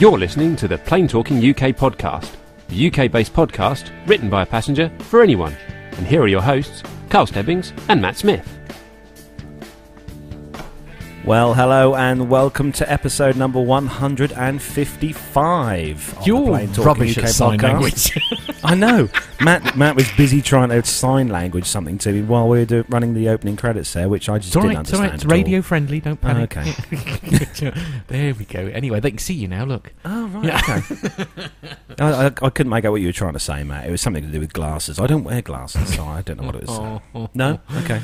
You're listening to the Plain Talking UK podcast, the UK based podcast written by a passenger for anyone. And here are your hosts, Carl Stebbings and Matt Smith. Well, hello and welcome to episode number 155 of the You're rubbish UK at sign podcast. language. I know. Matt Matt was busy trying to sign language something to me while we were do, running the opening credits there, which I just It's didn't right, it's understand. right. It's at all. radio friendly. Don't oh, panic. Okay. there we go. Anyway, they can see you now. Look. Oh, right, Yeah. okay. I, I, I couldn't make out what you were trying to say, Matt. It was something to do with glasses. I don't wear glasses, so I don't know what it was. Oh, oh, No? Okay.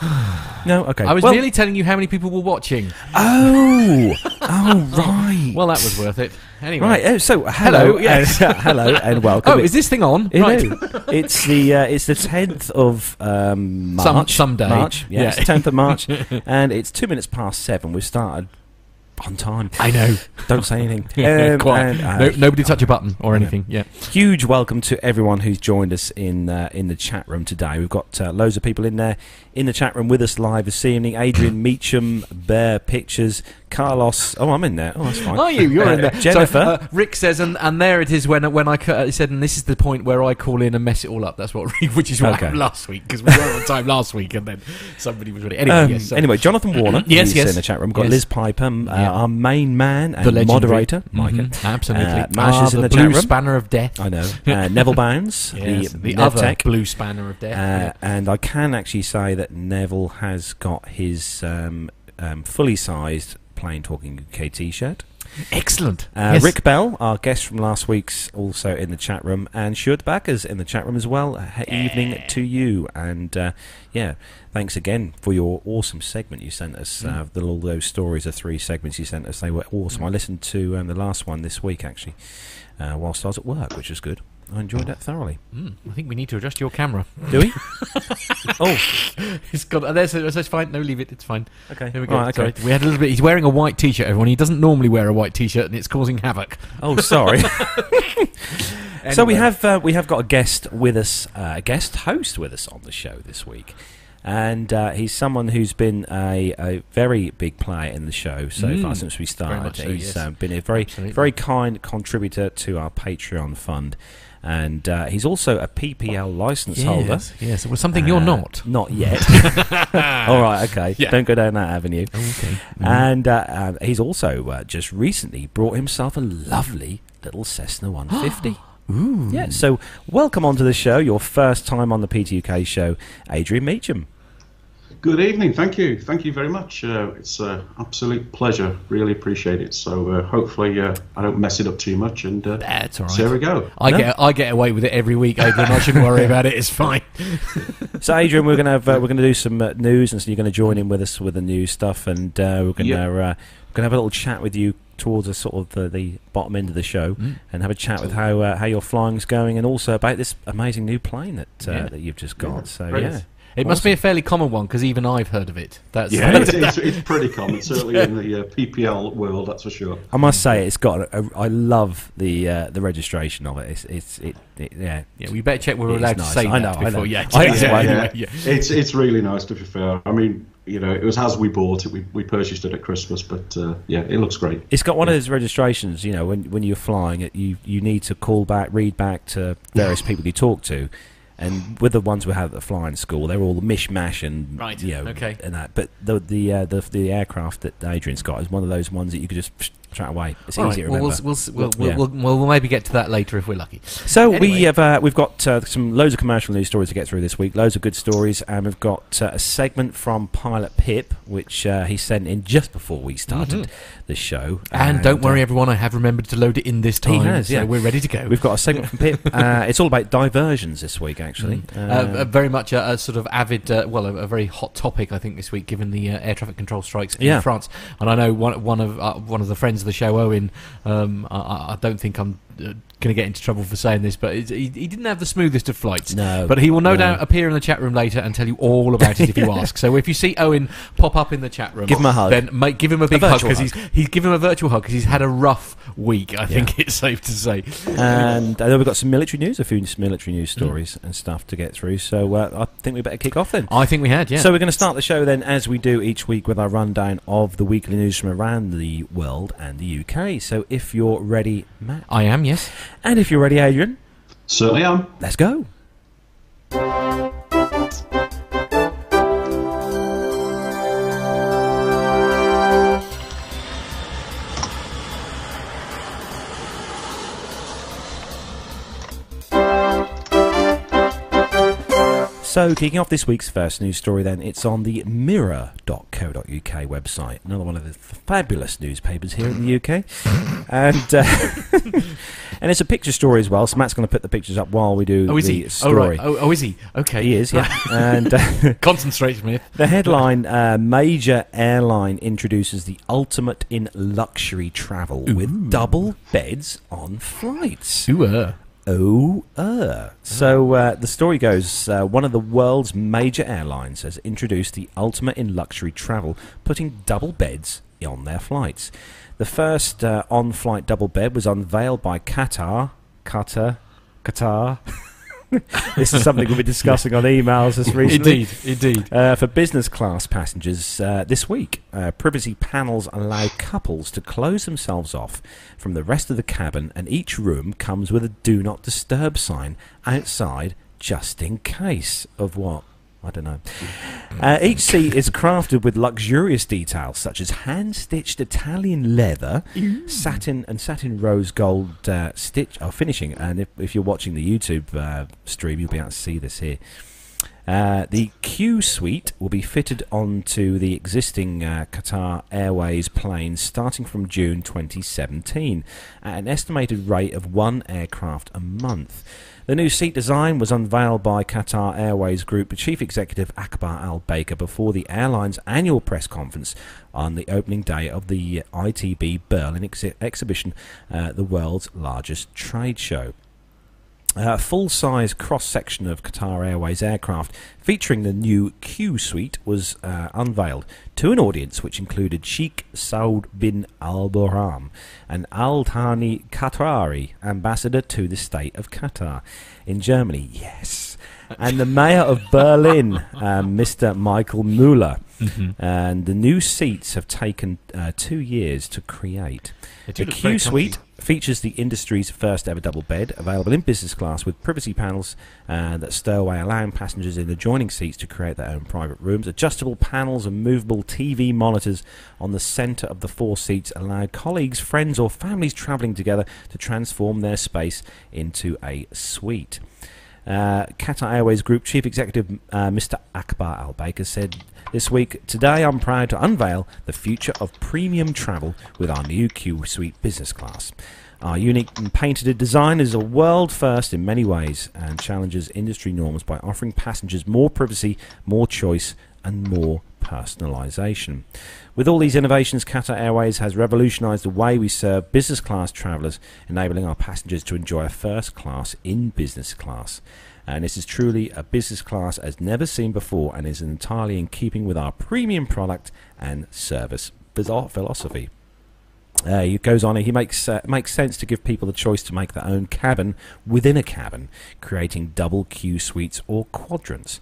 No? Okay. I was well, merely telling you how many people were watching. Oh! Oh, right. Well, that was worth it. Anyway. Right, uh, so hello, Hello, yes. and, hello, and welcome. Oh, is this thing on? It right. is. It's the uh, it's the tenth of um, Some- March. someday. March, yes, tenth of March, and it's two minutes past seven. We've started on time. I know. Don't say anything. Um, Quiet. and, uh, no, nobody touch a button or anything. Yeah. Huge welcome to everyone who's joined us in uh, in the chat room today. We've got uh, loads of people in there in the chat room with us live this evening. Adrian Meacham, Bear Pictures, Carlos. Oh, I'm in there. Oh, that's fine. Are you? You're Uh, in there. Jennifer. So, uh, Rick says, and, and there it is when when I uh, said, and this is the point where I call in and mess it all up. That's what, which is what Okay. happened last week because we weren't on time last week, and then somebody was ready. Anyway, Um, yes. so- anyway, Jonathan Warner, Yes, yes. in the chat room. We've got Yes. Liz Piper, uh, Yeah. our main man and the moderator, Micah. Mhm, absolutely. Uh, Mash Ah, is in the blue chat room. spanner of death. I know. Uh, Neville Bounds, Yes, the, the, other Tech. blue spanner of death. Uh, and I can actually say that Neville has got his um, um, fully sized Plain Talking UK t shirt. Excellent. Uh, Yes. Rick Bell, our guest from last week's, also in the chat room, and Stuart Backers in the chat room as well. Uh, evening to you, and uh, yeah, thanks again for your awesome segment you sent us. Mm. Uh, the, all those stories, the three segments you sent us, they were awesome. I listened to um, the last one this week actually, uh, whilst I was at work, which was good. I enjoyed that thoroughly. Mm, I think we need to adjust your camera. Do we? oh, It's got. Uh, there's, that's fine. No, leave it. It's fine. okay. Here we go. Right, Sorry. We had a little bit. He's wearing a white t-shirt. Everyone. He doesn't normally wear a white t-shirt, and it's causing havoc. Oh, sorry. So we have uh, we have got a guest with us, uh, a guest host with us on the show this week, and uh, he's someone who's been a, a very big player in the show so Mm, far since we started. so, he's yes. uh, been a very Absolutely. very kind contributor to our Patreon fund, and uh, he's also a PPL license holder. Yes. Yes. Well, something you're Uh, not. Not yet. All right, okay. Yeah. Don't go down that avenue. Okay. And uh, uh, he's also uh, just recently brought himself a lovely little Cessna 150. Ooh. Yeah, so welcome onto the show, your first time on the PTUK show, Adrian Meacham. Good evening. Thank you. Thank you very much. Uh, it's an absolute pleasure. Really appreciate it. So uh, hopefully uh, I don't mess it up too much. And uh, That's all so here we go. I No? get I get away with it every week, Adrian. I shouldn't worry about it. It's fine. So, Adrian, we're gonna have uh, we're gonna do some uh, news, and so you're gonna join in with us with the news stuff, and uh, we're gonna Yeah. uh, we're gonna have a little chat with you towards the sort of the, the bottom end of the show, Mm. and have a chat with how uh, how your flying's going, and also about this amazing new plane that uh, Yeah. that you've just got. Yeah, So, great. yeah. It must be a fairly common one because even I've heard of it. That's Yeah, it's, it's, it's pretty common, certainly in the uh, PPL world, that's for sure. I must say, it's got. A, a, I love the uh, the registration of it. It's it's it, it yeah. Yeah, we better check we're It is allowed nice. to say I that know, I before. know. Yeah, I- yeah, that's yeah, why yeah, yeah. It's it's really nice to be fair. I mean, you know, it was as we bought it. We, we purchased it at Christmas, but uh, yeah, it looks great. It's got one of those registrations, you know, when when you're flying, it, you you need to call back, read back to various people you talk to, and with the ones we have at the flying school, they're all mishmash and Right, you know, okay. and that. But the the uh, the the aircraft that Adrian's got is one of those ones that you could just straight away. It's All easy right, to well, remember. we'll, we'll, we'll, Yeah. we'll, we'll, maybe get to that later if we're lucky. So we have uh, we've got uh, some loads of commercial news stories to get through this week. Loads of good stories, and we've got uh, a segment from Pilot Pip, which uh, he sent in just before we started Mhm. the show. And, don't uh, worry, everyone, I have remembered to load it in this He time. has, so yeah. we're ready to go. We've got a segment from Pip. Uh, it's all about diversions this week, actually. Uh, uh, very much a, a sort of avid, uh, well, a, a very hot topic, I think, this week, given the uh, air traffic control strikes in Yeah. France. And I know one one of uh, one of the friends the show, Owen. Um, I- I, don't think I'm uh, going to get into trouble for saying this, but he, he didn't have the smoothest of flights. No, But he will no, no. doubt appear in the chat room later and tell you all about it if you ask. So if you see Owen pop up in the chat room, Give him a hug. Then make, give him a big hug because he's he's give him a virtual hug because he's had a rough week. I think it's safe to say. And I know we've got some military news, a few military news Mm. stories and stuff to get through. So uh, I think we better kick off then. I think we had, yeah. So we're going to start the show then, as we do each week, with our rundown of the weekly news from around the world and the UK. So if you're ready, Matt, I am, yes. And if you're ready, Adrian, Certainly am. let's go. So, kicking off this week's first news story, then, it's on the mirror.co.uk website, another one of the fabulous newspapers here in the UK. and uh, and it's a picture story as well, so Matt's going to put the pictures up while we do Oh, is the he? story. Oh, right. Oh, oh, is he? Okay. He is, yeah. and uh, Concentrate, Smith. the headline uh, Major airline introduces the ultimate in luxury travel with double beds on flights. Ooh. Oh, uh. So uh, the story goes uh, one of the world's major airlines has introduced the ultimate in luxury travel, putting double beds on their flights. The first uh, on flight double bed was unveiled by Qatar. Qatar. Qatar. this is something we'll be discussing on emails this recently. Indeed, indeed. Uh, for business class passengers uh, this week, uh, privacy panels allow couples to close themselves off from the rest of the cabin, and each room comes with a do not disturb sign outside just in case of what? I don't know. Uh, each seat is crafted with luxurious details such as hand stitched Italian leather, satin and satin rose gold uh, stitch or finishing. And if, if you're watching the YouTube uh, stream, you'll be able to see this here. Uh, the Q suite will be fitted onto the existing uh, Qatar Airways planes starting from June 2017 at an estimated rate of one aircraft a month. The new seat design was unveiled by Qatar Airways Group Chief Executive Akbar Al Baker before the airline's annual press conference on the opening day of the ITB Berlin exhi- exhibition, uh, the world's largest trade show. A full size cross section of Qatar Airways aircraft featuring the new Q Suite was uh, unveiled to an audience which included Sheikh Saud bin Al Bohram, and Al Thani Qatari ambassador to the state of Qatar in Germany. Yes. And the mayor of Berlin, um, Mr. Michael Muller. And the new seats have taken uh, two years to create. The Q Suite features the industry's first ever double bed, available in business class with privacy panels uh, that stow away, allowing passengers in adjoining seats to create their own private rooms. Adjustable panels and movable TV monitors on the centre of the four seats allow colleagues, friends, or families travelling together to transform their space into a suite. Uh, Qatar Airways Group Chief Executive uh, Mr. Akbar Al Baker said this week, Today I'm proud to unveil the future of premium travel with our new Q Suite business class. Our unique and patented design is a world first in many ways and challenges industry norms by offering passengers more privacy, more choice, and more personalisation. With all these innovations, Qatar Airways has revolutionised the way we serve business class travellers, enabling our passengers to enjoy a first class in business class. And this is truly a business class as never seen before and is entirely in keeping with our premium product and service philosophy. Uh, he goes on. He makes uh, makes sense to give people the choice to make their own cabin within a cabin, creating double Q suites or quadrants.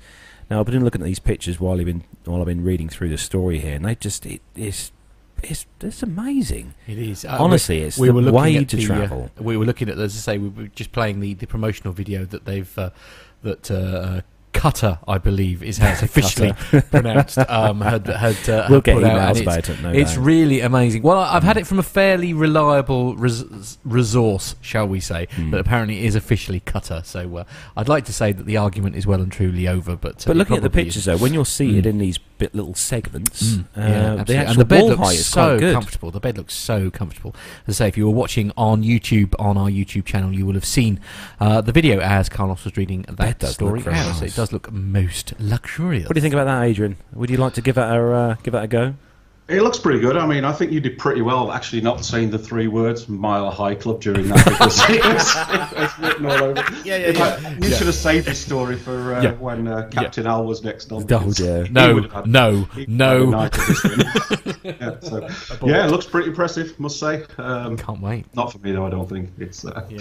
Now I've been looking at these pictures while I've been while I've been reading through the story here, and they just it is it's it's amazing. It is. Uh, Honestly, it's we the were looking way at to the, uh, travel. we were looking at, as I say, we were just playing the, the promotional video that they've uh, that uh, Cutter, I believe, is how it's officially pronounced. Um, had had uh, We'll had get emails and it's- about it. No it's doubt. really amazing. Well, I've had it from a fairly reliable res- resource, shall we say, Hmm. that apparently is officially Cutter. So uh, I'd like to say that the argument is well and truly over, but uh, But it looking at the pictures, though, when you're seated Mm. in these bit little segments, Mm, uh, yeah, the and the bed looks so comfortable. The bed looks so comfortable. As I say, if you were watching on YouTube on our YouTube channel, you will have seen uh, the video as Carlos was reading that does story out. So it does look most luxurious. What do you think about that, Adrian? Would you like to give that a uh, give that a go? It looks pretty good. I mean, I think you did pretty well actually not saying the three words Mile High Club during that because it was, written all over. Yeah, yeah, In yeah. fact, You should have saved this story for uh, Yeah. when uh, Captain Al was next on. Oh, dear. No, had- no, he would have no. had a night of this one. yeah, so, yeah, it looks pretty impressive, must say. Um, Can't wait. not for me though. I don't think it's. Uh, Yeah.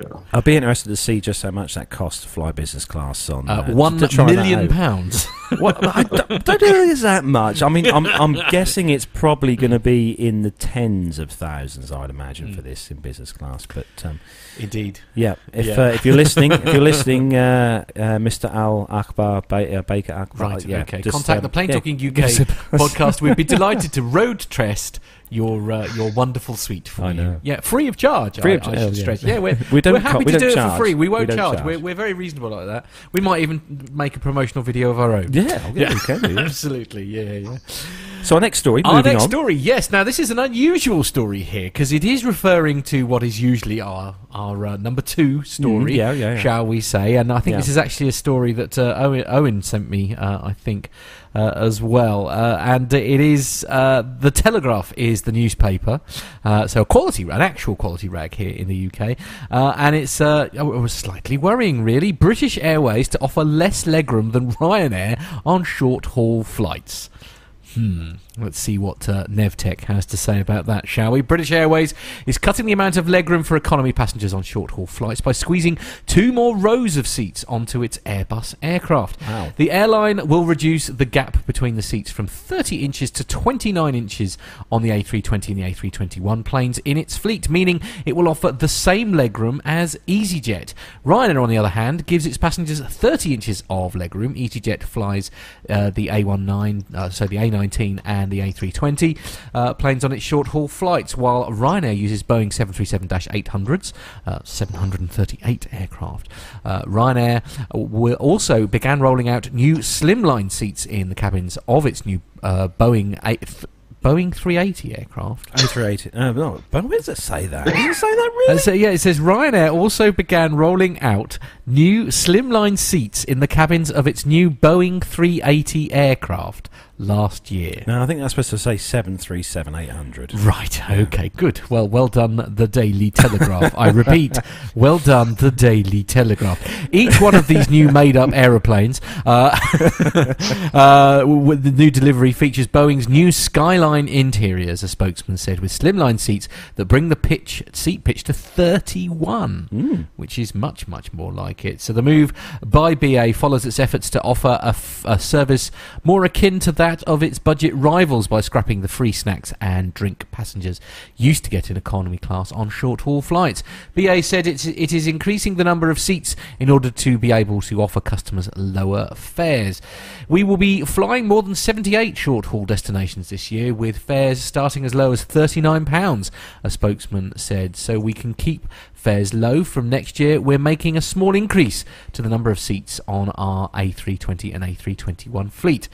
Yeah. I'll be interested to see just how much that costs to fly business class on. Uh, uh, one to try that million pounds. What, I don't, don't think it's that much. I mean, I'm, I'm guessing it's probably going to be in the tens of thousands, I'd imagine, for Mm. this in business class. But um, Indeed. yeah, if Yeah. Uh, if you're listening, if you're listening, uh, uh, Mr. Al Akbar ba- uh, Baker Akbar, Right. yeah, okay. just, Contact um, the Plain yeah, Talking give UK podcast. We'd be delighted to road test your uh, your wonderful suite for I you. know. Yeah, free of charge. Free I, of I charge, should yeah. stress. Yeah, we're, We don't we're happy we to do it for free. We We won't don't charge. charge. We're, we're very reasonable like that. We might even make a promotional video of our own. Yeah, Yeah. we can do, yeah. Absolutely. Yeah, yeah. So our next story, Our next on. story, yes. Now this is an unusual story here because it is referring to what is usually our our uh, number two story, Mm, yeah, yeah, yeah. shall we say? And I think Yeah. this is actually a story that uh, Owen, Owen sent me, uh, I think, uh, as well. Uh, and it is uh, the Telegraph is the newspaper, uh, so a quality, an actual quality rag here in the UK, uh, and it's uh, oh, it was slightly worrying, really. British Airways to offer less legroom than Ryanair on short haul flights. Hmm. Let's see what uh, Nevtech has to say about that, shall we? British Airways is cutting the amount of legroom for economy passengers on short haul flights by squeezing two more rows of seats onto its Airbus aircraft. Wow. The airline will reduce the gap between the seats from 30 inches to 29 inches on the A320 and the A321 planes in its fleet, meaning it will offer the same legroom as EasyJet. Ryanair, on the other hand, gives its passengers 30 inches of legroom. EasyJet flies uh, the A19, uh, so the A19 and the A320 uh, planes on its short haul flights, while Ryanair uses Boeing 737 800s, uh, 738 aircraft. Uh, Ryanair will also began rolling out new slimline seats in the cabins of its new uh, Boeing 8, Boeing 380 aircraft. A380. Uh, no, but where does it say that? Does it say that really? Uh, so yeah, it says Ryanair also began rolling out new slimline seats in the cabins of its new Boeing 380 aircraft last year. No, I think that's supposed to say 737 800. Right, okay, good. Well, well done, the Daily Telegraph. I repeat, well done, the Daily Telegraph. Each one of these new made up aeroplanes, uh, uh, with the new delivery features Boeing's new Skyline interiors, a spokesman said, with slimline seats that bring the pitch seat pitch to 31 Mm. which is much, much more like it. So the move by BA follows its efforts to offer a, f- a service more akin to that of its budget rivals by scrapping the free snacks and drink passengers used to get in economy class on short haul flights. BA said it's, it is increasing the number of seats in order to be able to offer customers lower fares. We will be flying more than 78 short haul destinations this year, with fares starting as low as £39, a spokesman said, so we can keep fares low from next year. We're making a small increase to the number of seats on our A320 and A321 fleet.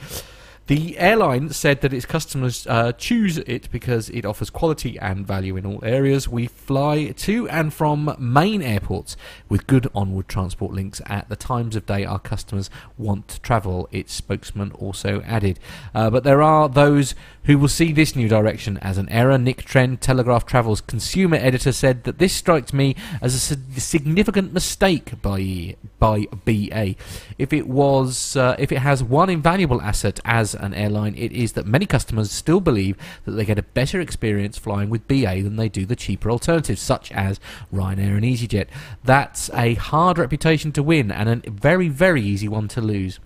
The airline said that its customers uh, choose it because it offers quality and value in all areas. We fly to and from main airports with good onward transport links at the times of day our customers want to travel, its spokesman also added. Uh, but there are those who will see this new direction as an error. Nick Trend, Telegraph Travel's consumer editor, said that this strikes me as a significant mistake by by BA. If it was, uh, if it has one invaluable asset as an airline, it is that many customers still believe that they get a better experience flying with BA than they do the cheaper alternatives, such as Ryanair and EasyJet. That's a hard reputation to win and a very, very easy one to lose.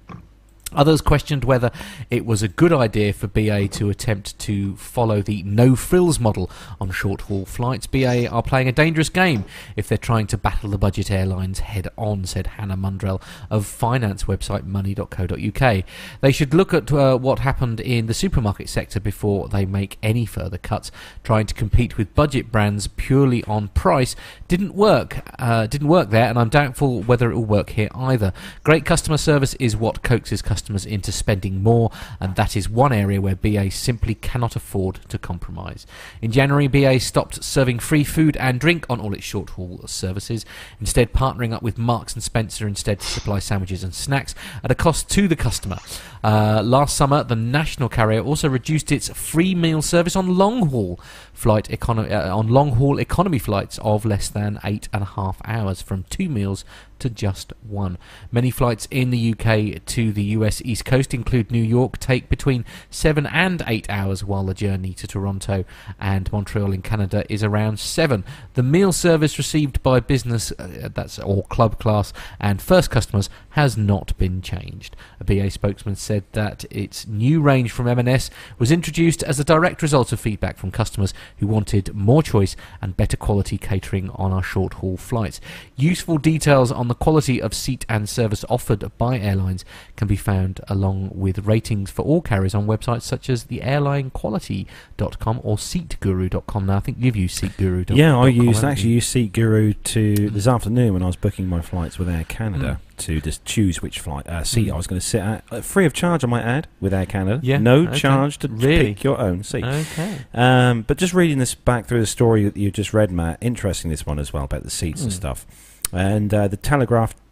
Others questioned whether it was a good idea for BA to attempt to follow the no frills model on short haul flights. BA are playing a dangerous game if they're trying to battle the budget airlines head on, said Hannah Maundrell of finance website money.co.uk. They should look at uh, what happened in the supermarket sector before they make any further cuts. Trying to compete with budget brands purely on price didn't work. Uh, didn't work there, and I'm doubtful whether it will work here either. Great customer service is what coaxes customers customers into spending more, and that is one area where BA simply cannot afford to compromise. In January, BA stopped serving free food and drink on all its short haul services, instead partnering up with Marks and Spencer instead to supply sandwiches and snacks at a cost to the customer. Uh, last summer, the national carrier also reduced its free meal service on long haul flight econo- uh, on long haul economy flights of less than eight and a half hours from two meals to just one. Many flights in the UK to the US East Coast include New York take between 7 and 8 hours while the journey to Toronto and Montreal in Canada is around 7. The meal service received by business uh, that's or club class and first customers has not been changed. A BA spokesman said that its new range from M&S was introduced as a direct result of feedback from customers who wanted more choice and better quality catering on our short haul flights. Useful details on the quality of seat and service offered by airlines can be found along with ratings for all carriers on websites such as the airlinequality.com or seatguru.com. Now, I think you've used seatguru.com. Yeah, I used actually used Seat Guru to this afternoon when I was booking my flights with Air Canada to just choose which flight uh, seat Mm. I was going to sit at, uh, free of charge, I might add, with Air Canada. Yeah, no okay. charge to Really? pick your own seat. Okay. Um, but just reading this back through the story that you just read, Matt, interesting this one as well about the seats and Mm. stuff. And uh, the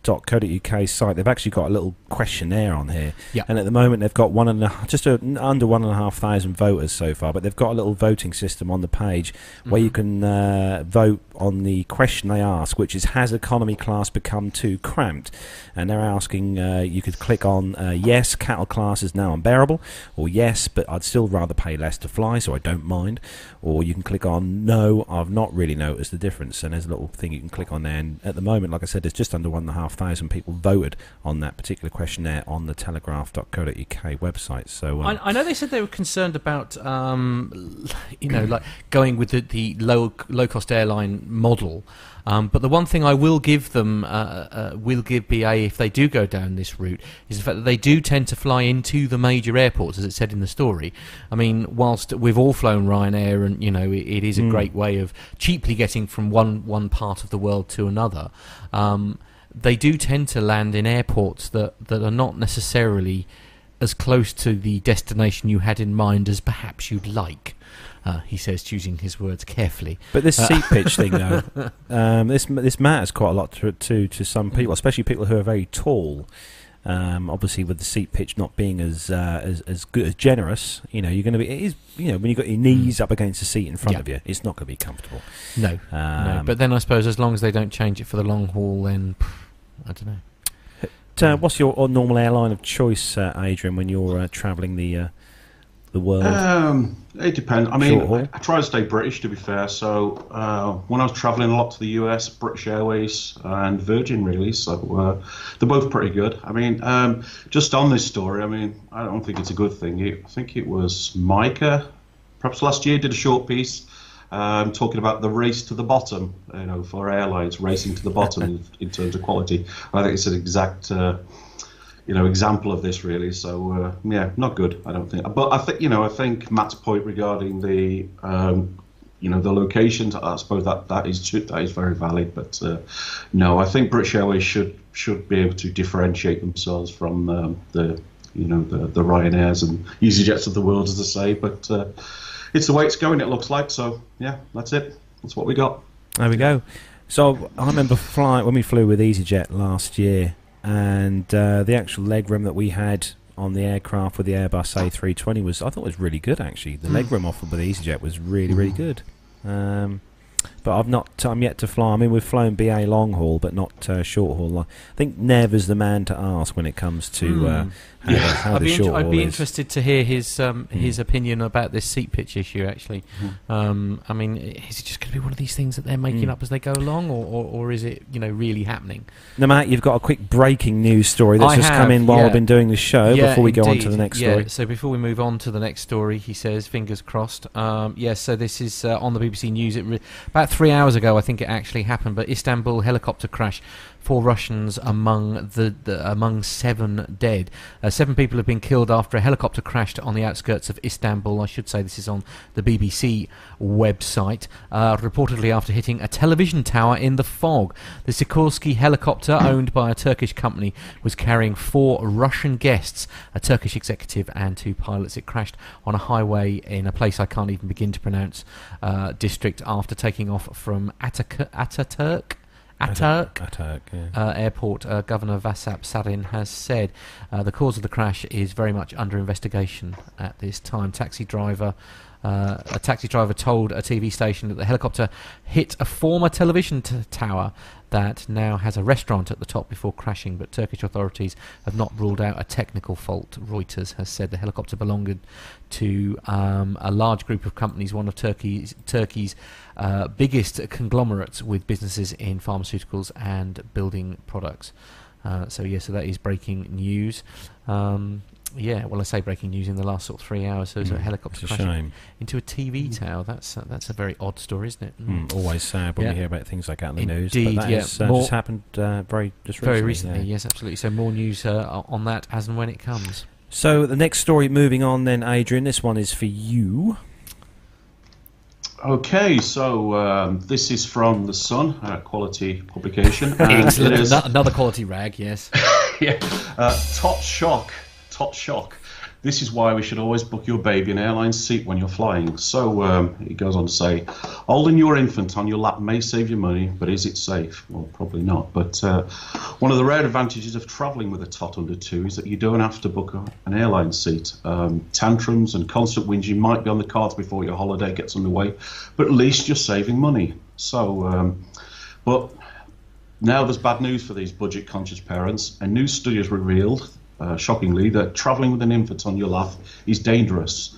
Telegraph.co.uk site, they've actually got a little questionnaire on here. Yeah. And at the moment, they've got one and a, just a, under one and a half thousand voters so far. But they've got a little voting system on the page where you Mhm. can uh, vote on the question they ask, which is Has economy class become too cramped? And they're asking, uh, you could click on uh, Yes, cattle class is now unbearable, or Yes, but I'd still rather pay less to fly, so I don't mind. Or you can click on No, I've not really noticed the difference. And there's a little thing you can click on there. And at the moment, like I said, it's just under one and a half thousand people voted on that particular questionnaire on the telegraph.co.uk website. So, um, I, I know they said they were concerned about, um, you know, like going with the, the low low cost airline model. Um, but the one thing I will give them, uh, uh, will give BA if they do go down this route, is the fact that they do tend to fly into the major airports, as it said in the story. I mean, whilst we've all flown Ryanair, and you know, it, it is a Mm. great way of cheaply getting from one one part of the world to another. Um, they do tend to land in airports that, that are not necessarily as close to the destination you had in mind as perhaps you'd like. Uh, he says, choosing his words carefully. But this Uh, seat pitch thing, though, um, this this matters quite a lot to to, to some people, especially people who are very tall. Um, obviously, with the seat pitch not being as uh, as as good as generous, you know, you're going to be. It is, you know, when you've got your knees up against the seat in front Yeah. of you, it's not going to be comfortable. No, no. Um, But then I suppose as long as they don't change it for the long haul, then pff, I don't know. uh, what's your uh, normal airline of choice, uh, Adrian, when you're uh, travelling the uh, the world? Um, it depends. I mean? I, I try to stay British, to be fair. So uh, when I was travelling a lot to the US, British Airways and Virgin, really. So uh, they're both pretty good. I mean, um, just on this story, I mean, I don't think it's a good thing. It, I think it was Micah, perhaps last year, did a short piece. Um, talking about the race to the bottom, you know, for airlines racing to the bottom in, in terms of quality. I think it's an exact uh, you know example of this really. So uh, yeah, not good. I don't think. But I think you know I think Matt's point regarding the um, you know the locations. I suppose that that is tru- that is very valid. But uh, no, I think British Airways should should be able to differentiate themselves from um, the you know the the Ryanairs and EasyJets of the world, as they say. But uh, it's the way it's going. It looks like. So yeah, that's it. That's what we got. There we go. So I remember flying when we flew with EasyJet last year, and uh, the actual leg room that we had on the aircraft with the Airbus A320 was I thought was really good actually. The leg room offered by the EasyJet was really really good. Um, but I've not. I'm yet to fly. I mean, we've flown BA long haul, but not uh, short haul. I think Nev is the man to ask when it comes to uh, Hmm. how, I'd be, I'd be interested to hear his um, Mm. his opinion about this seat pitch issue. Actually, Mhm. um, I mean, is it just going to be one of these things that they're making Mm. up as they go along, or, or, or is it you know really happening? Now, Matt, you've got a quick breaking news story that's I just come in while yeah. we've been doing the show. Yeah, before we go on to the next yeah, story. So before we move on to the next story, he says, fingers crossed. Um, yes, so this is uh, on the BBC News. It re- about three hours ago, I think it actually happened. But Istanbul helicopter crash four Russians among the, the among seven dead. Uh, seven people have been killed after a helicopter crashed on the outskirts of Istanbul. I should say this is on the BBC website. Uh, reportedly after hitting a television tower in the fog. The Sikorsky helicopter, owned by a Turkish company, was carrying four Russian guests, a Turkish executive and two pilots. It crashed on a highway in a place I can't even begin to pronounce. Uh, district after taking off from Ataturk. Atak yeah. uh, airport, uh, Governor Vasip Sahin has said uh, the cause of the crash is very much under investigation at this time. Taxi driver. Uh, a taxi driver told a TV station that the helicopter hit a former television t- tower that now has a restaurant at the top before crashing, but Turkish authorities have not ruled out a technical fault. Reuters has said the helicopter belonged to um, a large group of companies, one of Turkey's, Turkey's uh, biggest conglomerates with businesses in pharmaceuticals and building products. Uh, so, yeah, so that is breaking news. Um, yeah, well, I say breaking news in the last sort of three hours. So, it's a Mm, helicopter It's a crashing shame. into a TV tower. That's uh, that's a very odd story, isn't it? Mm. Mm, always sad when Yeah. we hear about things like that in the news. Indeed, but that yeah. is, uh, More- just happened uh, very just Very recently. recently, yeah. yes, absolutely. So more news uh, on that as and when it comes. So the next story, moving on, then Adrian. This one is for you. Okay, so um, this is from the Sun, uh, quality publication. Excellent. it is- Another quality rag, yes. yeah. Uh, top shock. Top shock. This is why we should always book your baby an airline seat when you're flying. So um, it goes on to say, holding your infant on your lap may save you money, but is it safe? Well, probably not. But uh, one of the rare advantages of travelling with a tot under two is that you don't have to book an airline seat. Um, tantrums and constant whinging might be on the cards before your holiday gets underway, but at least you're saving money. So, um, but now there's bad news for these budget conscious parents. A new study has revealed, uh, shockingly, that travelling with an infant on your lap is dangerous.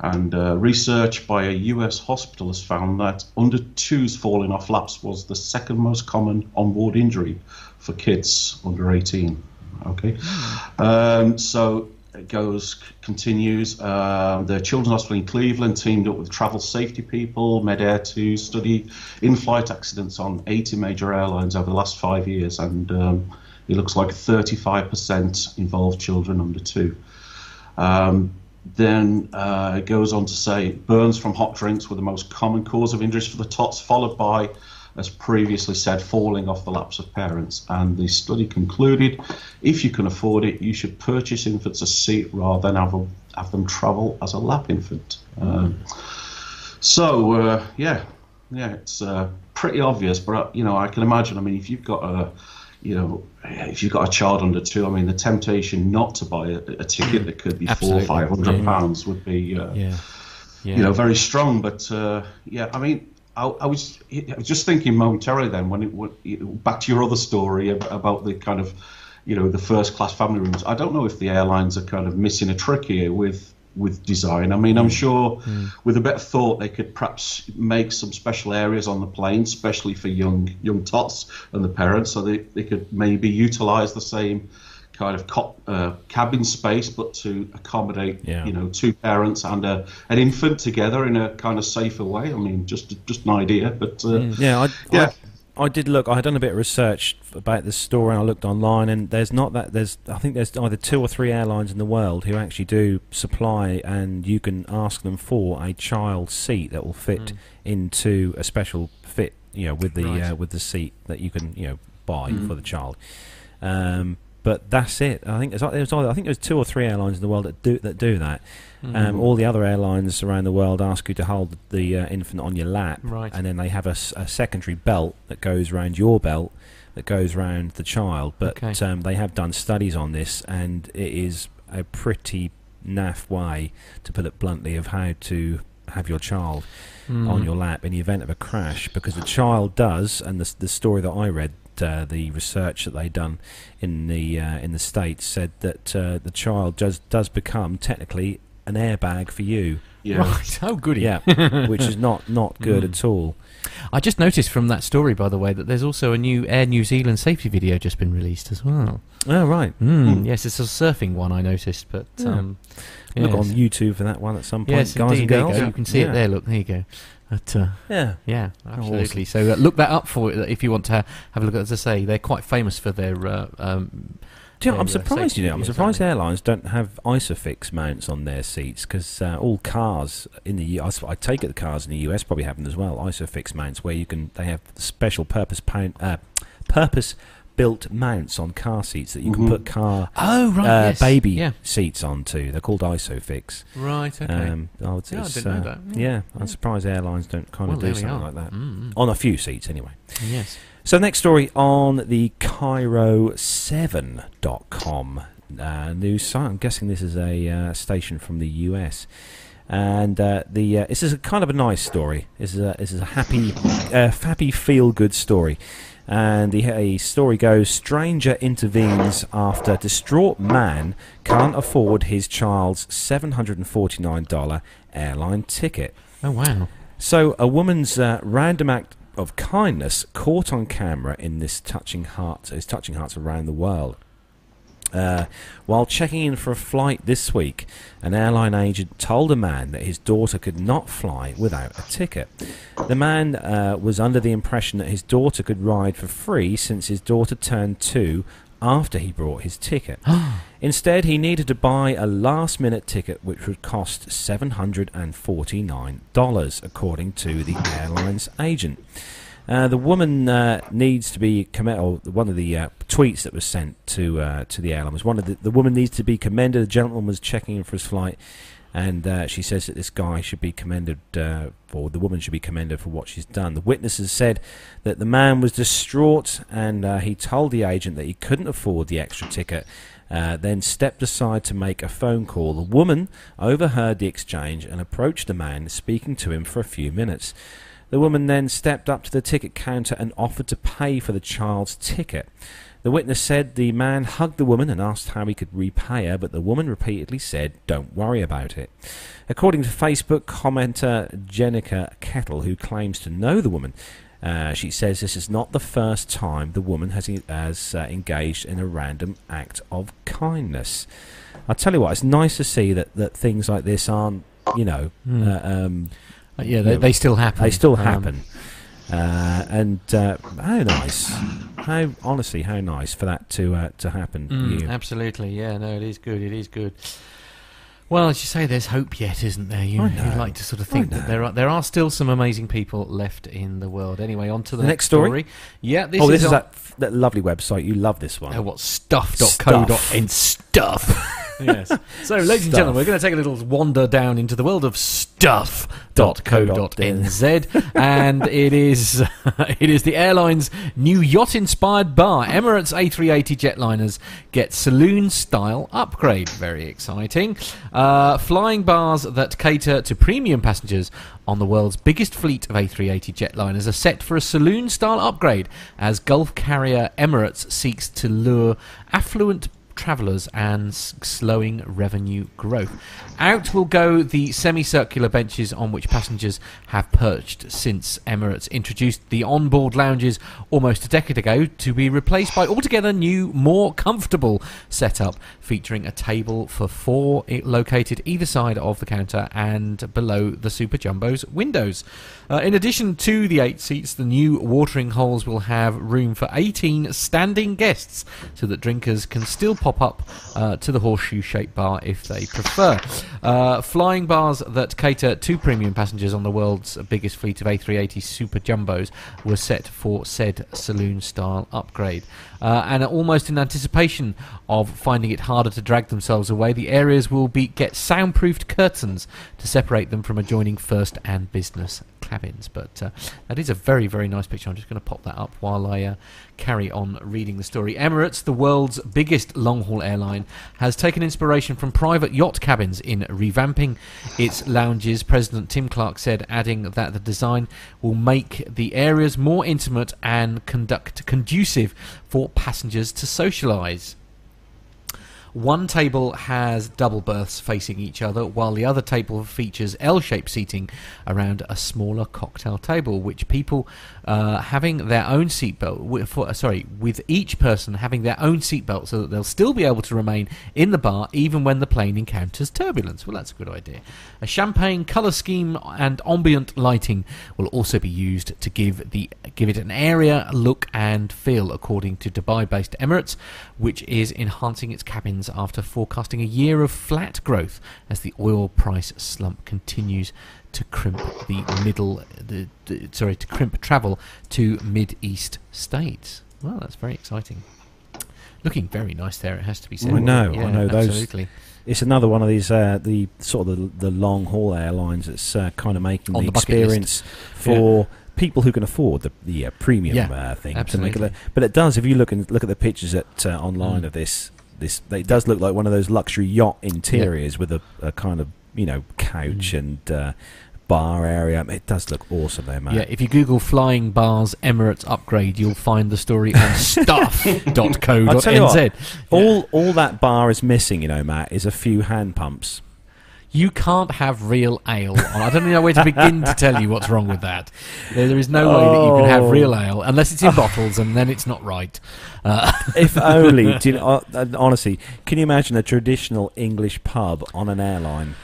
And uh, research by a US hospital has found that under twos falling off laps was the second most common onboard injury for kids under 18. Okay. Um, so it goes, continues. Uh, the Children's Hospital in Cleveland teamed up with travel safety people, MedAire, to study in flight accidents on 80 major airlines over the last five years. And um, it looks like 35% involved children under two. Um, then uh, it goes on to say burns from hot drinks were the most common cause of injuries for the tots, followed by, as previously said, falling off the laps of parents. And the study concluded if you can afford it, you should purchase infants a seat rather than have, a, have them travel as a lap infant. Um, so, uh, yeah, yeah, it's uh, pretty obvious, but you know, I can imagine. I mean, if you've got a you know, if you've got a child under two, I mean, the temptation not to buy a, a ticket that could be Absolutely. four, five hundred Yeah. pounds would be, uh, Yeah. Yeah. you know, very strong. But uh, yeah, I mean, I, I was I was just thinking momentarily then when it back to your other story about the kind of, you know, the first class family rooms. I don't know if the airlines are kind of missing a trick here with with design. I mean, I'm sure with a bit of thought they could perhaps make some special areas on the plane, especially for young young tots and the parents, so they, they could maybe utilise the same kind of co- uh, cabin space, but to accommodate Yeah. you know two parents and a, an infant together in a kind of safer way. I mean, just just an idea, but uh, Yeah, I, Yeah. I, did look. I had done a bit of research about this story. and I looked online, and there's not that. There's I think there's either two or three airlines in the world who actually do supply, and you can ask them for a child seat that will fit into a special fit. You know, with the Right. uh, with the seat that you can you know buy Mm. for the child. Um, but that's it. I think there's, there's either, I think there's two or three airlines in the world that do that do that. Mm. Um, all the other airlines around the world ask you to hold the uh, infant on your lap, Right. and then they have a secondary belt that goes around your belt that goes around the child. But Okay. um, they have done studies on this, and it is a pretty naff way, to put it bluntly, of how to have your child Mm. on your lap in the event of a crash, because the child does, and the, the story that I read. Uh, the research that they done in the uh, in the states said that uh, the child does does become technically an airbag for you. yeah. Right. Oh, goody. Yeah, which is not not good Mm. at all. I just noticed from that story, by the way, that there's also a new Air New Zealand safety video just been released as well. Oh right, Mm. Mm. Yes, it's a surfing one I noticed, but Yeah. um, look yes. on YouTube for that one at some point, Yes, guys indeed. and There you girls. go. You can see Yeah. it there. Look, there you go. But, uh, Yeah. yeah, absolutely. So uh, look that up for if you want to have a look at. As I say, they're quite famous for their. Uh, um, Do you know, I'm surprised. You know, I'm surprised aren't airlines don't have ISOFIX mounts on their seats because uh, all cars in the U- I, take it the cars in the US probably have them as well. ISOFIX mounts where you can they have special purpose pound, uh, purpose built mounts on car seats that you can Mhm. put car Oh right, uh, yes. baby Yeah, seats onto. They're called ISOFIX. right. Okay. Um, I would Yeah, I didn't know uh, that. Yeah, Yeah. I'm surprised airlines don't kind well, of do something like that Mm, mm. on a few seats anyway. Yes. So next story on the KIRO7.com uh, news site. I'm guessing this is a uh, station from the US. And uh, the uh, this is a kind of a nice story. This is a this is a happy, uh, happy feel good story. And the uh, story goes: Stranger intervenes after distraught man can't afford his child's seven hundred and forty nine dollar airline ticket. Oh wow. So, a woman's uh, random act of kindness caught on camera in this touching heart, is touching hearts around the world. Uh, while checking in for a flight this week, an airline agent told a man that his daughter could not fly without a ticket. The man uh, was under the impression that his daughter could ride for free since his daughter turned two after he brought his ticket. Instead, he needed to buy a last minute ticket which would cost $749, according to the airline's agent. Uh, the woman uh, needs to be commended. One of the uh, tweets that was sent to uh, to the airline was one of the, the woman needs to be commended. The gentleman was checking in for his flight, and uh, she says that this guy should be commended, uh, the woman should be commended for what she's done. The witnesses said that the man was distraught, and uh, he told the agent that he couldn't afford the extra ticket. Uh, then stepped aside to make a phone call. The woman overheard the exchange and approached the man, speaking to him for a few minutes. The woman then stepped up to the ticket counter and offered to pay for the child's ticket. The witness said the man hugged the woman and asked how he could repay her, but the woman repeatedly said, Don't worry about it. According to Facebook commenter Jenica Kettle, who claims to know the woman, uh, she says this is not the first time the woman has, has uh, engaged in a random act of kindness. I tell you what, it's nice to see that, that things like this aren't, you know, Hmm. uh, um, Uh, yeah, they, Yeah. they still happen. they still Um, happen. Uh, and uh, how nice, how honestly, how nice for that to uh, to happen. Mm, you. absolutely, yeah. No, it is good. It is good. Well, as you say, there's hope yet, isn't there? You, you like to sort of think that there are there are still some amazing people left in the world. Anyway, on to the, The next story? Yeah, this oh, is, this is that, that lovely website. You love this one. Oh, what stuff.co.in Stuff. stuff. yes. So, ladies and gentlemen, we're going to take a little wander down into the world of stuff.co.nz, and it is it is the airline's new yacht-inspired bar. Emirates A380 jetliners get saloon-style upgrade. Very exciting. Uh, flying bars that cater to premium passengers on the world's biggest fleet of A380 jetliners are set for a saloon style upgrade as Gulf carrier Emirates seeks to lure affluent travellers and s- slowing revenue growth. Out will go the semicircular benches on which passengers have perched since Emirates introduced the onboard lounges almost a decade ago to be replaced by altogether new, more comfortable setup featuring a table for four located either side of the counter and below the Super Jumbo's windows. Uh, in addition to the eight seats, the new watering holes will have room for 18 standing guests so that drinkers can still pop up uh, to the horseshoe shaped bar if they prefer. Uh, flying bars that cater to premium passengers on the world's biggest fleet of A380 Super Jumbos were set for said saloon style upgrade. Uh, and almost in anticipation of finding it harder to drag themselves away, the areas will be get soundproofed curtains to separate them from adjoining first and business cabins. But uh, that is a very, very nice picture. I'm just going to pop that up while I uh, carry on reading the story. Emirates, the world's biggest long haul airline, has taken inspiration from private yacht cabins in revamping its lounges. President Tim Clark said, adding that the design will make the areas more intimate and conduct conducive for passengers to socialise. One table has double berths facing each other, while the other table features L-shaped seating around a smaller cocktail table, which people uh, having their own seatbelt. Sorry, with each person having their own seatbelt, so that they'll still be able to remain in the bar even when the plane encounters turbulence. Well, that's a good idea. A champagne color scheme and ambient lighting will also be used to give the give it an area, look, and feel, according to Dubai-based Emirates, which is enhancing its cabins after forecasting a year of flat growth as the oil price slump continues to crimp the middle, the, the, sorry, to crimp travel to Mid East states. Well, that's very exciting. Looking very nice there, it has to be said. I know, I know, those- Absolutely. It's another one of these uh, the sort of the, the long haul airlines that's uh, kind of making On the, the bucket list. experience for people who can afford the the uh, premium Yeah, uh, thing. To absolutely. make it, but it does if you look and look at the pictures at uh, online Mm. of this this it does look like one of those luxury yacht interiors with a, a kind of you know couch Mm. and uh, bar area. It does look awesome there, man. Yeah, if you Google flying bars Emirates upgrade, you'll find the story on stuff.co.nz. I'll tell you what, Yeah. All all that bar is missing, you know, Matt, is a few hand pumps. You can't have real ale on. I don't know where to begin to tell you what's wrong with that. There, is no way that you can have Oh. real ale unless it's in bottles, and then it's not right. Uh, if only. Do you know, uh, honestly, can you imagine a traditional English pub on an airline?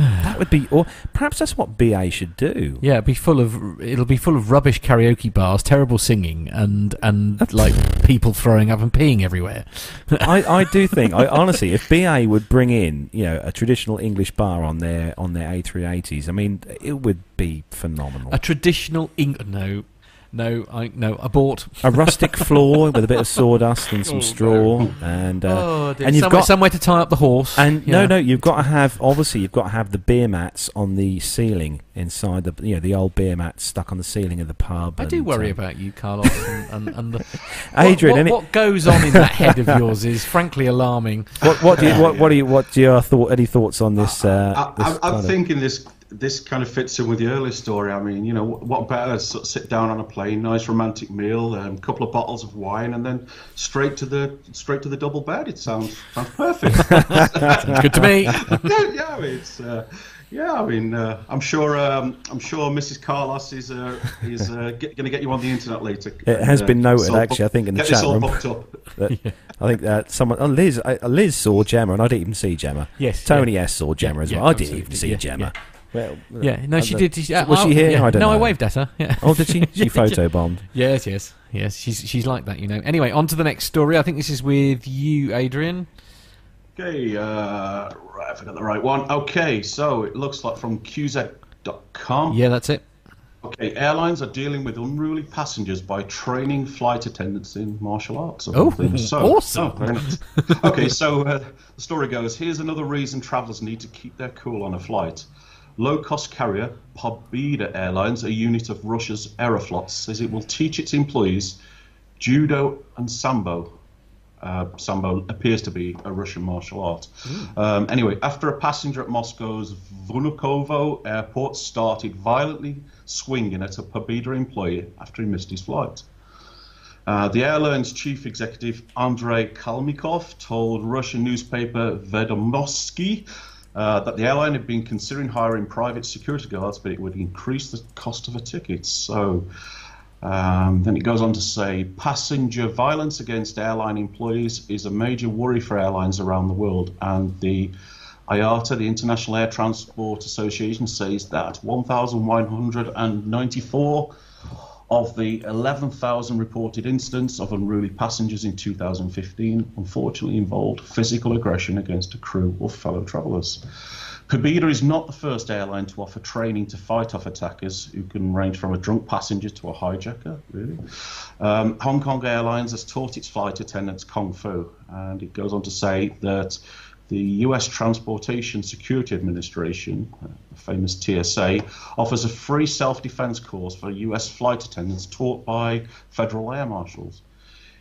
that would be, or perhaps that's what BA should do. yeah, it'll be full of it'll be full of rubbish karaoke bars, terrible singing, and and like people throwing up and peeing everywhere. I, I do think, I honestly, if BA would bring in, you know, a traditional English bar on their on their A380s, I mean, it would be phenomenal. A traditional Eng no, no, I no abort. A rustic floor with a bit of sawdust and some Oh, straw, and uh, oh, and you've somewhere, got somewhere to tie up the horse. And you no, know. no, you've got to have obviously you've got to have the beer mats on the ceiling inside the you know the old beer mats stuck on the ceiling of the pub. I do worry um, about you, Carlos, and, and, and the, Adrian. What, what, what goes on in that head of yours is frankly alarming. what, what do you what, what do you what do your thought any thoughts on this? Uh, I, this I, kind I'm of- thinking this this kind of fits in with the earlier story. I mean, you know, what, what better sort of sit down on a plane, nice romantic meal, a um, couple of bottles of wine, and then straight to the straight to the double bed. It sounds sounds perfect. Sounds good to me. yeah, yeah, it's uh, yeah. I mean, uh, I'm sure um, I'm sure Mrs. Carlos is uh, is uh, going to get you on the internet later. It has uh, been noted, so book- actually, I think, in the get this chat all room. booked up. that- I think that someone oh, Liz uh, Liz saw Gemma and I didn't even see Gemma. Yes, Tony yeah. S saw Gemma Yeah, as yeah, well. I didn't even see yeah, Gemma. Well, Yeah, no, she the- did. She, uh, was she oh, here? yeah. I don't no, know. I waved at her. Yeah. Oh, did she? She photobombed. Yes, yes, yes. She's she's like that, you know. Anyway, on to the next story. I think this is with you, Adrian. Okay, uh, right, I forgot the right one. Okay, so it looks like from QZ.com. Yeah, that's it. Okay, airlines are dealing with unruly passengers by training flight attendants in martial arts. of Oh, so, awesome. oh, okay, so uh, the story goes here's another reason travelers need to keep their cool on a flight. Low cost carrier Pobeda Airlines, a unit of Russia's Aeroflot, says it will teach its employees judo and sambo. Uh, sambo appears to be a Russian martial art. Um, anyway, after a passenger at Moscow's Vnukovo airport started violently swinging at a Pobeda employee after he missed his flight. Uh, the airline's chief executive, Andrei Kalmykov told Russian newspaper Vedomosti uh, that the airline had been considering hiring private security guards, but it would increase the cost of a ticket. So um, then it goes on to say passenger violence against airline employees is a major worry for airlines around the world, and the IATA, the International Air Transport Association, says that 1,194 of the 11,000 reported incidents of unruly passengers in 2015 unfortunately involved physical aggression against a crew or fellow travellers. Pobeda is not the first airline to offer training to fight off attackers who can range from a drunk passenger to a hijacker, really. Um, Hong Kong Airlines has taught its flight attendants Kung Fu, and it goes on to say that the US Transportation Security Administration, uh, the famous TSA, offers a free self defense course for US flight attendants taught by federal air marshals.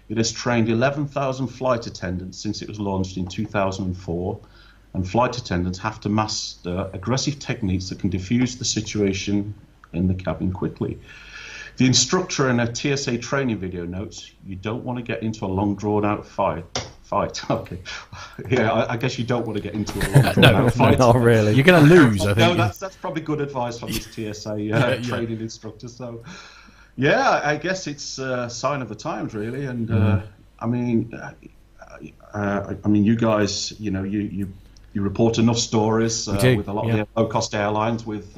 It has trained 11,000 flight attendants since it was launched in 2004, and flight attendants have to master aggressive techniques that can diffuse the situation in the cabin quickly. The instructor in a TSA training video notes you don't want to get into a long drawn out fight fight. Okay, yeah, I, I guess you don't want to get into a No, no, fight. Not really. You're going to lose, I think. No, that's that's probably good advice from this TSA uh, yeah. training instructor. So, yeah, I guess it's a sign of the times, really. And uh, Mm-hmm. I mean, uh, uh, I mean, you guys, you know, you you, you report enough stories uh, with a lot yeah. of the low-cost airlines with.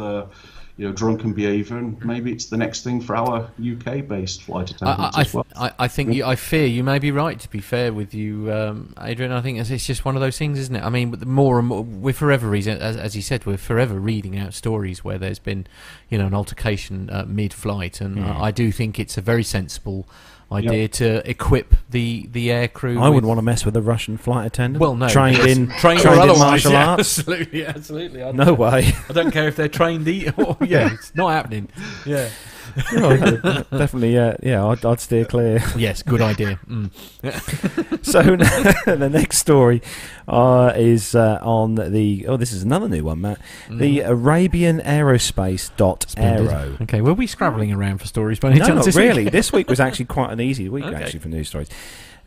Uh, you know, drunken behaviour, and maybe it's the next thing for our UK-based flight attendants I, as well. I, I think you, I fear you may be right. To be fair with you, um, Adrian, I think it's, it's just one of those things, isn't it? I mean, the more and more, we're forever reading, as, as you said, we're forever reading out stories where there's been, you know, an altercation uh, mid-flight, and. I, I do think it's a very sensible idea to equip the the air crew. I wouldn't want to mess with a Russian flight attendant. Well, no, trained in trained, trained or in otherwise, martial yeah, arts. Absolutely, absolutely. I, No way. I don't care if they're trained. Or, yeah, it's not happening. Yeah. Definitely, yeah, yeah. I'd, I'd steer clear. Yes, good idea. Mm. so the next story uh, is uh, on the. Oh, this is another new one, Matt. The Arabian Aerospace dot Splendid. Aero. Okay, were we scrabbling around for stories by any No, chance not this really. this week was actually quite an easy week, Okay. actually, for news stories.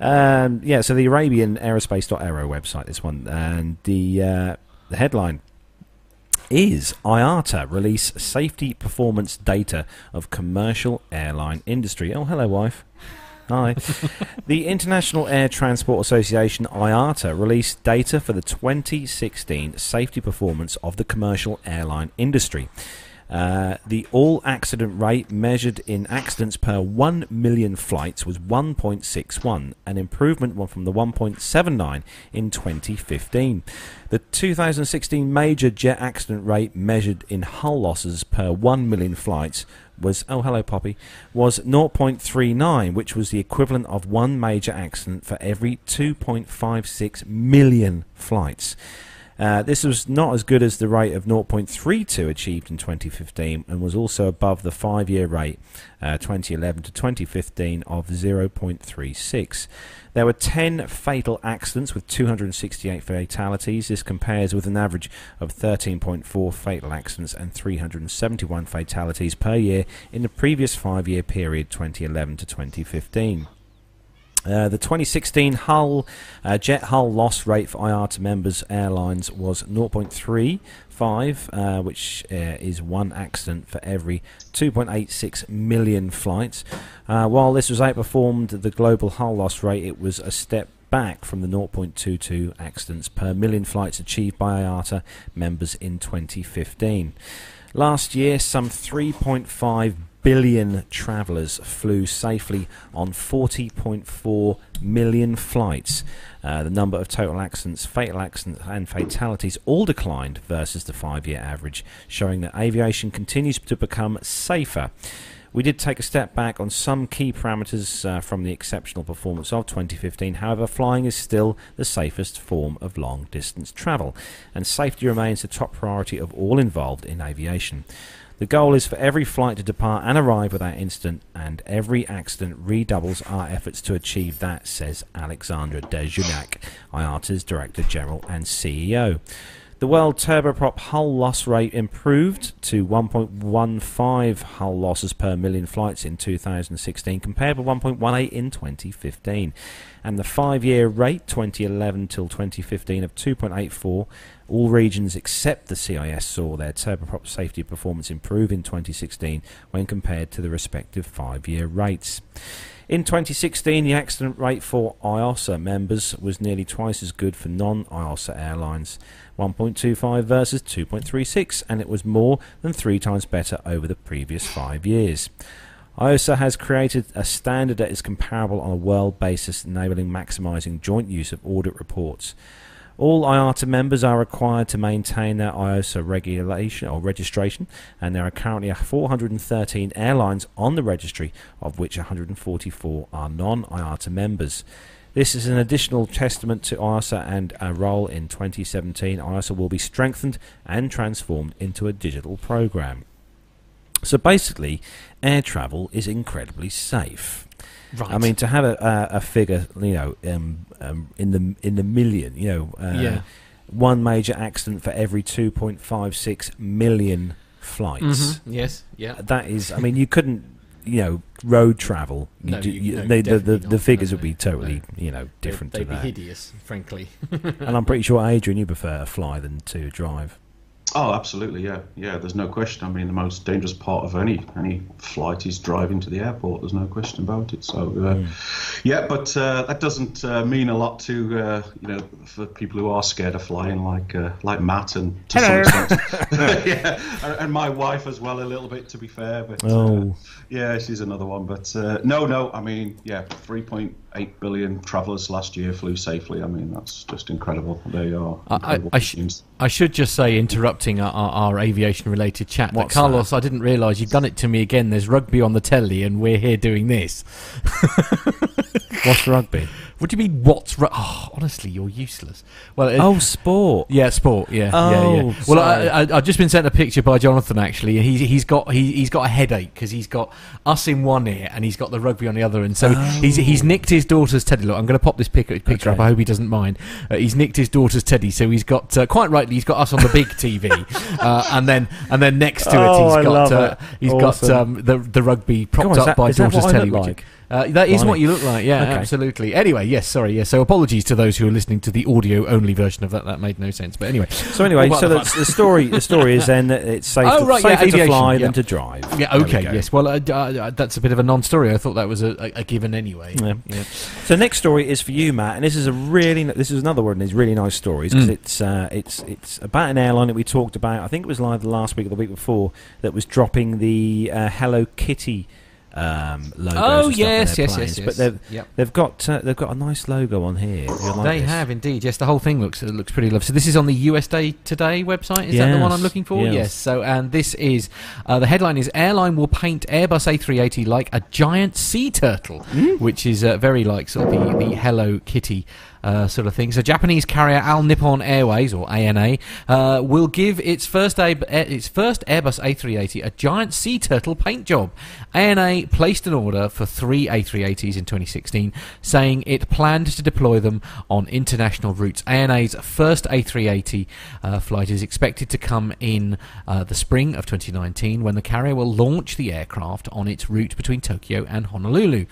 Um, yeah, so the Arabian Aerospace dot Aero website, this one, and the uh, the headline is IATA release safety performance data of commercial airline industry. Oh, hello, wife. Hi. the International Air Transport Association IATA released data for the 2016 safety performance of the commercial airline industry. Uh, the all accident rate measured in accidents per 1 million flights was 1.61, an improvement from the 1.79 in 2015. The 2016 major jet accident rate measured in hull losses per 1 million flights was oh hello Poppy was 0.39 which was the equivalent of one major accident for every 2.56 million flights. Uh, this was not as good as the rate of 0.32 achieved in 2015 and was also above the five year rate uh, 2011 to 2015 of 0.36. There were 10 fatal accidents with 268 fatalities. This compares with an average of 13.4 fatal accidents and 371 fatalities per year in the previous five year period 2011 to 2015. Uh, the 2016 hull uh, jet hull loss rate for IATA members airlines was 0.35, uh, which uh, is one accident for every 2.86 million flights. Uh, while this was outperformed the global hull loss rate, it was a step back from the 0.22 accidents per million flights achieved by IATA members in 2015. Last year, some 3.5 billion travellers flew safely on 40.4 million flights. Uh, the number of total accidents, fatal accidents, and fatalities all declined versus the five year average, showing that aviation continues to become safer. We did take a step back on some key parameters uh, from the exceptional performance of 2015. However, flying is still the safest form of long distance travel, and safety remains the top priority of all involved in aviation. The goal is for every flight to depart and arrive without incident, and every accident redoubles our efforts to achieve that, says Alexandre de Juniac, IATA's Director General and CEO. The world turboprop hull loss rate improved to 1.15 hull losses per million flights in 2016 compared with 1.18 in 2015. And the five year rate 2011 till 2015 of 2.84 all regions except the CIS saw their turboprop safety performance improve in 2016 when compared to the respective five year rates. In 2016, the accident rate for IOSA members was nearly twice as good for non IOSA airlines 1.25 versus 2.36, and it was more than three times better over the previous five years. IOSA has created a standard that is comparable on a world basis, enabling maximizing joint use of audit reports. All IATA members are required to maintain their IOSA regulation or registration, and there are currently 413 airlines on the registry, of which 144 are non-IATA members. This is an additional testament to IOSA and our role in 2017. IOSA will be strengthened and transformed into a digital program. So basically, air travel is incredibly safe. Right. I mean, to have a, a, a figure, you know, um, um, in the in the million, you know, uh, Yeah. one major accident for every 2.56 million flights. Mhm. Yes. Yeah. That is, I mean, you couldn't you know road travel, you No, do- you- no, they- the, the, definitely the not. figures No, would be totally you know different They'd to be that. hideous, frankly. And I'm pretty sure Adrian, you prefer a fly than to drive. Oh, absolutely, yeah, yeah. There's no question. I mean, the most dangerous part of any any flight is driving to the airport. There's no question about it. So, uh, yeah, but uh, that doesn't uh, mean a lot to uh, you know for people who are scared of flying, like uh, like Matt and to some extent, yeah, and- and my wife as well, a little bit to be fair. But uh, Oh. yeah, she's another one. But uh, no, no. I mean, yeah, 3.8 billion travellers last year flew safely. I mean, that's just incredible. They are. I, I, I, sh- I should just say, interrupting our, our, our aviation-related chat, that What's Carlos, I didn't realise you've done it to me again. There's rugby on the telly, and we're here doing this. What's rugby? What do you mean? What's ru- oh, honestly, you're useless. Well, it, oh, sport. Yeah, sport. Yeah, yeah, Oh, yeah. Well, I, sorry. I, I've just been sent a picture by Jonathan actually, and he's he's got he, he's got a headache because he's got us in one ear and he's got the rugby on the other, and so he's he's nicked his daughter's teddy. Look, I'm going to pop this pic- picture up. I hope he doesn't mind. Uh, he's nicked his daughter's teddy, so he's got uh, quite rightly he's got us on the big TV, uh, and then and then next to Oh, it I he's got love uh, it. he's Awesome. got um, the the rugby propped on, up that- by is that daughter's teddy. I telly. look which- like? Uh, that is Blimey. what you look like, yeah, Okay. absolutely. Anyway, yes, sorry, yes. So apologies to those who are listening to the audio-only version of that. That made no sense. But anyway, So anyway, so the the, story the story is then that it's safe Oh, to, right, yeah, safer to fly yeah. than to drive. Yeah. There we Okay. Yes. Well, uh, uh, that's a bit of a non-story. I thought that was a, a, a given anyway. Yeah. So next story is for you, Matt, and this is a really this is another one of these really nice stories because Mm. it's uh, it's it's about an airline that we talked about. I think it was live the last week or the week before that was dropping the uh, Hello Kitty um, logos. Oh and stuff in yes, yes, planes. yes, yes. But they've Yep. they've got uh, they've got a nice logo on here. Like They this. have indeed. Yes, the whole thing looks it looks pretty lovely. So this is on the USA Today website. Is that the one I'm looking for? yes. So and this is uh, the headline is airline will paint Airbus A380 like a giant sea turtle, Hmm? which is uh, very like sort of the, the Hello Kitty. Uh, sort of thing. So, Japanese carrier All Nippon Airways or ANA uh, will give its first a- its first Airbus A380 a giant sea turtle paint job. ANA placed an order for three A380s in 2016, saying it planned to deploy them on international routes. ANA's first A380 uh, flight is expected to come in uh, the spring of 2019 when the carrier will launch the aircraft on its route between Tokyo and Honolulu.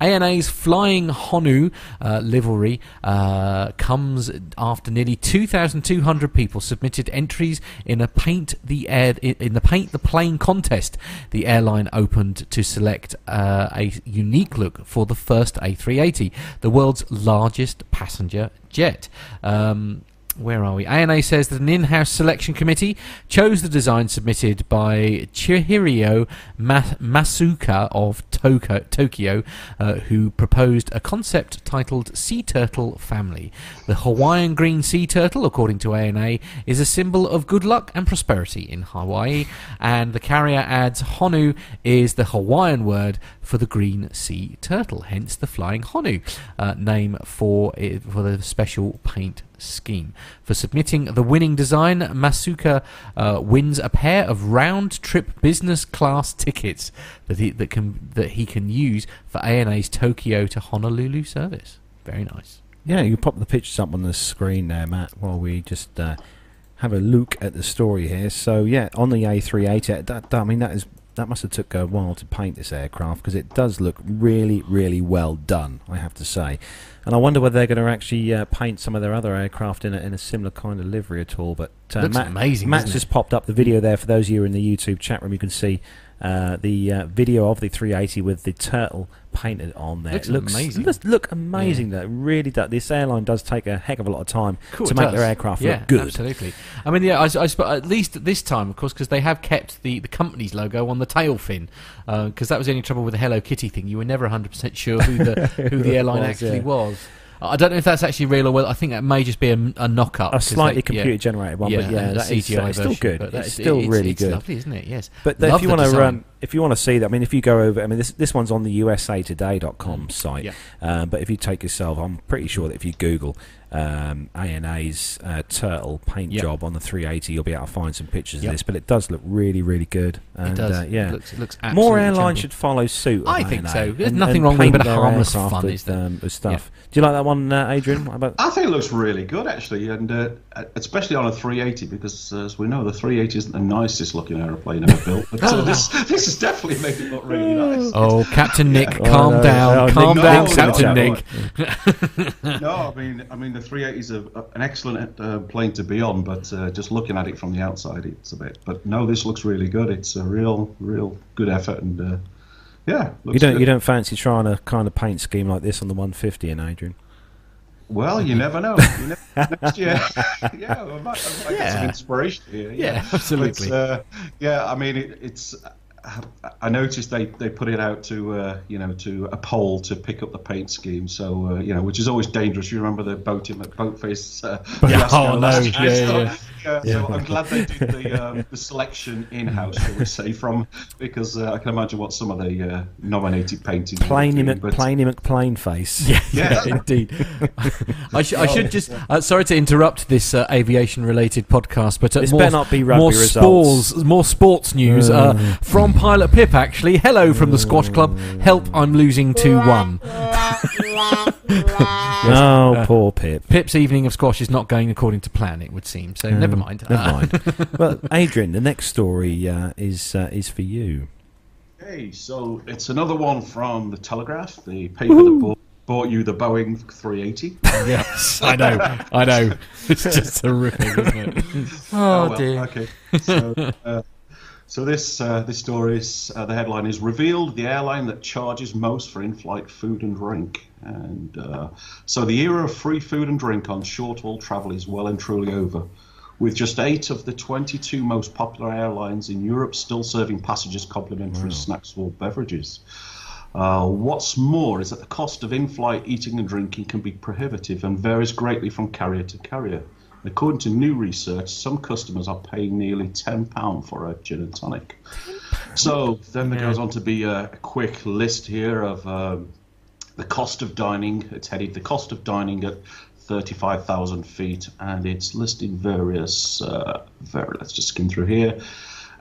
ANA's Flying Honu uh, livery uh, comes after nearly 2,200 people submitted entries in a paint the air in, the paint the plane contest. The airline opened to select uh, a unique look for the first A380, the world's largest passenger jet. Um, where are we? ANA says that an in-house selection committee chose the design submitted by Chihiro Ma- Masuka of Toko- Tokyo, uh, who proposed a concept titled Sea Turtle Family. The Hawaiian green sea turtle, according to ANA, is a symbol of good luck and prosperity in Hawaii, and the carrier adds Honu is the Hawaiian word for the green sea turtle, hence the flying Honu uh, name for it, for the special paint scheme. For submitting the winning design, Masuka uh, wins a pair of round-trip business class tickets that he that can that he can use for ANA's Tokyo to Honolulu service. Very nice. Yeah, you pop the pictures up on the screen there, Matt, while we just uh, have a look at the story here. So yeah, on the A380, that, that I mean that is that must have took a while to paint this aircraft because it does look really, really well done. I have to say, and I wonder whether they're going to actually uh, paint some of their other aircraft in a, in a similar kind of livery at all. But uh, Looks Matt, amazing, Matt's just popped up the video there for those of you in the YouTube chat room. You can see uh, the uh, video of the 380 with the turtle painted on there. Looks it looks amazing. Looks, look amazing. Though it really does. This airline does take a heck of a lot of time Cool, to make does. their aircraft yeah, look good. Absolutely. I mean, yeah, I, I, at least at this time, of course, because they have kept the, the company's logo on the tail fin, uh, because that was the only trouble with the Hello Kitty thing. You were never 100% sure who the who the airline was, actually yeah. was. I don't know if that's actually real or well. I think that may just be a, a knock-up. A 'cause slightly they- yeah. computer generated one, but yeah, a that is CGI uh, still good. It's still it's- really it's good. lovely, isn't it? Yes. But Love if you want to, um, if you want to see that, I mean, if you go over, I mean, this this one's on the USAToday.com site. Mm. Yeah. Um, but if you take yourself, I'm pretty sure that if you Google um, ANA's uh, turtle paint Yeah. job on the 380, you'll be able to find some pictures Yep. of this. But it does look really, really good. And, it does. Uh, yeah. It looks, it looks More airlines champion. should follow suit. I think ANA so. There's and- nothing and wrong with a paint bit of harmless aircraft fun, with, is there? um, with stuff. Do you like that one, uh, Adrian? What about I think it looks really good actually, and uh, especially on a 380 because, uh, as we know, the 380 isn't the nicest looking aeroplane ever built. But uh, this this this has definitely made it look really nice. Oh, Captain Nick, Oh, calm no. down, Oh, calm Nick- down, no, Captain no, Nick. no, I mean, I mean, the 380 is a, an excellent uh, plane to be on, but uh, just looking at it from the outside, it's a bit. But no, this looks really good. It's a real, real good effort, and uh, yeah, looks You don't good. you don't fancy trying a kind of paint scheme like this on the 150 in Adrian? Well, you never know. You never, next year, yeah, I might, I might get some inspiration here. Yeah, absolutely. Uh, yeah, I mean, it, it's. I noticed they, they put it out to uh, you know to a poll to pick up the paint scheme. So uh, you know, which is always dangerous. You remember the boat in the boat face? Uh, Yeah, oh, no, last yeah, year? yeah. So, yeah, so I'm glad they did the, um, the selection in house, shall we say, from because uh, I can imagine what some of the uh, nominated paintings. would Plainy, be, Mc, but- Plainy McPlain face. Yeah, Yeah. yeah, indeed. I, sh- I should just. Uh, sorry to interrupt this uh, aviation-related podcast, but uh, This more, better not be rugby more results. sports, more sports news uh, from Pilot Pip. Actually, hello from the Squash Club. Help, I'm losing two one. Oh, Uh, poor Pip. Pip's evening of squash is not going according to plan. It would seem. So never mind. Never mind. well, Adrian, the next story uh, is uh, is for you. Okay, so it's another one from the Telegraph, the paper that bought, bought you the Boeing 380. yes, I know. I know. It's just horrific, isn't it? Oh, well, dear. Okay. So, uh, so this uh, this story is uh, the headline is revealed the airline that charges most for in-flight food and drink, and uh, so the era of free food and drink on short-haul travel is well and truly over. With just eight of the 22 most popular airlines in Europe still serving passengers complimentary snacks or beverages. Uh, what's more is that the cost of in flight eating and drinking can be prohibitive and varies greatly from carrier to carrier. According to new research, some customers are paying nearly £10 for a gin and tonic. So then there goes on to be a, a quick list here of um, the cost of dining. It's headed the cost of dining at 35,000 feet, and it's listing various. Uh, var- let's just skim through here.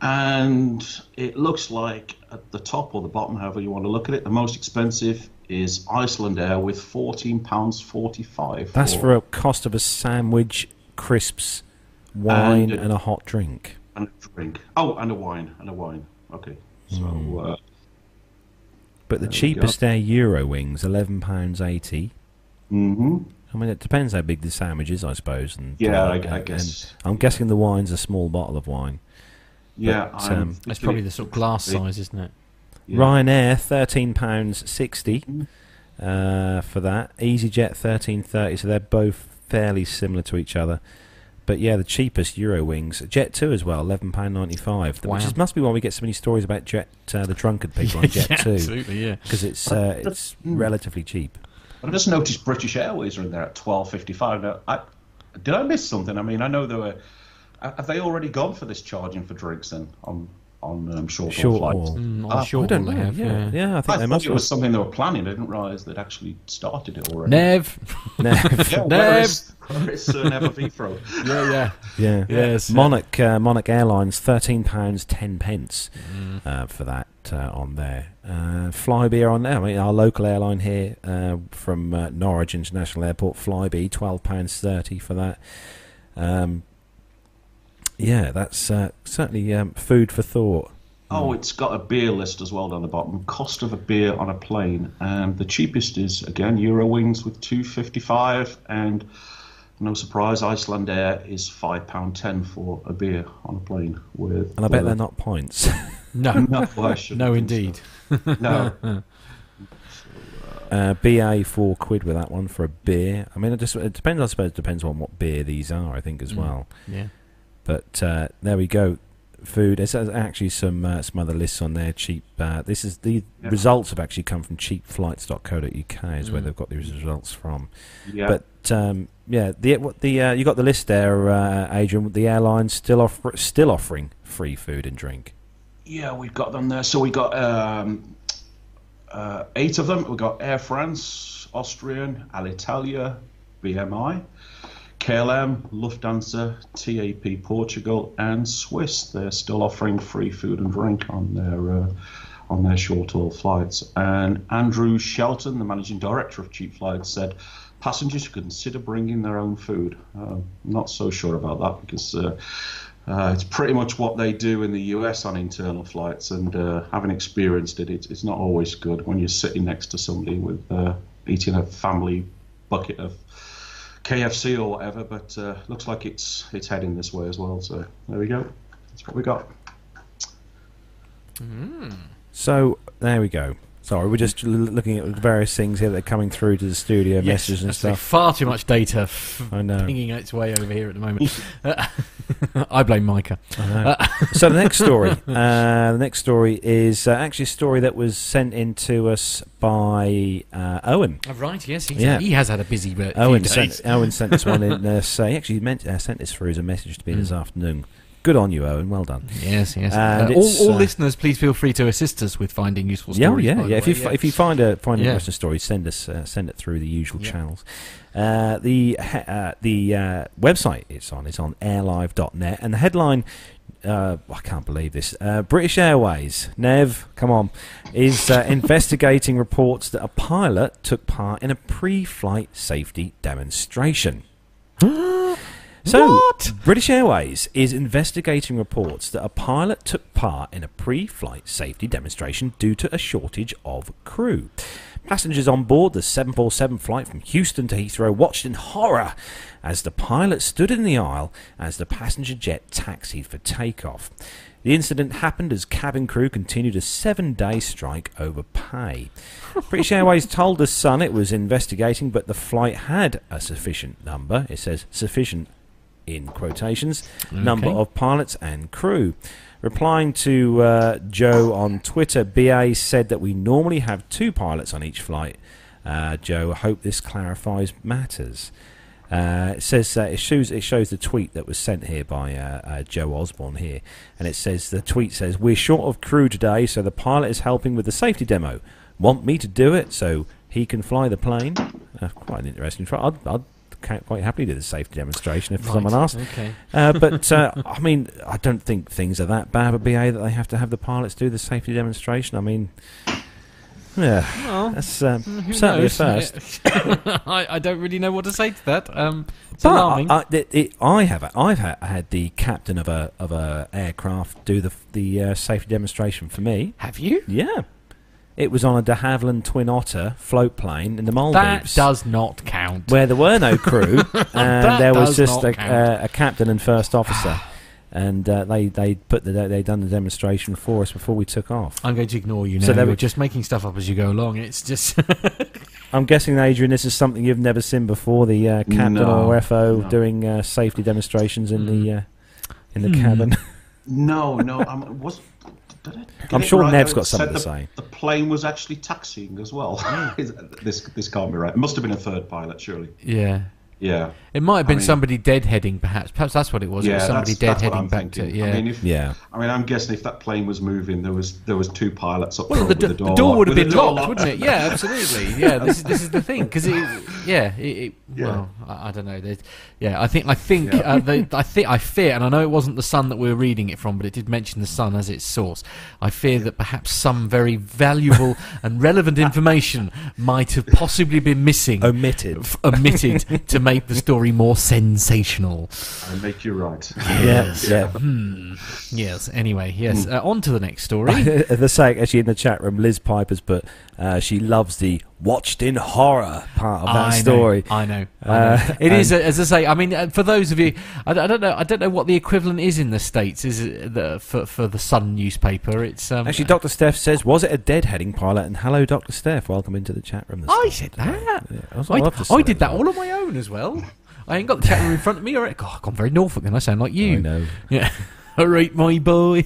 And it looks like at the top or the bottom, however you want to look at it, the most expensive is Icelandair with £14.45. That's for a cost of a sandwich, crisps, wine, And- and a hot drink. and a drink. Oh, and a wine, and a wine. Okay. So, uh, But the There cheapest Air Eurowings, eleven pounds eighty. hmm I mean, it depends how big the sandwich is, I suppose. And Yeah, uh, I- I guess. and I'm guessing the wine's a small bottle of wine. yeah, But, um, That's probably the sort of glass size, isn't it? Yeah. Ryanair, thirteen pounds sixty Mm. uh, for that. EasyJet, thirteen thirty. So they're both fairly similar to each other. But yeah, the cheapest Eurowings, Jet Two as well, eleven pound ninety five. Wow. Which is, must be why we get so many stories about Jet, uh, the drunken people on Jet yeah, Two, absolutely, yeah. because it's uh, it's relatively cheap. I just noticed British Airways are in there at twelve fifty five. Now, I, did I miss something? I mean, I know there were. Have they already gone for this charging for drinks then on on um, short haul Short flights? haul. Mm, on Ah, short I don't one know. have, yeah, yeah. yeah, I I think they thought must. it was something they were planning. I didn't realise they'd actually started it already. Nev. No. Yeah, Nev. where is, where is Sir Never yeah, yeah. Yeah. Yes. Monarch uh, Monarch Airlines, thirteen pounds ten pence Mm. uh, for that uh, on there. Uh, Flybe on there. I mean, our local airline here uh, from uh, Norwich International Airport, Flybe, twelve pounds thirty for that. Um, yeah, that's uh, certainly um, food for thought. Oh, it's got a beer list as well down the bottom. Cost of a beer on a plane, and the cheapest is again Eurowings with two fifty five, and no surprise, Icelandair is five pound ten for a beer on a plane. With And I bet with they're not pints. No, No, well, I shouldn't no, think so. indeed. No, uh, BA four quid with that one for a beer. I mean, it just it depends. I suppose it depends on what beer these are. I think as Mm. well. Yeah. But uh, there we go. Food. There's actually some uh, some other lists on there. Cheap. Uh, this is the Yeah. results have actually come from cheapflights.co.uk is where Mm. they've got these results from. yeah. But um, yeah, the what the uh, you got the list there, uh, Adrian. The airlines still offer still offering free food and drink. Yeah, we've got them there. So we got um, uh, eight of them. We've got Air France, Austrian, Alitalia, BMI, KLM, Lufthansa, TAP Portugal, and Swiss. They're still offering free food and drink on their uh, on their short haul flights. And Andrew Shelton, the managing director of Cheap Flights, said. Passengers should consider bringing their own food. Uh, not so sure about that because uh, uh, it's pretty much what they do in the US on internal flights, and uh, having experienced it, it's, it's not always good when you're sitting next to somebody with uh, eating a family bucket of KFC or whatever. But uh, looks like it's it's heading this way as well. So there we go. That's what we got. So there we go. Sorry, we're just looking at various things here that are coming through to the studio, messages and stuff. Far too much data f- I know. pinging its way over here at the moment. I blame Micah. I know. so the next story, uh, the next story is uh, actually a story that was sent in to us by uh, Owen. Oh, right, yes, he's, Yeah. he has had a busy uh, few Owen days. sent, Owen sent this one in. Uh, say, actually, he meant, uh, sent this through as a message to me this Mm. afternoon. Good on you, Owen. Well done. Yes, yes. And Uh, all all uh, listeners, please feel free to assist us with finding useful Yeah, oh, stories. yeah, by yeah. If you if you find a find Yeah. interesting story, send us uh, send it through the usual Yeah. channels. Uh, the uh, the uh, website it's on is on airlive.net, and the headline. Uh, I can't believe this. Uh, British Airways, Nev, come on, is uh, investigating reports that a pilot took part in a pre-flight safety demonstration. So, What? British Airways is investigating reports that a pilot took part in a pre flight safety demonstration due to a shortage of crew. Passengers on board the 747 flight from Houston to Heathrow watched in horror as the pilot stood in the aisle as the passenger jet taxied for takeoff. The incident happened as cabin crew continued a seven day strike over pay. British Airways told The Sun it was investigating, but the flight had a sufficient number, it says sufficient in quotations, number of pilots and crew. Replying to uh, Joe on Twitter, BA said that we normally have two pilots on each flight. Uh, Joe, I hope this clarifies matters. Uh, it says uh, it shows it shows the tweet that was sent here by uh, uh, Joe Osborne here, and it says the tweet says we're short of crew today, so the pilot is helping with the safety demo. Want me to do it so he can fly the plane? Uh, quite an interesting try. I'd, I'd quite happily do the safety demonstration if Right, someone asked. Okay. Uh, but uh, I mean, I don't think things are that bad at BA that they have to have the pilots do the safety demonstration. I mean, yeah, Well, that's um, certainly a first. I, I don't really know what to say to that. Um, it's But alarming. I, I, it, it, I have I've ha- had the captain of a of a aircraft do the the uh, safety demonstration for me. Have you? Yeah, it was on a de Havilland Twin Otter float plane in the Maldives. That Maldives. does not count. where there were no crew, and That there was just not a, uh, a captain and first officer, and uh, they they put the they done the demonstration for us before we took off. I'm going to ignore you now. So there You're just making stuff up as you go along. It's just I'm guessing, Adrian, this is something you've never seen before. The uh, captain No, or FO no. doing uh, safety demonstrations in the uh, in the Hmm. cabin. No, no, I'm, was. Did I get I'm sure right? Nev's got something to the, say. The plane was actually taxiing as well. This this can't be right. It must have been a third pilot, surely. yeah. Yeah. It might have I been mean- somebody deadheading, perhaps. Perhaps that's what it was. it yeah, was somebody that's, that's deadheading I'm back to yeah. I mean, if, Yeah. I mean, I'm guessing if that plane was moving, there was there was two pilots up well, front the, with d- the the door, door would have been locked, locked. wouldn't it? Yeah, absolutely. Yeah, this is this is the thing because it, yeah, it, it, Yeah. well, I, I don't know. There's- Yeah, I think I think Yeah. uh, they, I think I fear, and I know it wasn't the Sun that we're reading it from, but it did mention the Sun as its source. I fear that perhaps some very valuable and relevant information might have possibly been missing. Omitted. f- omitted to make the story more sensational. I make you right. Yeah, yeah. Hmm. Yes. Anyway, yes. Uh, on to the next story. the sake, actually, in the chat room, Liz Piper's put uh, she loves the watched in horror part of that I know, story. I know. I Uh. It is, uh, as I say. I mean, uh, for those of you, I, don't- I don't know. I don't know what the equivalent is in the states. Is it the, for for the Sun newspaper? It's um, Actually, Dr. Steph says, was it a deadheading pilot? And hello, Dr. Steph. Welcome into the chat room. I said that. Yeah, I, was, I, love to say I did that all on my own as well. I ain't got the chat room in front of me. Right. God, I've gone very Norfolk. Then I sound like you. I know. Yeah. All right, my boy.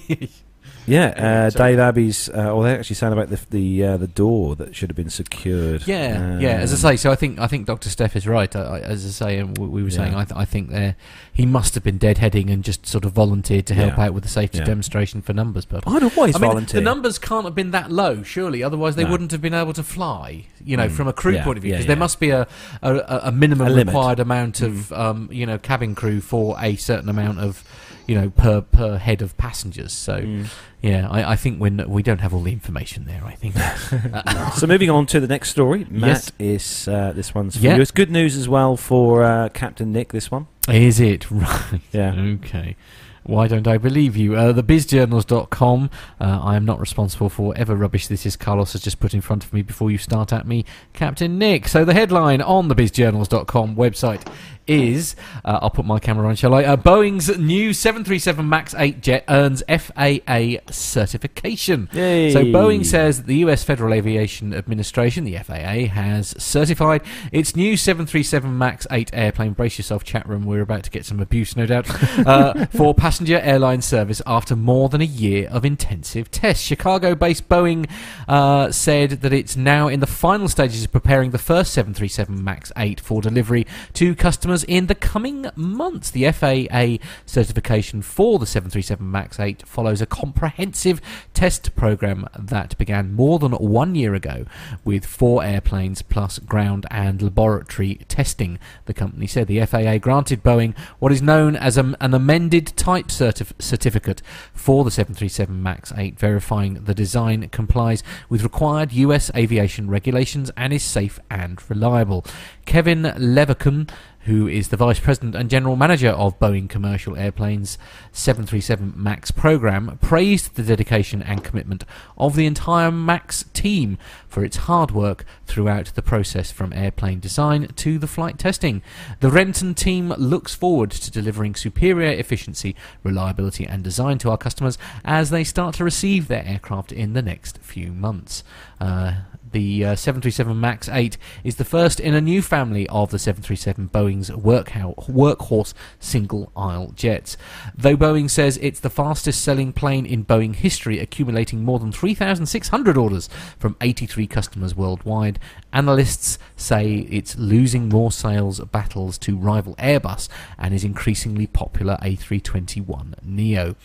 Yeah, uh, sorry. Dave Abbey's. Uh, well, they actually saying about the the uh, the door that should have been secured. Yeah, Um, yeah. As I say, so I think I think Doctor Steph is right. I, I, as I say, and we, we were saying, I, th- I think there he must have been deadheading and just sort of volunteered to help Yeah. out with the safety Yeah. demonstration for numbers purposes. I'd always I mean, volunteer. the numbers can't have been that low, surely. Otherwise, they No. wouldn't have been able to fly. You know, Mm. from a crew Yeah, point of view, because yeah. there must be a a, a- minimum A required amount of um, you know cabin crew for a certain amount of you know per per head of passengers. So Mm. yeah, I, I think we we don't have all the information there. I think. so moving on to the next story, Matt Yes. is uh, this one's for Yeah. you. It's good news as well for uh, Captain Nick. This one, Is it right? yeah. Okay. Why don't I believe you? Uh, thebizjournals.com. Uh, I am not responsible for whatever rubbish this is Carlos has just put in front of me before you start at me, Captain Nick. So the headline on the bizjournals.com website is uh, I'll put my camera on, shall I? Uh, Boeing's new 737 MAX 8 jet earns FAA certification. Yay. So Boeing says that the US Federal Aviation Administration, the FAA, has certified its new 737 MAX 8 airplane. Brace yourself, chat room. We're about to get some abuse, no doubt, uh, for passenger airline service after more than a year of intensive tests. Chicago-based Boeing uh, said that it's now in the final stages of preparing the first 737 MAX 8 for delivery to customers in the coming months. The FAA certification for the 737 MAX 8 follows a comprehensive test program that began more than one year ago with four airplanes plus ground and laboratory testing. The company said the FAA granted Boeing what is known as an amended type certif- certificate for the 737 MAX 8, verifying the design complies with required US aviation regulations and is safe and reliable. Kevin Leverkuhn who is the Vice President and General Manager of Boeing Commercial Airplanes 737 MAX program, praised the dedication and commitment of the entire MAX team for its hard work throughout the process from airplane design to the flight testing. The Renton team looks forward to delivering superior efficiency, reliability, and design to our customers as they start to receive their aircraft in the next few months. Uh, the uh, 737 MAX 8 is the first in a new family of the 737 Boeing's workhorse single aisle jets. Though Boeing says it's the fastest selling plane in Boeing history, accumulating more than 3,600 orders from 83 customers worldwide, analysts say it's losing more sales battles to rival Airbus and is increasingly popular A321 Neo.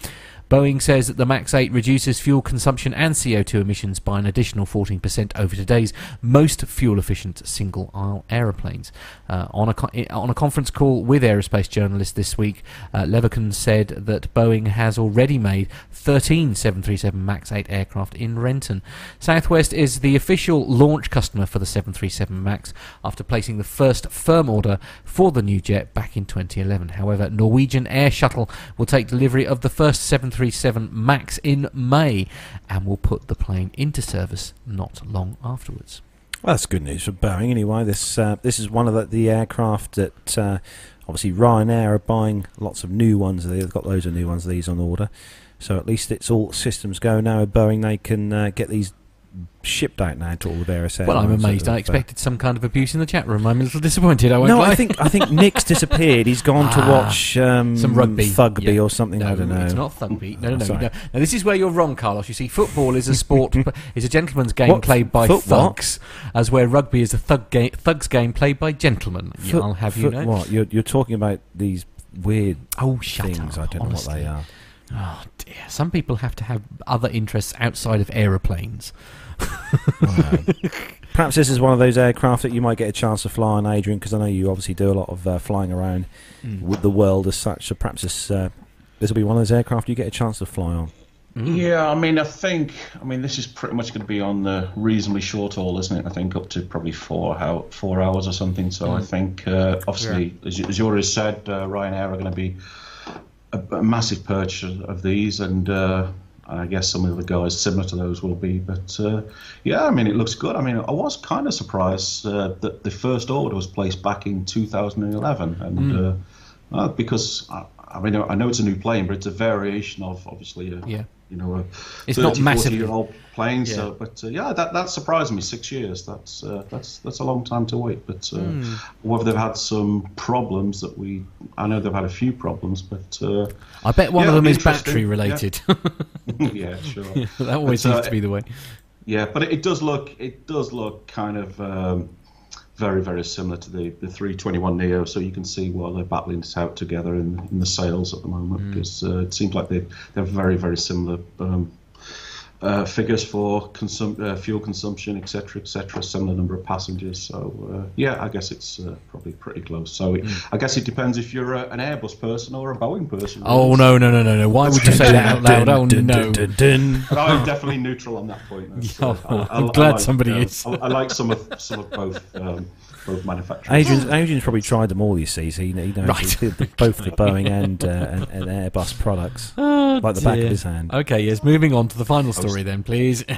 Boeing says that the MAX 8 reduces fuel consumption and CO2 emissions by an additional 14% over today's most fuel efficient single aisle aeroplanes. Uh, on, a co- on a conference call with aerospace journalists this week, uh, Leverkuhn said that Boeing has already made 13 737 MAX 8 aircraft in Renton. Southwest is the official launch customer for the 737 MAX after placing the first firm order for the new jet back in 2011. However, Norwegian Air Shuttle will take delivery of the first 737 MAX in May and will put the plane into service not long afterwards. Well, that's good news for Boeing anyway. This uh, this is one of the, the aircraft that uh, obviously Ryanair are buying lots of new ones. They've got loads of new ones these on order. So at least it's all systems go now. With Boeing, they can uh, get these shipped out now to all the various Well, I'm amazed. I expected some kind of abuse in the chat room. I'm a little disappointed. I won't No, lie. I think I think Nick's disappeared. He's gone to Ah, watch um, some rugby. Thugby Yeah. or something. No, I don't know. it's not Thugby. No, no, no, no. Now, this is where you're wrong, Carlos. You see, football is a sport, is a gentleman's game What? played by Foot what? thugs, as where rugby is a thug game, thug's game played by gentlemen. Foot- I'll have you know. What you're you're talking about these weird Oh, shut things? up. I don't know what they are. Oh dear. Some people have to have other interests outside of aeroplanes. Wow. Perhaps this is one of those aircraft that you might get a chance to fly on, Adrian, because I know you obviously do a lot of uh, flying around with the world as such. So perhaps this uh, this will be one of those aircraft you get a chance to fly on. Yeah, I mean, I think, I mean, this is pretty much going to be on the reasonably short haul, isn't it? I think up to probably four how, four hours or something. So I think, uh, obviously, as, you- as you already said, uh, Ryanair are going to be a, a massive purchase of these, and uh, I guess some of the guys similar to those will be. But uh, yeah, I mean, it looks good. I mean, I was kind of surprised uh, that the first order was placed back in 2011, and uh, uh, because I, I mean, I know it's a new plane, but it's a variation of obviously a, Yeah. You know, a It's not 30, massively- year old plane. Yeah. So, but uh, yeah, that that surprised me. Six years. That's uh, that's that's a long time to wait. But uh, Hmm. whether they've had some problems that we, I know they've had a few problems, but uh, I bet one Yeah, of them is battery related. yeah, sure. that always But, uh, seems to be the way. Yeah, but it, it does look it does look kind of um, very very similar to the the 321 Neo. So you can see why they're battling this out together in, in the sales at the moment Mm. because uh, it seems like they they're very very similar. Um, uh, figures for consum- uh, fuel consumption, etc., etc., similar number of passengers. So uh, yeah, I guess it's uh, probably pretty close. So it, I guess it depends if you're a, an Airbus person or a Boeing person. Oh no no no no no! Why would you say that out loud? Oh Dun, no! dun, dun, dun. But I'm definitely neutral on that point. That's, Yeah, uh, I'm glad somebody uh, is. I, I like some of some of both um, both manufacturers. Adrian's, Adrian's probably tried them all. You see, so he, he knows Right. the, the, both the Boeing and, uh, and, and Airbus products, Oh, like the back of his hand. Okay, yes. Moving on to the final story, then, please.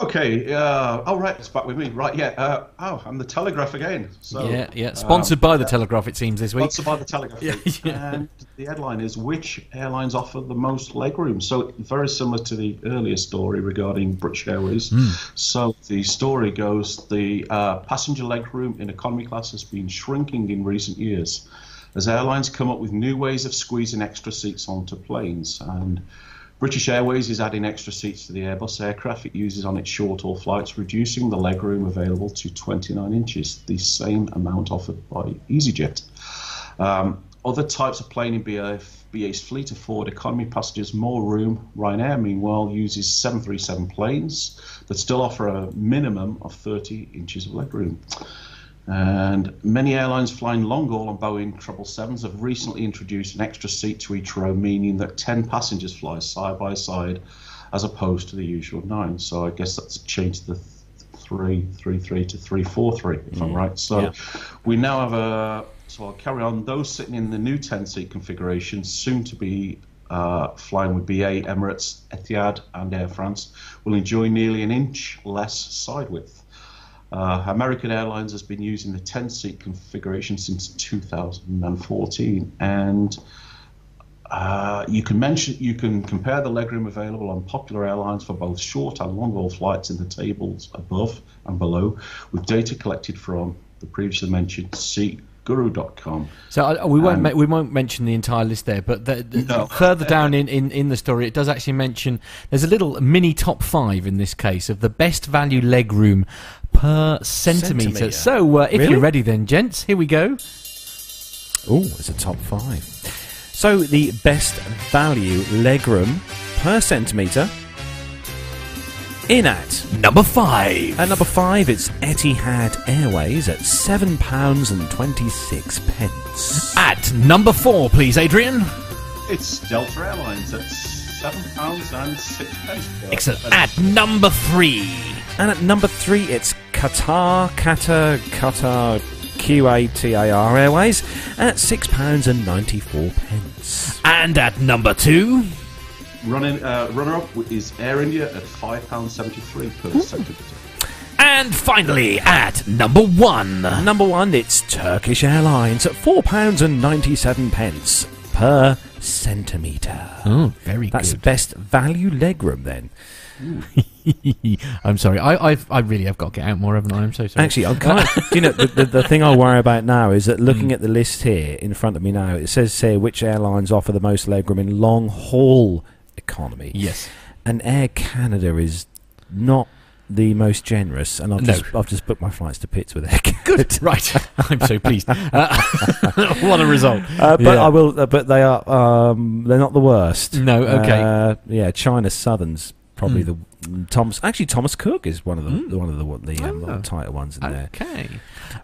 Okay, uh, oh right, it's back with me. Right, yeah. Uh, oh, I'm the Telegraph again. So, yeah, yeah. uh, Sponsored by the Telegraph, it seems this week. Sponsored by the Telegraph. Yeah, yeah. And the headline is Which airlines offer the most legroom? So, very similar to the earlier story regarding British Airways. Hmm. So, the story goes the uh, passenger legroom in economy class has been shrinking in recent years as airlines come up with new ways of squeezing extra seats onto planes. And British Airways is adding extra seats to the Airbus aircraft it uses on its short haul flights, reducing the legroom available to 29 inches, the same amount offered by EasyJet. Um, other types of plane in BA, BA's fleet afford economy passengers more room. Ryanair, meanwhile, uses 737 planes that still offer a minimum of 30 inches of legroom. And many airlines flying long haul on Boeing 777s have recently introduced an extra seat to each row, meaning that 10 passengers fly side by side as opposed to the usual nine. So I guess that's changed the th- three, three, three to three, four, three, if I'm right. So Yeah. we now have a. So I'll carry on. Those sitting in the new 10 seat configuration, soon to be uh, flying with BA, Emirates, Etihad, and Air France, will enjoy nearly an inch less side width. Uh, American Airlines has been using the 10 seat configuration since 2014, and uh, you can mention you can compare the legroom available on popular airlines for both short and long haul flights in the tables above and below, with data collected from the previously mentioned seatguru.com. So uh, we won't Um, ma- we won't mention the entire list there, but the, the- No. further down in, in, in the story, it does actually mention there's a little mini top five in this case of the best value leg room per centimeter. Centimetre. So uh, if Really? you're ready, then gents, here we go. Oh, it's a top five. So the best value legroom per centimetre in at Number five. At number five, it's Etihad Airways at seven pounds and twenty six pence. At number four, please, Adrian. It's Delta Airlines at seven pounds and six pence. per Excellent. At number three. And at number three, it's Qatar, Qatar, Qatar, QATAR Airways at six pounds and ninety four pence. And at number two. Running uh, runner up is Air India at five pounds seventy three per centimetre. And finally, at number one. Number one, it's Turkish Airlines at four pounds and ninety seven pence per centimetre. Oh, very good. That's good. best value legroom then. I'm sorry. I I've, I really have got to get out more, haven't I? I'm so sorry. Actually, I'm kind of, you know, the, the, the thing I worry about now is that looking hmm. at the list here in front of me now, it says here which airlines offer the most legroom in long haul economy. yes. And Air Canada is not the most generous, and I've No. just I've just booked my flights to Pitts with Air Good. Right. I'm so pleased. Uh, what a result. Uh, but Yeah. I will. Uh, but they are. Um, they're not the worst. No, okay. Uh, yeah, China Southern's probably Mm. the Thomas. Actually, Thomas Cook is one of the Mm. one of the the um, Oh. tighter ones in there. Okay.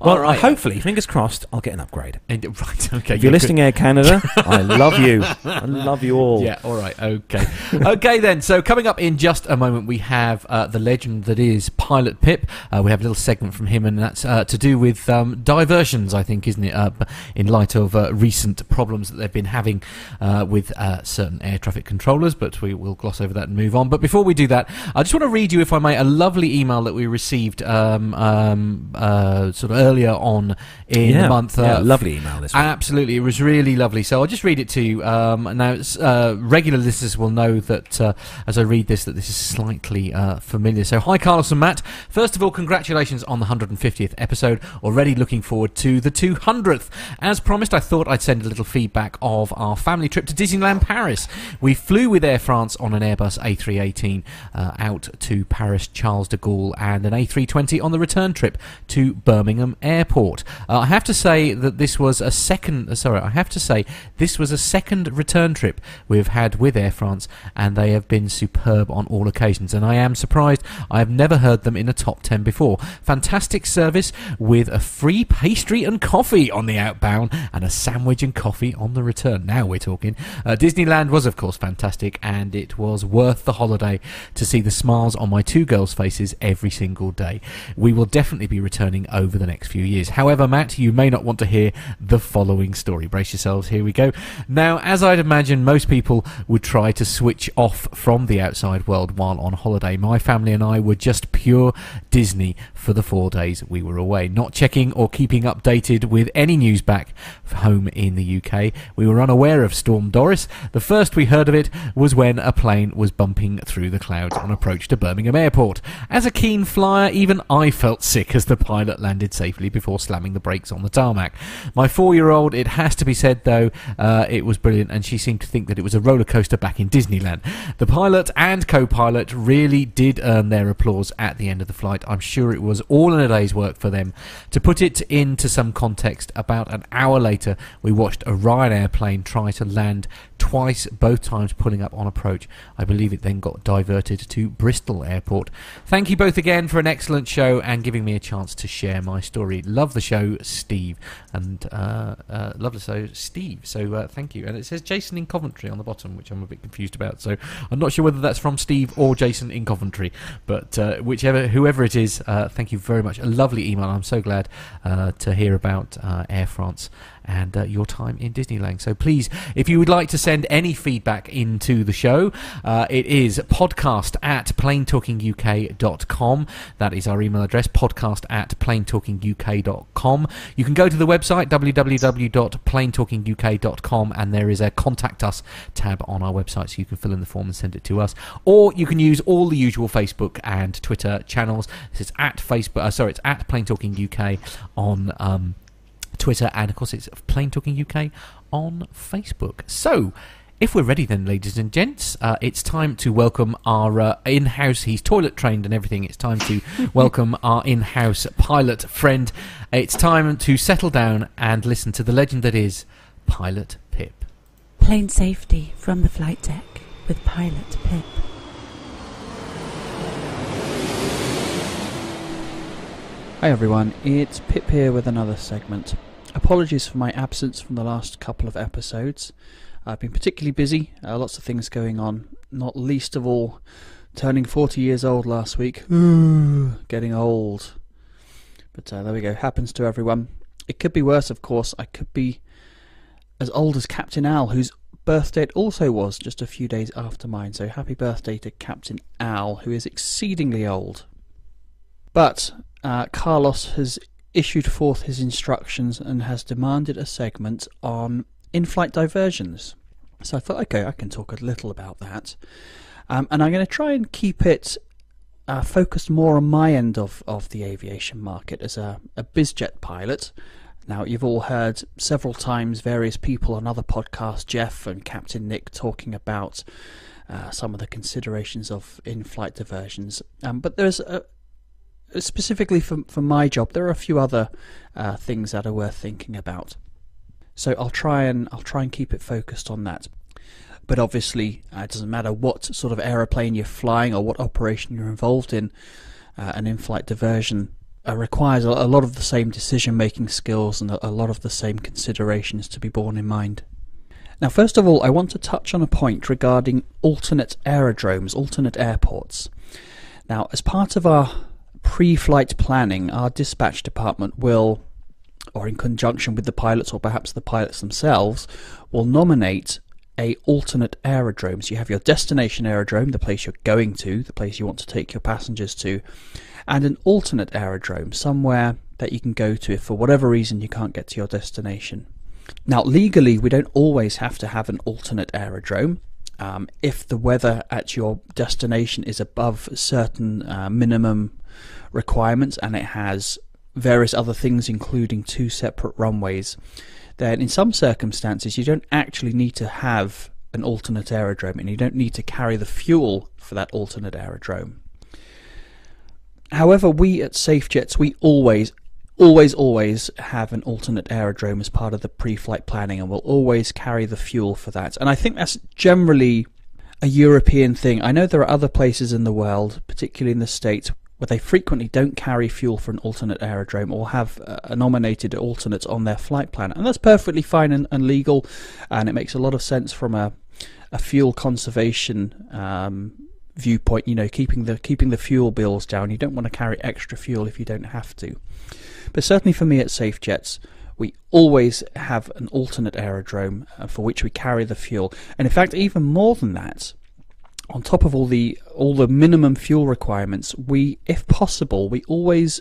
Well, All right. hopefully, fingers crossed, I'll get an upgrade. And- right. Okay. If you're yeah, listening, Air Canada, I love you. I love you all. Yeah. All right. Okay. okay then. So coming up in just a moment, we have uh, the legend that is Pilot Pip. Uh, we have a little segment from him, and that's uh, to do with um, diversions. I think, isn't it? Uh, in light of uh, recent problems that they've been having uh, with uh, certain air traffic controllers, but we will gloss over that and move on. But before we do that, I just want to read you, if I may, a lovely email that we received um, um, uh, sort of earlier on in yeah. the month. Yeah, uh, lovely email this one. Absolutely, it was really lovely. So I'll just read it to you. Um, now, uh, regular listeners will know that uh, as I read this, that this is slightly uh, familiar. So, hi, Carlos and Matt. First of all, congratulations on the 150th episode. Already looking forward to the 200th. As promised, I thought I'd send a little feedback of our family trip to Disneyland Paris. We flew with Air France on an Airbus A318 uh, out to Paris Charles de Gaulle and an A320 on the return trip to Birmingham Birmingham Airport. Uh, I have to say that this was a second. Uh, sorry, I have to say this was a second return trip we've had with Air France, and they have been superb on all occasions. And I am surprised I have never heard them in a top ten before. Fantastic service with a free pastry and coffee on the outbound, and a sandwich and coffee on the return. Now we're talking. Uh, Disneyland was, of course, fantastic, and it was worth the holiday to see the smiles on my two girls' faces every single day. We will definitely be returning over the next few years. However, Matt, you may not want to hear the following story. Brace yourselves, here we go. Now, as I'd imagine most people would try to switch off from the outside world while on holiday, my family and I were just pure Disney for the four days we were away, not checking or keeping updated with any news back home in the UK. We were unaware of Storm Doris. The first we heard of it was when a plane was bumping through the clouds on approach to Birmingham Airport. As a keen flyer, even I felt sick as the pilot landed safely before slamming the brakes on the tarmac. My four year old, it has to be said though, uh, it was brilliant and she seemed to think that it was a roller coaster back in Disneyland. The pilot and co pilot really did earn their applause at the end of the flight. I'm sure it was all in a day's work for them. To put it into some context, about an hour later, we watched a Ryanair plane try to land twice, both times pulling up on approach. I believe it then got diverted to Bristol Airport. Thank you both again for an excellent show and giving me a chance to share my story. Love the show, Steve. And uh, uh, love the show, Steve. So uh, thank you. And it says Jason in Coventry on the bottom, which I'm a bit confused about. So I'm not sure whether that's from Steve or Jason in Coventry. But uh, whichever, whoever it is, uh, thank you very much. A lovely email. I'm so glad to hear about Air France and uh, your time in Disneyland. So please, if you would like to send any feedback into the show, uh, it is podcast at planetalkinguk.com. That is our email address, podcast at planetalkinguk.com. You can go to the website, www.planetalkinguk.com, and there is a contact us tab on our website so you can fill in the form and send it to us. Or you can use all the usual Facebook and Twitter channels. This is at Facebook, uh, sorry, it's at Plane Talking UK on um, Twitter, and of course it's Plane Talking UK on Facebook. So, if we're ready, then, ladies and gents, uh, it's time to welcome our uh, in house, he's toilet trained and everything. It's time to welcome our in house pilot friend. It's time to settle down and listen to the legend that is Pilot Pip. Plane safety from the flight deck with Pilot Pip. Hi everyone, it's Pip here with another segment. Apologies for my absence from the last couple of episodes. I've been particularly busy, uh, lots of things going on, not least of all turning 40 years old last week. Getting old. But uh, there we go, happens to everyone. It could be worse, of course. I could be as old as Captain Al, whose birthday it also was just a few days after mine. So happy birthday to Captain Al, who is exceedingly old. But uh, Carlos has issued forth his instructions and has demanded a segment on in flight diversions. So I thought, okay, I can talk a little about that. Um, and I'm going to try and keep it uh, focused more on my end of, of the aviation market as a, a bizjet pilot. Now, you've all heard several times various people on other podcasts, Jeff and Captain Nick, talking about uh, some of the considerations of in flight diversions. Um, but there's a, specifically for, for my job, there are a few other uh, things that are worth thinking about. So I'll try and I'll try and keep it focused on that. But obviously, uh, it doesn't matter what sort of aeroplane you're flying or what operation you're involved in. Uh, an in-flight diversion uh, requires a, lot of the same decision-making skills and a lot of the same considerations to be borne in mind. Now, first of all, I want to touch on a point regarding alternate aerodromes, alternate airports. Now, as part of our pre flight planning, our dispatch department will, or in conjunction with the pilots, or perhaps the pilots themselves, will nominate a alternate aerodrome. So you have your destination aerodrome, the place you're going to, the place you want to take your passengers to, and an alternate aerodrome, somewhere that you can go to if for whatever reason you can't get to your destination. Now, legally, we don't always have to have an alternate aerodrome. Um, if the weather at your destination is above certain uh, minimum requirements and it has various other things, including two separate runways, then in some circumstances you don't actually need to have an alternate aerodrome and you don't need to carry the fuel for that alternate aerodrome. However, we at SafeJets, we always, always, always have an alternate aerodrome as part of the pre-flight planning, and we'll always carry the fuel for that. And I think that's generally a European thing. I know there are other places in the world, particularly in the States, where they frequently don't carry fuel for an alternate aerodrome or have a nominated alternate on their flight plan. And that's perfectly fine and, and legal, and it makes a lot of sense from a, a fuel conservation um, viewpoint. You know, keeping the keeping the fuel bills down. You don't want to carry extra fuel if you don't have to. But certainly for me at SafeJets, we always have an alternate aerodrome uh, for which we carry the fuel. And in fact, even more than that, on top of all the all the minimum fuel requirements, we, if possible, we always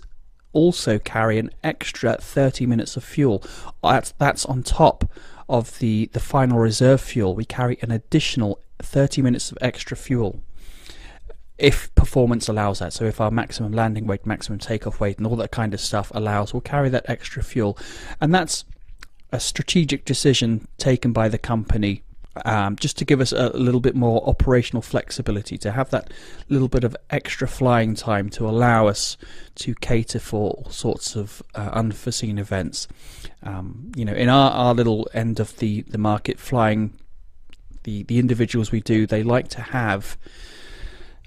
also carry an extra 30 minutes of fuel. That's, that's on top of the, the final reserve fuel. We carry an additional 30 minutes of extra fuel if performance allows that. So if our maximum landing weight, maximum takeoff weight, and all that kind of stuff allows, we'll carry that extra fuel. And that's a strategic decision taken by the company um, just to give us a little bit more operational flexibility, to have that little bit of extra flying time to allow us to cater for all sorts of uh, unforeseen events. Um, you know, in our, our little end of the, the market, flying the, the individuals we do, they like to have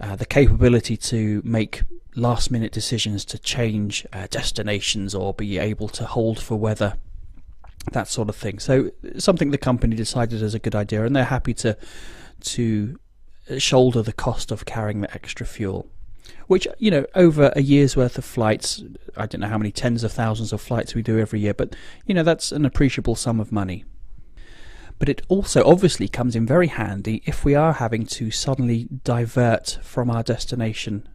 uh, the capability to make last minute decisions to change uh, destinations or be able to hold for weather that sort of thing so something the company decided is a good idea and they're happy to to uh, shoulder the cost of carrying the extra fuel which you know over a year's worth of flights i don't know how many tens of thousands of flights we do every year but you know that's an appreciable sum of money but it also obviously comes in very handy if we are having to suddenly divert from our destination.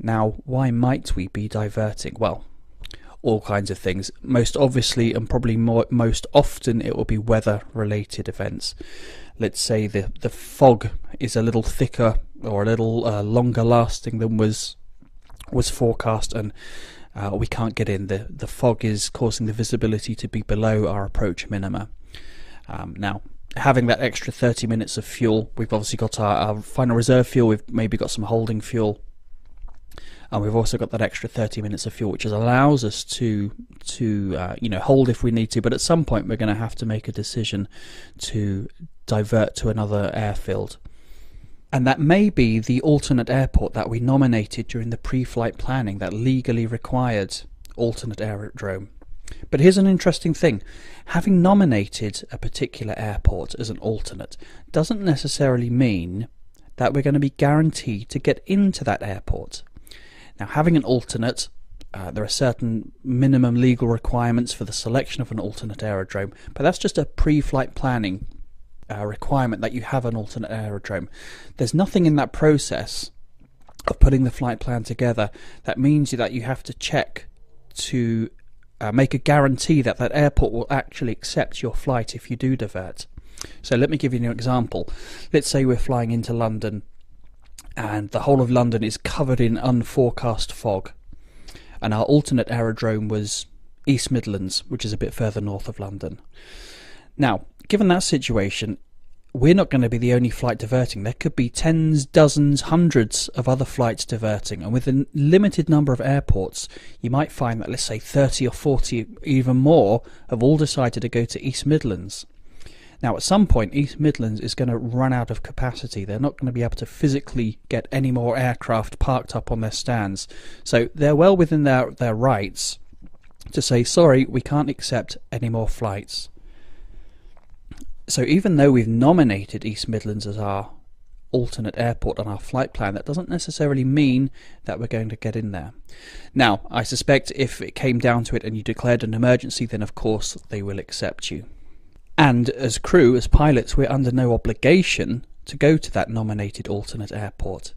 Now, why might we be diverting? Well, all kinds of things. Most obviously, and probably more, most often, it will be weather related events. Let's say the, the fog is a little thicker or a little uh, longer lasting than was was forecast, and uh, we can't get in. The, the fog is causing the visibility to be below our approach minima. Um, now, having that extra 30 minutes of fuel, we've obviously got our, our, final reserve fuel, we've maybe got some holding fuel, and we've also got that extra 30 minutes of fuel, which allows us to to uh, you know hold if we need to. But at some point, we're going to have to make a decision to divert to another airfield. And that may be the alternate airport that we nominated during the pre flight planning, that legally required alternate aerodrome. But here's an interesting thing having nominated a particular airport as an alternate doesn't necessarily mean that we're going to be guaranteed to get into that airport. Now, having an alternate, uh, there are certain minimum legal requirements for the selection of an alternate aerodrome, but that's just a pre flight planning uh, requirement that you have an alternate aerodrome. There's nothing in that process of putting the flight plan together that means that you have to check to uh, make a guarantee that that airport will actually accept your flight if you do divert. So let me give you an example. Let's say we're flying into London and the whole of London is covered in unforecast fog. And our alternate aerodrome was East Midlands, which is a bit further north of London. Now, given that situation, we're not going to be the only flight diverting. There could be tens, dozens, hundreds of other flights diverting. And with a limited number of airports, you might find that, let's say, 30 or 40, even more, have all decided to go to East Midlands. Now, at some point, East Midlands is going to run out of capacity. They're not going to be able to physically get any more aircraft parked up on their stands. So they're well within their, their rights to say, sorry, we can't accept any more flights. So even though we've nominated East Midlands as our alternate airport on our flight plan, that doesn't necessarily mean that we're going to get in there. Now, I suspect if it came down to it and you declared an emergency, then of course they will accept you. And as crew, as pilots, we're under no obligation to go to that nominated alternate airport.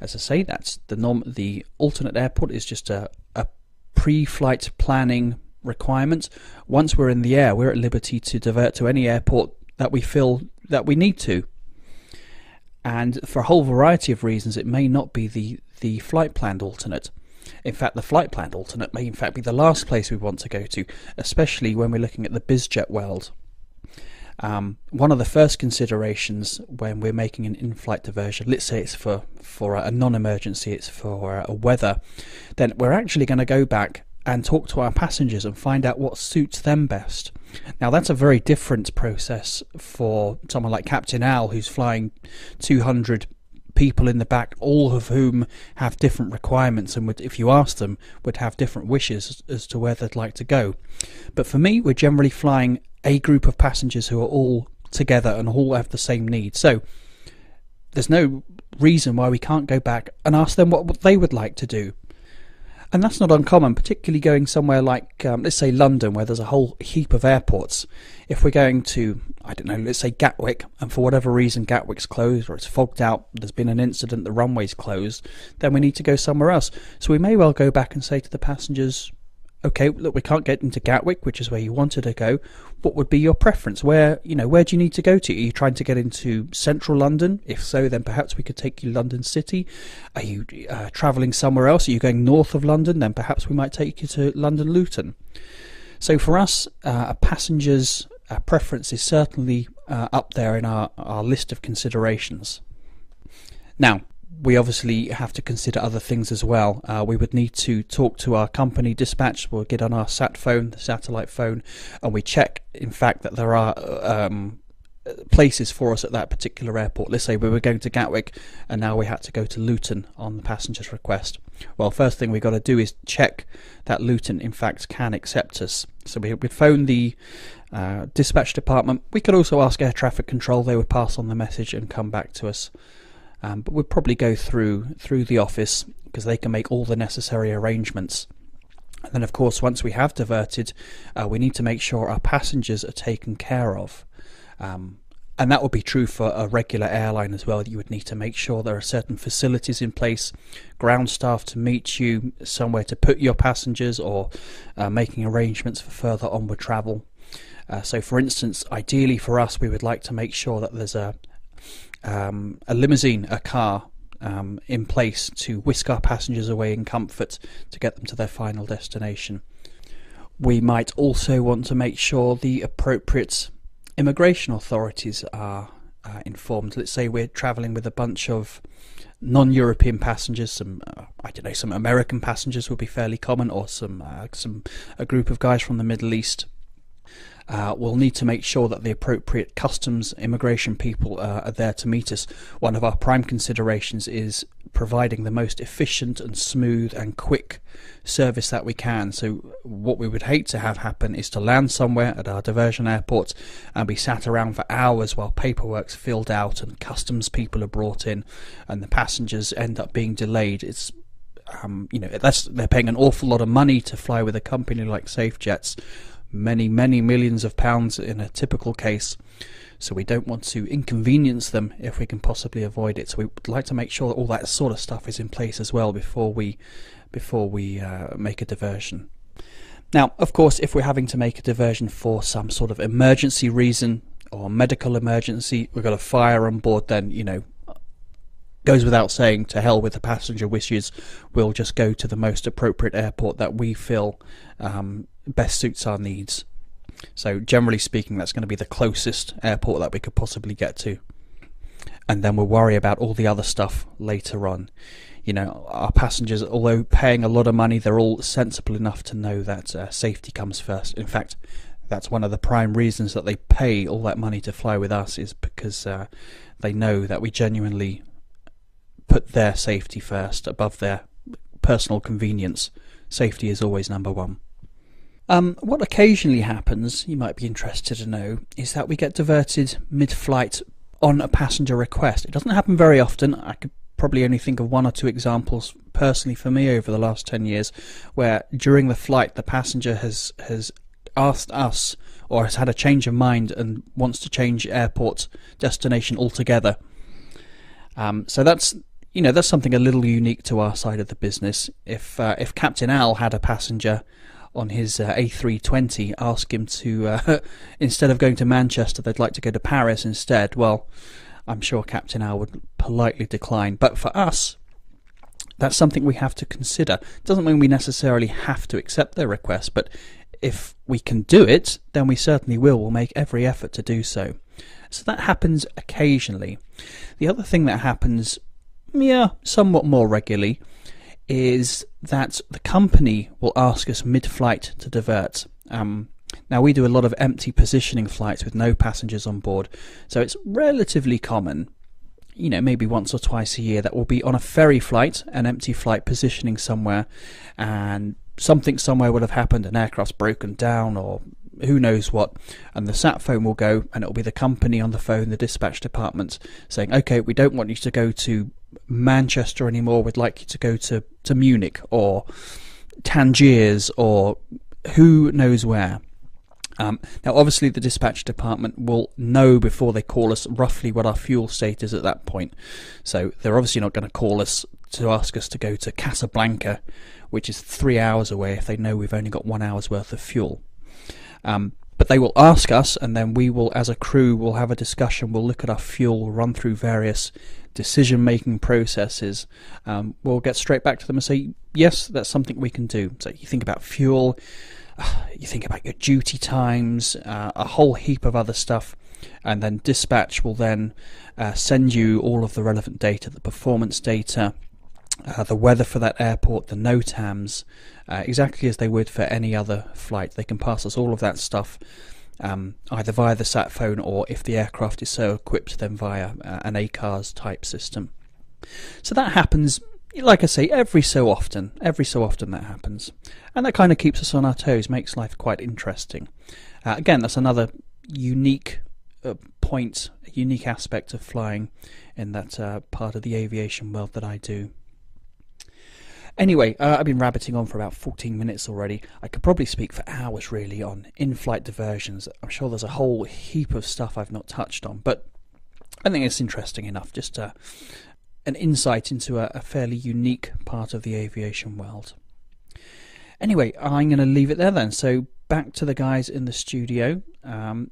As I say, that's the the alternate airport is just a, a pre-flight planning requirement. Once we're in the air, we're at liberty to divert to any airport that we feel that we need to. And for a whole variety of reasons, it may not be the, the flight planned alternate. In fact, the flight planned alternate may in fact be the last place we want to go to, especially when we're looking at the bizjet world. Um, one of the first considerations when we're making an in-flight diversion, let's say it's for for a non-emergency, it's for a weather, then we're actually going to go back and talk to our passengers and find out what suits them best. Now, that's a very different process for someone like Captain Al, who's flying 200 people in the back, all of whom have different requirements and would, if you ask them, would have different wishes as to where they'd like to go. But for me, we're generally flying a group of passengers who are all together and all have the same needs. So there's no reason why we can't go back and ask them what they would like to do. And that's not uncommon, particularly going somewhere like, um, let's say, London, where there's a whole heap of airports. If we're going to, I don't know, let's say Gatwick, and for whatever reason Gatwick's closed or it's fogged out, there's been an incident, the runway's closed, then we need to go somewhere else. So we may well go back and say to the passengers, okay, look, we can't get into Gatwick, which is where you wanted to go. What would be your preference? Where, you know, where do you need to go to? Are you trying to get into central London? If so, then perhaps we could take you London City. Are you uh, travelling somewhere else? Are you going north of London? Then perhaps we might take you to London Luton. So for us, uh, a passenger's uh, preference is certainly uh, up there in our, our list of considerations. Now, we obviously have to consider other things as well. Uh, we would need to talk to our company dispatch. We'll get on our sat phone, the satellite phone, and we check, in fact, that there are um, places for us at that particular airport. Let's say we were going to Gatwick and now we had to go to Luton on the passenger's request. Well, first thing we've got to do is check that Luton, in fact, can accept us. So we would phone the uh, dispatch department. We could also ask air traffic control. They would pass on the message and come back to us. Um, but we'll probably go through through the office because they can make all the necessary arrangements. And then, of course, once we have diverted, uh, we need to make sure our passengers are taken care of. Um, and that would be true for a regular airline as well. You would need to make sure there are certain facilities in place, ground staff to meet you, somewhere to put your passengers, or uh, making arrangements for further onward travel. Uh, so, for instance, ideally for us, we would like to make sure that there's a um, a limousine, a car um, in place to whisk our passengers away in comfort to get them to their final destination. We might also want to make sure the appropriate immigration authorities are uh, informed. Let's say we're travelling with a bunch of non-European passengers. Some uh, I don't know, some American passengers would be fairly common, or some uh, some a group of guys from the Middle East uh, we'll need to make sure that the appropriate customs immigration people uh, are there to meet us. One of our prime considerations is providing the most efficient and smooth and quick service that we can. So, what we would hate to have happen is to land somewhere at our diversion airport and be sat around for hours while paperwork's filled out and customs people are brought in and the passengers end up being delayed. It's um, you know, they're paying an awful lot of money to fly with a company like SafeJets many, many millions of pounds in a typical case. So we don't want to inconvenience them if we can possibly avoid it. So we would like to make sure that all that sort of stuff is in place as well before we before we uh, make a diversion. Now, of course, if we're having to make a diversion for some sort of emergency reason or medical emergency, we've got a fire on board, then you know goes without saying, to hell with the passenger wishes. We'll just go to the most appropriate airport that we feel um, best suits our needs. So, generally speaking, that's going to be the closest airport that we could possibly get to. And then we'll worry about all the other stuff later on. You know, our passengers, although paying a lot of money, they're all sensible enough to know that uh, safety comes first. In fact, that's one of the prime reasons that they pay all that money to fly with us, is because uh, they know that we genuinely put their safety first above their personal convenience. Safety is always number one. Um, what occasionally happens, you might be interested to know, is that we get diverted mid flight on a passenger request. It doesn't happen very often. I could probably only think of one or two examples personally for me over the last 10 years where during the flight the passenger has, has asked us or has had a change of mind and wants to change airport destination altogether. Um, so that's you know that's something a little unique to our side of the business. If uh, if Captain Al had a passenger on his uh, A320 ask him to uh, instead of going to Manchester, they'd like to go to Paris instead. Well, I'm sure Captain Al would politely decline. But for us, that's something we have to consider. Doesn't mean we necessarily have to accept their request, but if we can do it, then we certainly will. We'll make every effort to do so. So that happens occasionally. The other thing that happens yeah, somewhat more regularly, is that the company will ask us mid-flight to divert. Um, now we do a lot of empty positioning flights with no passengers on board, so it's relatively common. You know, maybe once or twice a year that we'll be on a ferry flight, an empty flight positioning somewhere, and something somewhere will have happened, an aircraft's broken down or who knows what, and the sat phone will go, and it'll be the company on the phone, the dispatch department, saying, "Okay, we don't want you to go to Manchester anymore. We'd like you to go to to Munich or Tangiers or who knows where." Um, now, obviously, the dispatch department will know before they call us roughly what our fuel state is at that point. So they're obviously not going to call us to ask us to go to Casablanca, which is three hours away, if they know we've only got one hour's worth of fuel. Um, but they will ask us, and then we will, as a crew, will have a discussion. We'll look at our fuel, run through various decision-making processes. Um, we'll get straight back to them and say, yes, that's something we can do. So you think about fuel, you think about your duty times, uh, a whole heap of other stuff, and then dispatch will then uh, send you all of the relevant data, the performance data, uh, the weather for that airport, the NOTAMs, uh, exactly as they would for any other flight. They can pass us all of that stuff. Um, either via the sat phone or if the aircraft is so equipped, then via uh, an ACARS type system. So that happens, like I say, every so often. Every so often that happens. And that kind of keeps us on our toes, makes life quite interesting. Uh, again, that's another unique uh, point, a unique aspect of flying in that uh, part of the aviation world that I do. Anyway, uh, I've been rabbiting on for about 14 minutes already. I could probably speak for hours really on in flight diversions. I'm sure there's a whole heap of stuff I've not touched on, but I think it's interesting enough. Just uh, an insight into a, a fairly unique part of the aviation world. Anyway, I'm going to leave it there then. So back to the guys in the studio. Um,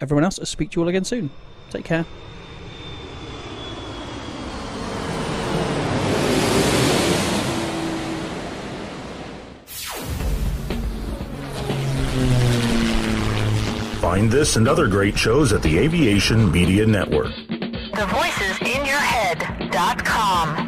everyone else, I'll speak to you all again soon. Take care. Find this and other great shows at the Aviation Media Network. TheVoicesInYourHead.com.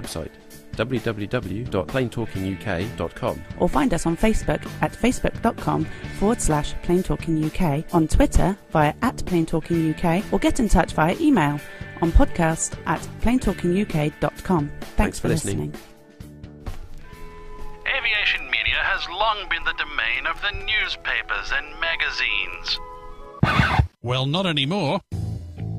www.planetalkinguk.com. Or find us on Facebook at facebook.com forward slash planetalkinguk, on Twitter via at planetalkinguk, or get in touch via email on podcast at planetalkinguk.com. Thanks, Thanks for listening. Aviation media has long been the domain of the newspapers and magazines. Well, not anymore.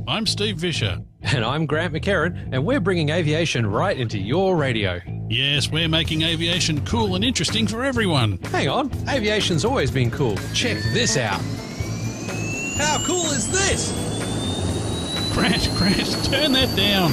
I'm Steve Visscher. And I'm Grant McHerron, and we're bringing aviation right into your radio. Yes, we're making aviation cool and interesting for everyone. Hang on, aviation's always been cool. Check this out. How cool is this? Grant, Grant, turn that down.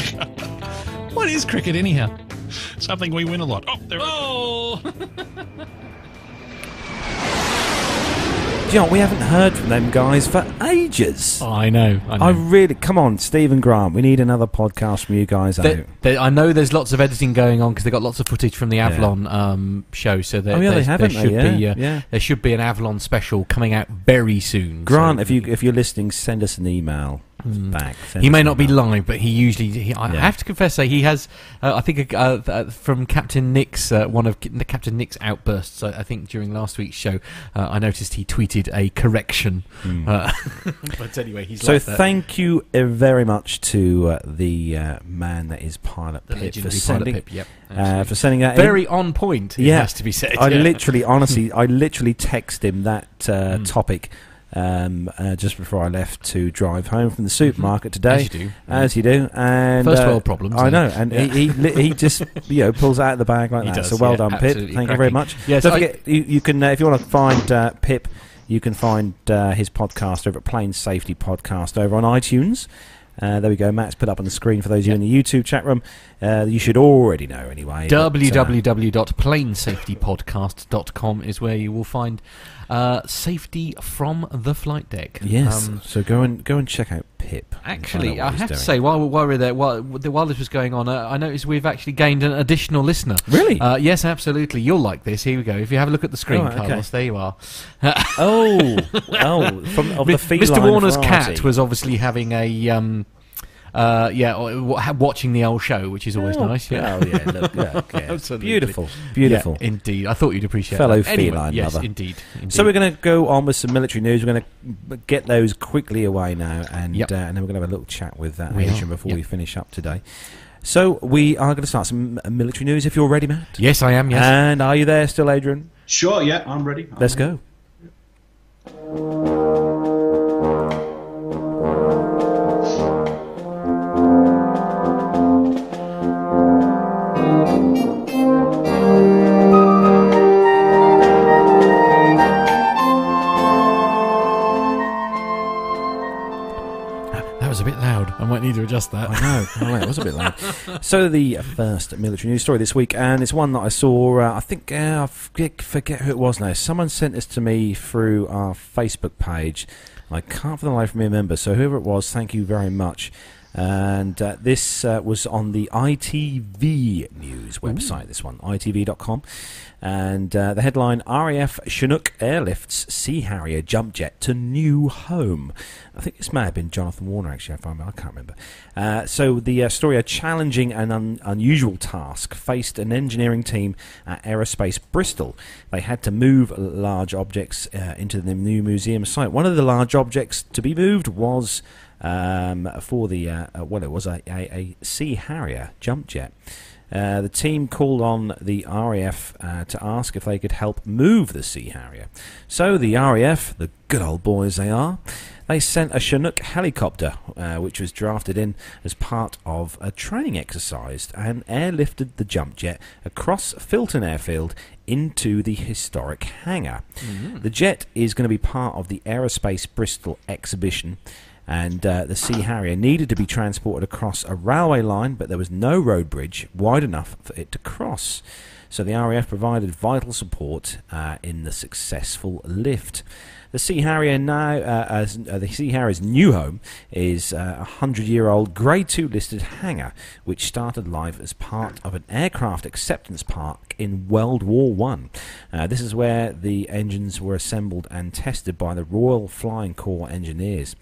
what is cricket, anyhow? Something we win a lot. Oh, there Oh! Do you know? We haven't heard from them guys for ages. I know. I know. I really come on, Stephen Grant. We need another podcast from you guys out. They- they- I know there's lots of editing going on because they got lots of footage from the Avalon um, show. So there, Oh, yeah, they haven't there they? should Yeah, be uh, yeah. there should be an Avalon special coming out very soon. Grant, So- if you if you're listening, send us an email. Mm. back. He may not be email. live, but he usually. He, I Yeah. have to confess, say he has. Uh, I think uh, uh, from Captain Nick's uh, one of K- Captain Nick's outbursts. I, I think during last week's show, uh, I noticed he tweeted a correction. Uh, but anyway, he's So like that. thank you uh, very much to uh, the uh, man that is Pilot The Pip for legendary Pilot sending Pip, yep, uh, for sending that. Very in. on point, it Yeah, has to be said, I yeah. literally, honestly, I literally text him that uh, Mm. topic. Um, uh, just before I left to drive home from the supermarket today, As you do, as you do, and First uh, world problems, I know, and Yeah. he he, he just you know pulls out of the bag like He that. does, so well yeah, done, Pip. Thank you very much. Yes, Don't I- forget, you, you can uh, if you want to find uh, Pip, you can find uh, his podcast over at Plane Safety Podcast over on iTunes. Uh, there we go. Matt's put up on the screen for those of you in the YouTube chat room. Uh, you should already know anyway. uh, www.planesafetypodcast.com is where you will find uh, safety from the flight deck. Yes. Um, so go and go and check out Pip. Actually, I have to say, while, while we're there, while, while this was going on, uh, I noticed we've actually gained an additional listener. Really? Uh, yes, absolutely. You'll like this. Here we go. If you have a look at the screen, Oh, okay. Carlos, there you are. oh, oh, from of the feline Mr. Warner's variety. cat was obviously having a. Um, uh, yeah, watching the old show, which is always Oh, nice. Yeah, oh, yeah, look, yeah, yeah. Absolutely. Beautiful, beautiful. Yeah, indeed. I thought you'd appreciate fellow that. Anyway, feline yes, lover. indeed, indeed. So we're going to go on with some military news. We're going to get those quickly away now, and Yep. uh, and then we're going to have a little chat with uh, We Adrian are, before yep. we finish up today. So we are going to start some uh, military news. If you're ready, Matt. Yes, I am. Yes. And are you there still, Adrian? Sure, yeah, I'm ready. I'm Let's ready. go. That I might need to adjust that. I know. I know, it was a bit loud. So the first military news story this week, and it's one that I saw. Uh, I think uh, I forget, forget who it was now. Someone sent this to me through our Facebook page. I can't for the life of me remember. So whoever it was, thank you very much. And uh, this uh, was on the ITV news website. This one, itv.com, and uh, the headline: RAF Chinook airlifts Sea Harrier jump jet to new home. I think this may have been Jonathan Warner, actually. If I. I can't remember. Uh, so the uh, story: a challenging and un- unusual task faced an engineering team at Aerospace Bristol. They had to move large objects uh, into the new museum site. One of the large objects to be moved was um, for the uh, uh, well, it was a, a, a Sea Harrier jump jet. Uh, the team called on the RAF uh, to ask if they could help move the Sea Harrier. So the RAF, the good old boys they are, they sent a Chinook helicopter, uh, which was drafted in as part of a training exercise, and airlifted the jump jet across Filton Airfield into the historic hangar. The jet is going to be part of the Aerospace Bristol exhibition and uh, the Sea Harrier needed to be transported across a railway line, but there was no road bridge wide enough for it to cross. So the RAF provided vital support uh, in the successful lift. The Sea Harrier now, uh, as, uh, the Sea Harrier's new home is uh, a hundred-year-old Grade Two listed hangar, which started life as part of an aircraft acceptance park in World War One. Uh, this is where the engines were assembled and tested by the Royal Flying Corps engineers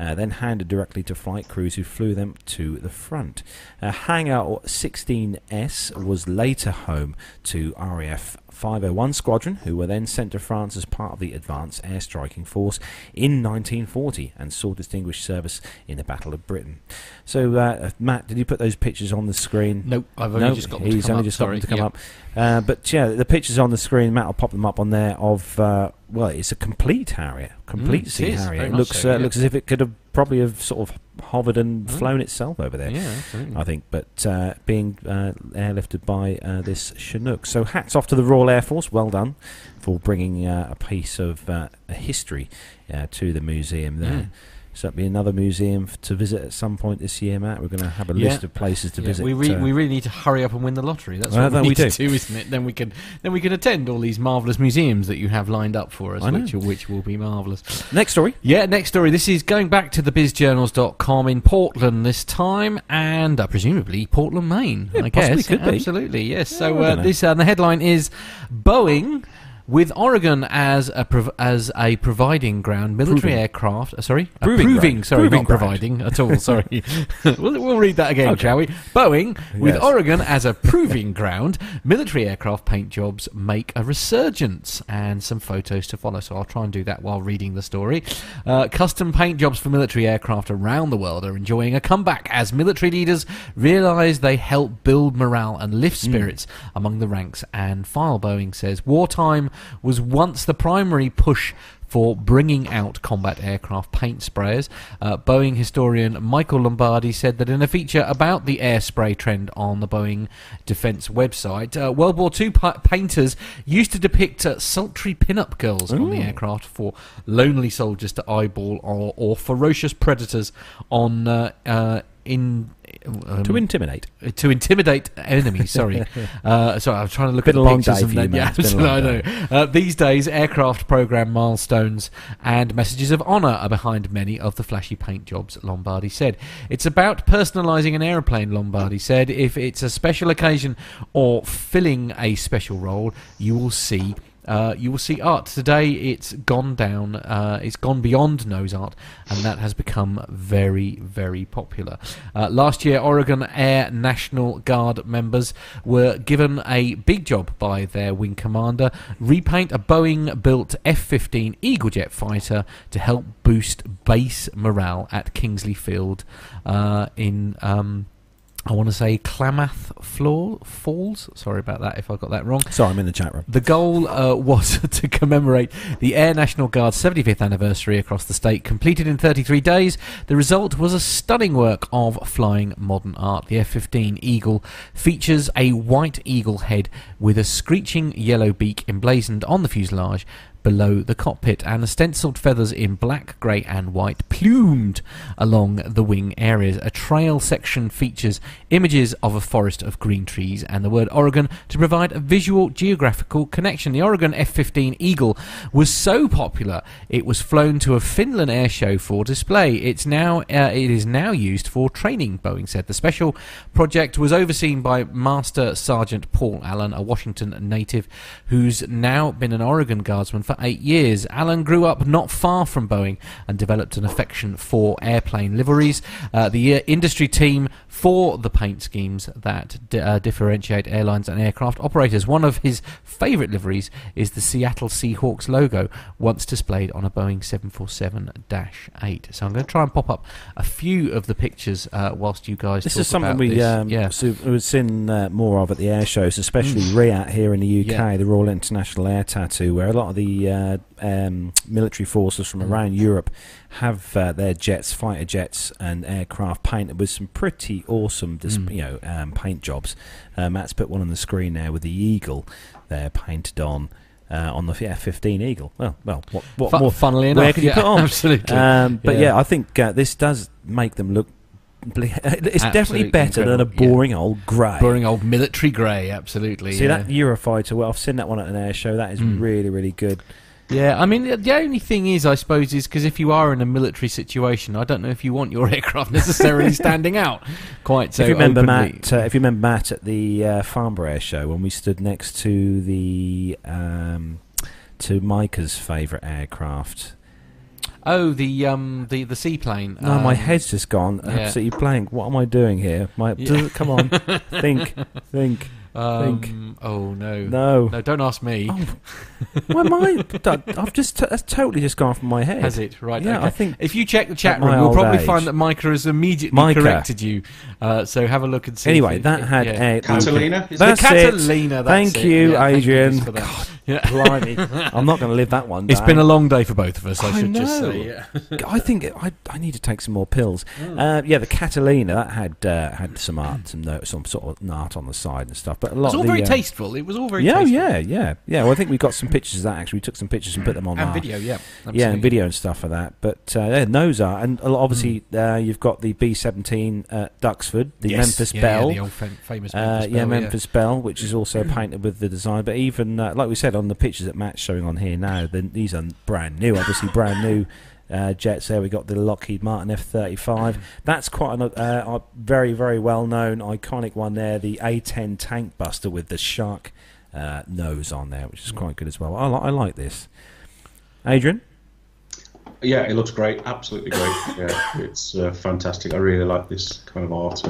uh, then handed directly to flight crews who flew them to the front. Uh, Hangar 16S was later home to RAF 501 Squadron, who were then sent to France as part of the Advanced Air Striking Force in 1940 and saw distinguished service in the Battle of Britain. So, uh, Matt, did you put those pictures on the screen? Nope, I've only No, just got them to he's come only up, just got them to come yeah. up. Uh, but yeah, the pictures on the screen, Matt will pop them up on there. Of uh, well, it's a complete Harrier, complete Mm, Sea is, Harrier. It looks so, uh, yeah. looks as if it could have probably have sort of hovered and Mm. flown itself over there. Yeah, absolutely. I think, but uh, being uh, airlifted by uh, this Chinook. So hats off to the Royal Air Force. Well done for bringing uh, a piece of uh, history uh, to the museum there. Mm. So that'll be another museum f- to visit at some point this year, Matt. We're going to have a Yeah. list of places to Yeah, visit. We, re- uh, we really need to hurry up and win the lottery. That's Well, what that we we need do. to do, isn't it? Then we can then we can attend all these marvelous museums that you have lined up for us, I know. which which will be marvelous. Next story. Yeah, next story. This is going back to the bizjournals.com in Portland this time, and uh, presumably Portland, Maine. Yeah, I possibly guess could be. absolutely yes. So I uh, dunno. this uh, the headline is Boeing With Oregon as a prov- as a providing ground, military Proving. aircraft. Uh, sorry, Uh, Proving proving. ground. Sorry, Proving not ground. providing at all. Sorry. we'll, we'll read that again, Okay. shall we? Boeing, with Yes. Oregon as a proving ground, military aircraft paint jobs make a resurgence, and some photos to follow. So I'll try and do that while reading the story. Uh, custom paint jobs for military aircraft around the world are enjoying a comeback as military leaders realise they help build morale and lift spirits among the ranks and file. Boeing says wartime was once the primary push for bringing out combat aircraft paint sprayers. Uh, Boeing historian Michael Lombardi said that in a feature about the air spray trend on the Boeing Defense website, uh, World War II pa- painters used to depict uh, sultry pin-up girls on the aircraft for lonely soldiers to eyeball or, or ferocious predators on uh, uh, in. Um, To intimidate. to intimidate enemies. Sorry, uh, sorry. I'm trying to look Been at a the long pictures day and for you, then- yeah, It's been a long I know. Uh, these days, aircraft program milestones and messages of honour are behind many of the flashy paint jobs. Lombardi said it's about personalising an aeroplane. Lombardi said if it's a special occasion or filling a special role, you will see. Uh, you will see art today. It's gone down. Uh, it's gone beyond nose art, and that has become very, very popular. Uh, last year, Oregon Air National Guard members were given a big job by their wing commander: repaint a Boeing-built F-15 Eagle jet fighter to help boost base morale at Kingsley Field uh, in. Um, I want to say Klamath Floor, Falls. Sorry about that if I got that wrong. Sorry, I'm in the chat room. The goal uh, was to commemorate the Air National Guard's 75th anniversary across the state, completed in 33 days. The result was a stunning work of flying modern art. The F 15 Eagle features a white eagle head with a screeching yellow beak emblazoned on the fuselage below the cockpit and stenciled feathers in black, grey, and white plumed along the wing areas. A trail section features images of a forest of green trees and the word Oregon to provide a visual geographical connection. The Oregon F 15 Eagle was so popular it was flown to a Finland air show for display. It's now uh, it is now used for training, Boeing said. The special project was overseen by Master Sergeant Paul Allen, a Washington native who's now been an Oregon Guardsman for eight years. Allen grew up not far from Boeing and developed an affection for airplane liveries. Uh, the uh, industry team for the paint schemes that uh, differentiate airlines and aircraft operators. One of his favourite liveries is the Seattle Seahawks logo, once displayed on a Boeing 747-8. So I'm going to try and pop up a few of the pictures uh, whilst you guys This is something we um, yeah. so we've seen uh, more of at the air shows, especially RIAT here in the UK, Yeah. the Royal International Air Tattoo, where a lot of the uh, um, military forces from Mm. around Europe have uh, their jets, fighter jets, and aircraft painted with some pretty awesome, dis- Mm. you know, um, paint jobs. Uh, Matt's put one on the screen there with the eagle there painted on. Uh, on the F-15 Eagle. Well, well, what, what more? funnily where enough, can you yeah, put on? absolutely. Um, but Yeah. yeah. I think uh, this does make them look. It's definitely better than a incredible, yeah. boring old grey. Boring old military grey, absolutely. See yeah. that Eurofighter? Well, I've seen that one at an air show. That is Mm. really, really good. Yeah, I mean, the- the only thing is, I suppose, is because if you are in a military situation, I don't know if you want your aircraft necessarily standing out quite so if you remember openly. Matt, uh, if you remember Matt at the uh, Farnborough Air Show when we stood next to the um, to Micah's favourite aircraft. Oh, the um, the the seaplane. No, my um, head's just gone yeah. absolutely blank. What am I doing here? My, Yeah. come on, think, think, think. Um, oh no, No. no! Don't ask me. Oh, Why am I? I've just that's totally just gone from my head. Has it right? Yeah, okay. I think if you check the chat room, you'll probably age- find that Micah has immediately Micah. corrected you. Uh, so have a look and see. Anyway, if it- that had yeah. a Catalina? That's the Catalina. it. That's Thank it, you, yeah, thank Adrian. goodness for that. God, Yeah. blimey, I'm not going to live that one. It's been a long day for both of us. I, I should just say. Yeah. I think I I need to take some more pills. Mm. Uh, yeah, the Catalina that had uh, had some art, some no, some sort of art on the side and stuff. But a lot. It was all the, very uh, tasteful. It was all very yeah, tasteful. yeah, yeah, yeah. Well, I think we got some pictures of that. Actually, we took some pictures and put them on and our video. Yeah, yeah, and video and stuff for that. But uh, yeah, those are, and obviously Mm. uh, you've got the B-17 at Duxford, the Yes. Memphis Yeah, Belle, yeah, the old fam- famous uh, Memphis yeah, Belle, Memphis Belle, which is also painted with the design. But even uh, like we said on the pictures that Matt's showing on here now, then these are brand new, obviously brand new. Uh, jets there. We got the Lockheed Martin F-35. That's quite an, uh, a very, very well known, iconic one there. The A-10 tank buster with the shark uh, nose on there, which is quite good as well. I, li- I like this. Adrian? Yeah, it looks great. Absolutely great. Yeah, it's uh, fantastic. I really like this kind of art.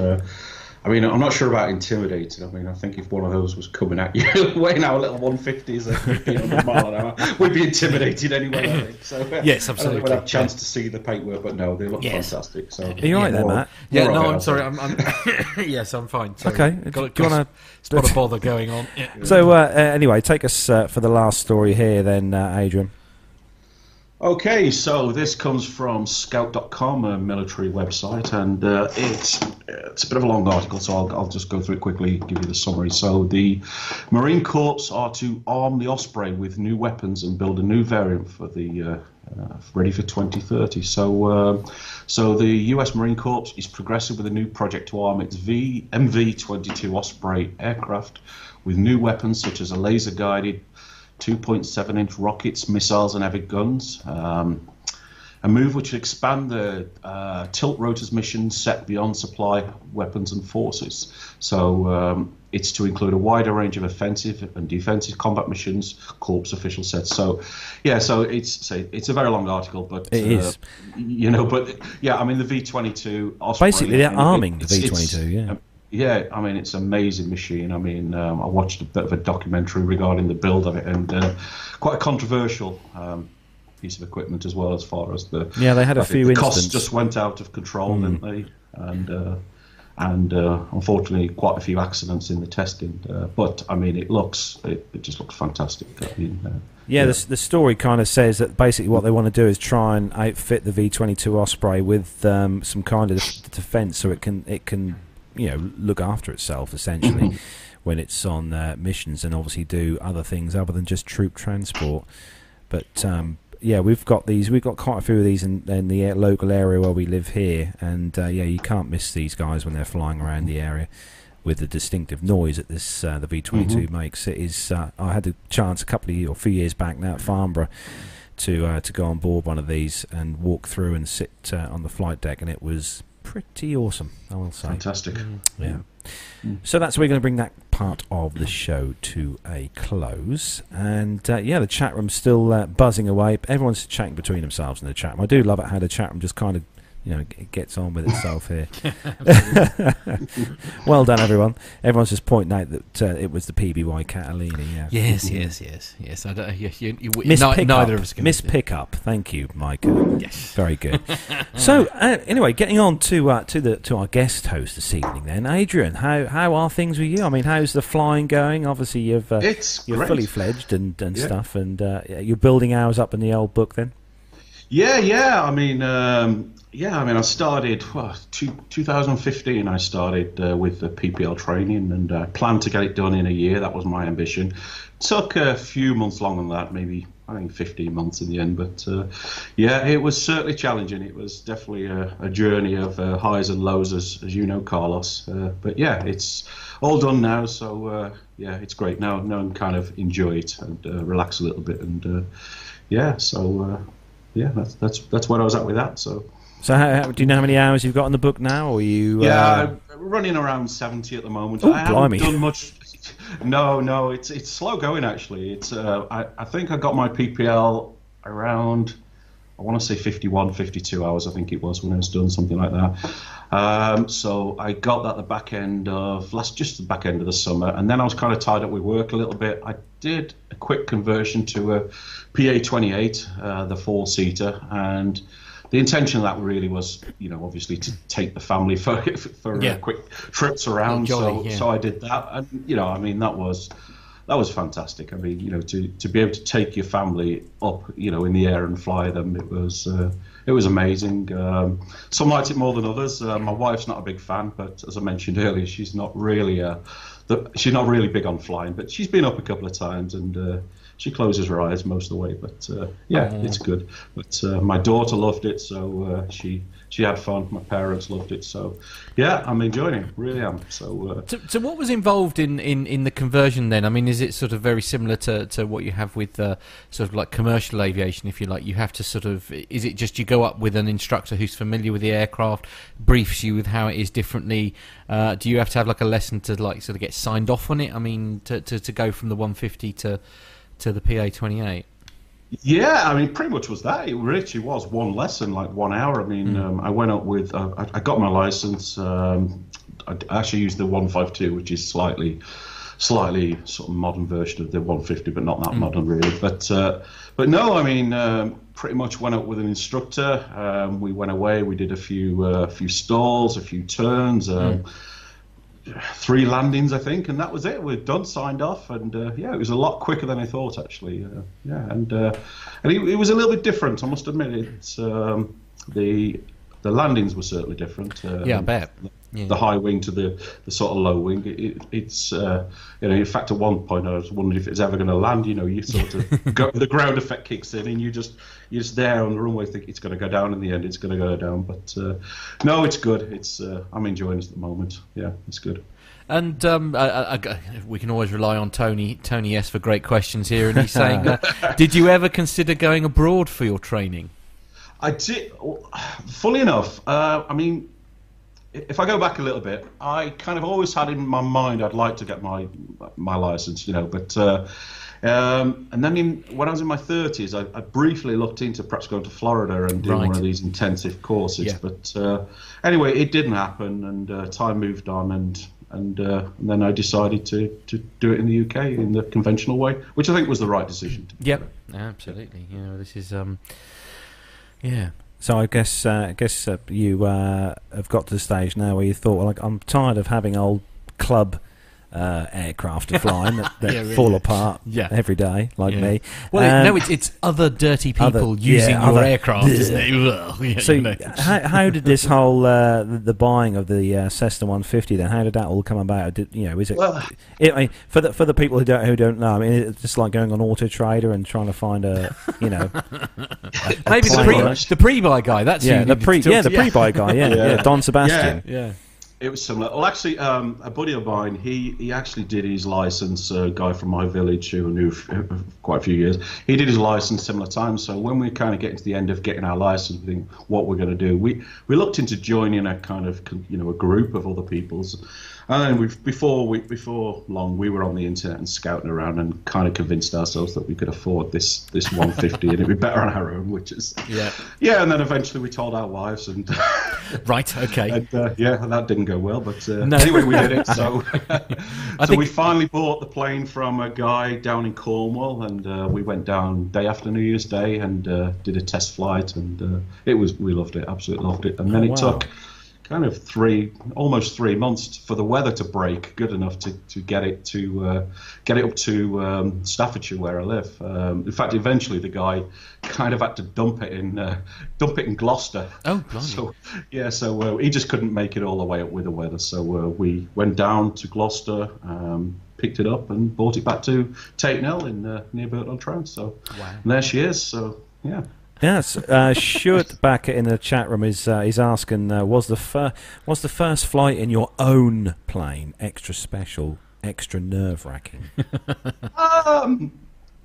I mean, I'm not sure about intimidating. I mean, I think if one of those was coming at you, weighing our little 150s at 100 mile an hour, we'd be intimidated anyway. I think. So, uh, yes, I absolutely. don't think we'd have a chance to see the paintwork, but no, they look Yes. fantastic. So, Are you all right there, More- Matt? Yeah, more no, I'm I'll sorry. I'm, I'm yes, I'm fine. Sorry. Okay. got, Do you got wanna- a spot of bother going on. Yeah. So, uh, uh, anyway, take us uh, for the last story here, then, uh, Adrian. Okay, so this comes from Scout.com, a military website, and uh, it's it's a bit of a long article, so I'll, I'll just go through it quickly, give you the summary. So the Marine Corps are to arm the Osprey with new weapons and build a new variant for the uh, uh, ready for 2030. So uh, so the U.S. Marine Corps is progressing with a new project to arm its v, MV-22 Osprey aircraft with new weapons such as a laser-guided 2.7 inch rockets, missiles, and heavy guns. Um, a move which would expand the uh, tilt rotors mission set beyond supply weapons and forces. So um, it's to include a wider range of offensive and defensive combat missions. Corps official said so. Yeah, so it's so it's a very long article, but It uh, is. You know, but yeah, I mean the V22. Osprey, Basically, they're arming the it's- it's- V22, yeah. Yeah, I mean it's an amazing machine. I mean, um, I watched a bit of a documentary regarding the build of it, and uh, quite a controversial um, piece of equipment as well, as far as the Yeah, they had a I few the costs just went out of control, Mm. didn't they? And uh, and uh, unfortunately, quite a few accidents in the testing. Uh, but I mean, it looks it, it just looks fantastic. I mean, uh, Yeah, The, the story kind of says that basically what they want to do is try and outfit the V22 Osprey with um, some kind of defense, so it can it can you know look after itself essentially when it's on uh, missions, and obviously do other things other than just troop transport. But um, yeah, we've got these. We've got quite a few of these in, in the local area where we live here, and uh, yeah, you can't miss these guys when they're flying around the area with the distinctive noise that this uh, the V22 Mhm. makes. It is. Uh, I had a chance a couple of years, or a few years back now at Farnborough to uh, to go on board one of these and walk through and sit uh, on the flight deck, and it was pretty awesome. I will say. fantastic. Yeah. So that's where we're going to bring that part of the show to a close. And uh, yeah, the chat room's still uh, buzzing away. Everyone's chatting between themselves in the chat room. I do love it how the chat room just kind of, you know, it gets on with itself here. well done, everyone. Everyone's just pointing out that uh, it was the PBY Catalina. Yeah. Yes, yes, yes, yes. I don't, you, you, you, Miss ni- Pickup. neither of us can. Miss Pickup. Thank you, Micah. Yes. Very good. so uh, anyway, getting on to uh, to the to our guest host this evening. Then, Adrian, how how are things with you? I mean, how's the flying going? Obviously, you've uh, It's you're great. fully fledged and, and Yeah. stuff, and uh, you're building hours up in the old book. Then, Yeah, yeah. I mean, um, yeah. I mean, I started well, two, 2015. I started uh, with the PPL training, and I planned to get it done in a year. That was my ambition. Took a few months longer than that, maybe I think 15 months in the end. But uh, yeah, it was certainly challenging. It was definitely a, a journey of uh, highs and lows, as, as you know, Carlos. Uh, but yeah, it's all done now. So uh, yeah, it's great now. Now I can kind of enjoy it and uh, relax a little bit, and uh, yeah, so. Uh, yeah, that's that's that's where I was at with that. So so how, how, do you know how many hours you've got in the book now? Or are you? yeah, uh, I'm running around seventy at the moment. Oh, I haven't blimey. done much. No, no, it's it's slow going actually. It's uh, I I think I got my PPL around I want to say 51, 52 hours. I think it was when I was done something like that. Um, so I got that the back end of last, just the back end of the summer, and then I was kind of tied up with work a little bit. I did a quick conversion to a PA28, uh, the four seater, and the intention of that really was, you know, obviously to take the family for for Yeah. uh, quick trips around. Jolly, so yeah. so I did that, and you know, I mean, that was that was fantastic. I mean, you know, to, to be able to take your family up, you know, in the air and fly them, it was uh, it was amazing. Um, some liked it more than others. Uh, my wife's not a big fan, but as I mentioned earlier, she's not really uh, the, she's not really big on flying. But she's been up a couple of times and uh, she closes her eyes most of the way. But uh, yeah, Oh. it's good. But uh, my daughter loved it, so uh, she she had fun. My parents loved it, so yeah, I'm enjoying it. Really am. So uh, So, so what was involved in, in, in the conversion then? I mean, is it sort of very similar to, to what you have with uh, sort of like commercial aviation, if you like? You have to sort of, is it just you go up with an instructor who's familiar with the aircraft, briefs you with how it is differently? Uh, do you have to have like a lesson to like sort of get signed off on it? I mean, to, to, to go from the 150 to, to the PA 28? Yeah, I mean, pretty much was that. It really was one lesson, like one hour. I mean, um, I went up with, uh, I, I got my license. Um, I actually used the 152, which is slightly, slightly sort of modern version of the 150, but not that modern really. But, uh, but no, I mean, um, pretty much went up with an instructor. Um, we went away. We did a few, uh, few stalls, a few turns. Um, Three landings, I think, and that was it. We're done, signed off, and uh, yeah, it was a lot quicker than I thought, actually. Uh, yeah, and uh, and it, it was a little bit different. I must admit, it's um, the the landings were certainly different. Um, Yeah, I bet. Yeah. The high wing to the, the sort of low wing. It, it, it's uh, you know, in fact, at one point I was wondering if it's ever going to land. You know, you sort of go, the ground effect kicks in, and you just you're there on the runway, think it's going to go down. In the end, it's going to go down. But uh, no, it's good. It's uh, I'm enjoying it at the moment. Yeah, it's good. And um, I, I, I- we can always rely on Tony Tony S for great questions here, and he's saying, uh, "Did you ever consider going abroad for your training?" I did. Fully enough, uh, I mean, if I go back a little bit, I kind of always had in my mind I'd like to get my my license, you know. But uh, um, and then in, when I was in my thirties, I, I briefly looked into perhaps going to Florida and doing Right. one of these intensive courses. Yeah. But uh, anyway, it didn't happen, and uh, time moved on, and and, uh, and then I decided to, to do it in the UK in the conventional way, which I think was the right decision. Yep, absolutely. You know, this is um, yeah. So I guess uh, I guess uh, you uh, have got to the stage now where you thought, well, like, I'm tired of having old club uh, aircraft are flying that, that Yeah, really. fall apart Yeah. every day, like Yeah. me. Well, Um, no, it's it's other dirty people other- using yeah, your other- aircraft, isn't it? Yeah, so you know. how, how did this whole uh, the, the buying of the uh, Cessna 150 then? How did that all come about? Did, you know, is it? Well- it I mean, for the for the people who don't who don't know, I mean, it's just like going on Auto Trader and trying to find a you know Maybe the pre the pre-buy guy. That's who yeah you the need to pre talk yeah to. the pre-buy guy yeah yeah, Yeah. Don Sebastian yeah. It was similar. Well, actually, um, a buddy of mine, he, he actually did his license, a guy from my village who I knew for quite a few years. He did his license similar time. So when we kind of getting to the end of getting our license, we think what we're going to do. We we looked into joining a kind of you know a group of other people's, and then before we before long we were on the internet and scouting around and kind of convinced ourselves that we could afford this this 150 and it'd be better on our own, which is Yeah. yeah. And then eventually we told our wives and. Right. Okay. And, uh, yeah, that didn't go well, but uh, No. anyway, we did it. So, so think- we finally bought the plane from a guy down in Cornwall, and uh, we went down day after New Year's Day and uh, did a test flight, and uh, it was we loved it, absolutely loved it. And then Oh, it took kind of three, almost three months for the weather to break good enough to, to get it to uh, get it up to um, Staffordshire where I live. Um, in fact, eventually the guy kind of had to dump it in uh, dump it in Gloucester. Oh, blimey. So yeah, so uh, he just couldn't make it all the way up with the weather. So uh, we went down to Gloucester, um, picked it up, and brought it back to Tatenhill in uh, near Burton on Trent. So and there she is. So yeah. Yes, uh, Stuart back in the chat room is uh, is asking uh, was the fir- was the first flight in your own plane extra special, extra nerve wracking? Um,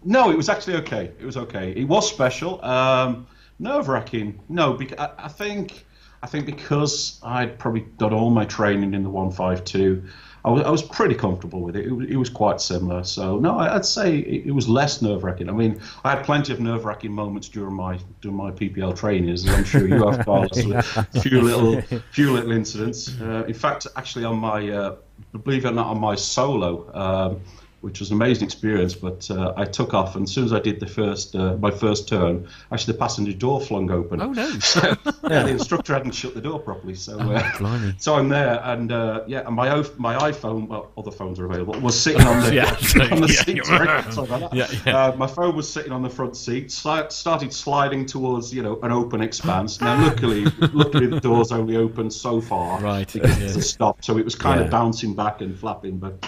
no, it was actually okay. It was okay. It was special. Um, nerve wracking. No, because I, I think I think because I'd probably done all my training in the 152, I was, I was pretty comfortable with it. It, was- it was quite similar. So no, I'd say it, it was less nerve wracking. I mean, I had plenty of nerve wracking moments during my during my PPL training, as I'm sure you have, Carlos. with A few little few little incidents. Uh, in fact, actually on my uh, believe it or not, on my solo. Um, which was an amazing experience. But uh, I took off, and as soon as I did the first, uh, my first turn, actually the passenger door flung open. Oh no. So, yeah, the instructor hadn't shut the door properly, so uh, blimey. so I'm there, and uh, yeah, and my o- my iPhone, well, other phones are available, was sitting on the Yeah. on the Yeah. seat. Sorry, sorry about that. Yeah, yeah. Uh, my phone was sitting on the front seat. Sli- started sliding towards you know an open expanse. Now, luckily, luckily the doors only opened so far, Right, because yeah. it's a stop, so it was kind Yeah. of bouncing back and flapping, but.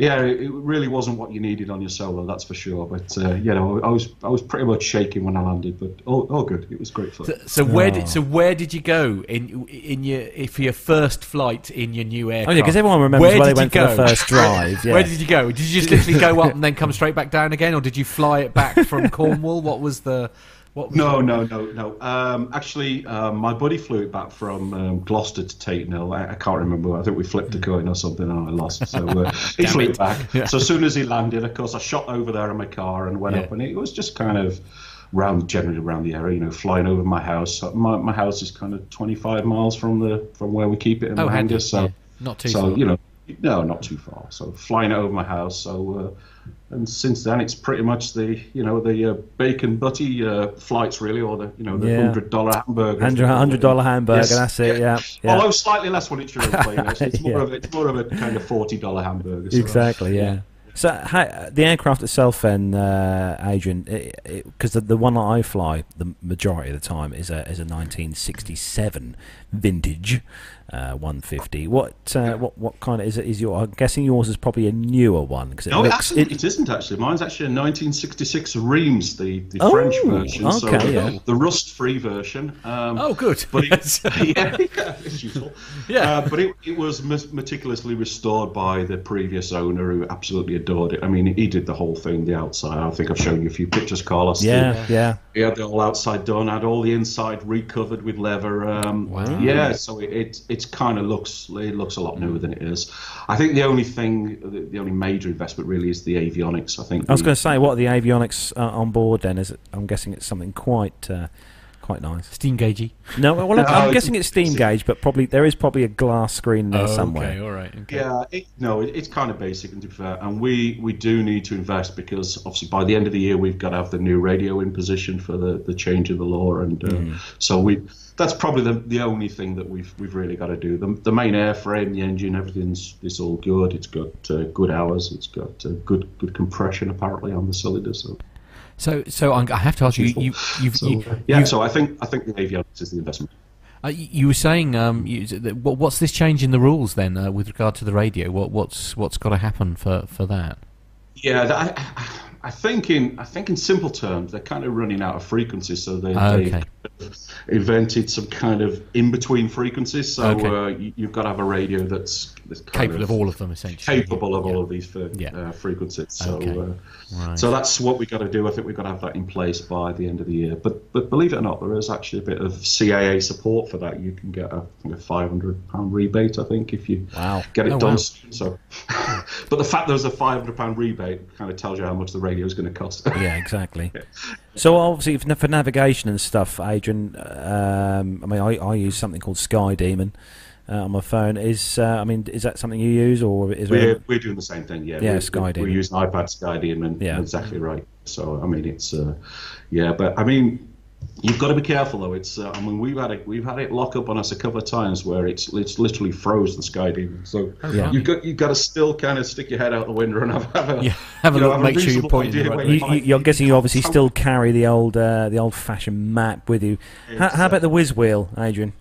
Yeah, it, it really wasn't what you needed on your solo, that's for sure. But uh, you know, I was I was pretty much shaking when I landed, but oh, all good. It was great fun. So, so where did so where did you go in in your for your first flight in your new aircraft? Oh yeah, because everyone remembers Where where they did went you for go? the first drive. Yeah. Where did you go? Did you just literally go up and then come straight back down again, or did you fly it back from Cornwall? What was the what? Was No, no, no, no. Um, actually, um, my buddy flew it back from um, Gloucester to Tatenhill. I, I can't remember. I think we flipped a coin or something, and I lost. So uh, he flew it. it back. Yeah. So as soon as he landed, of course, I shot over there in my car and went Yeah. up, and it was just kind of round, generally around the area. You know, flying over my house. My, my house is kind of 25 miles from the from where we keep it in Oh, the hangar. So Yeah. Not too so far. you know, no, not too far. So flying over my house. So. Uh, and since then, it's pretty much the you know the uh, bacon butty uh, flights really, or the you know the Yeah. hundred dollar hamburger. Hundred hundred dollar hamburger. Yes. That's it. Yeah. yeah. Although slightly less when it's your own plane. It's more Yeah. of a, it's more of a kind of forty dollar hamburger. so- Exactly. Yeah. So how, the aircraft itself, then, uh, Adrian, because the, the one that I fly, the majority of the time is a is a 1967 vintage uh, 150. What uh, what what kind of is it? Is your? I'm guessing yours is probably a newer one because it No, looks. actually, it isn't actually. Mine's actually a 1966 Reims, the, the Oh, French version. so okay, yeah. the rust-free version. Um, Oh, good. But it, yeah, yeah, it's useful. Yeah. Uh, but it, it was meticulously restored by the previous owner, who absolutely adored it. I mean, he did the whole thing, the outside. I think I've shown you a few pictures, Carlos. yeah, yeah. He had the whole outside done, had all the inside recovered with leather. Um, Wow. Yeah, so it it, it's kind of looks it looks a lot newer than it is. I think the only thing, the, the only major investment really is the avionics. I think. I was going to say, what are the avionics uh, on board? Then is it? I'm guessing it's something quite uh, quite nice. Steam gaugey. No, well, No, I'm it's- guessing it's steam gauge, but probably there is probably a glass screen Oh, there somewhere. Okay, all right. Okay. Yeah, it, no, it, it's kind of basic and to be fair, and we we do need to invest because obviously by the end of the year we've got to have the new radio in position for the, the change of the law, and uh, Mm. so we that's probably the, the only thing that we've we've really got to do. The, the main airframe, the engine, everything's it's all good. It's got uh, good hours. It's got uh, good good compression apparently on the cylinder. So, So so I'm, I have to ask you. You you've, so you, yeah, you, so I think I think the avionics is the investment. uh, you were saying um you, what's this change in the rules then uh, with regard to the radio? What what's what's got to happen for for that? Yeah, that- I, I think in I think in simple terms they're kind of running out of frequencies, so they, Okay. they've invented some kind of in between frequencies. So Okay. uh, you, you've got to have a radio that's, that's kind Capable of all of them essentially. capable of Yeah. all of these Yeah. uh, frequencies. So, Okay. uh, Right. so that's what we've got to do. I think we've got to have that in place by the end of the year. But but believe it or not, there is actually a bit of CAA support for that. You can get a, a five hundred pound rebate. I think if you Wow. get it Oh, done. wow. So, but the fact there's a five hundred pound rebate kind of tells you how much the radio is going to cost. Yeah, exactly. So obviously for, navigation and stuff, Adrian. Um, I mean, I, I use something called SkyDemon uh, on my phone. Is uh, I mean, is that something you use, or is? We're, we're doing the same thing, yeah. Yeah, we're, Sky we're, Demon. we're using iPad SkyDemon. Yeah. exactly right. So I mean, it's uh, yeah, but I mean, you've got to be careful though. It's uh, I mean, we've had it we've had it lock up on us a couple of times where it's it's literally froze the SkyDemon. So Yeah. you've got you've got to still kind of stick your head out the window and have, have a Yeah, have a you know, look, make sure you're reasonable pointing right You, way. you you, might you're guessing you obviously still carry the old uh, the old fashioned map with you. How, how about the whiz wheel, Adrian?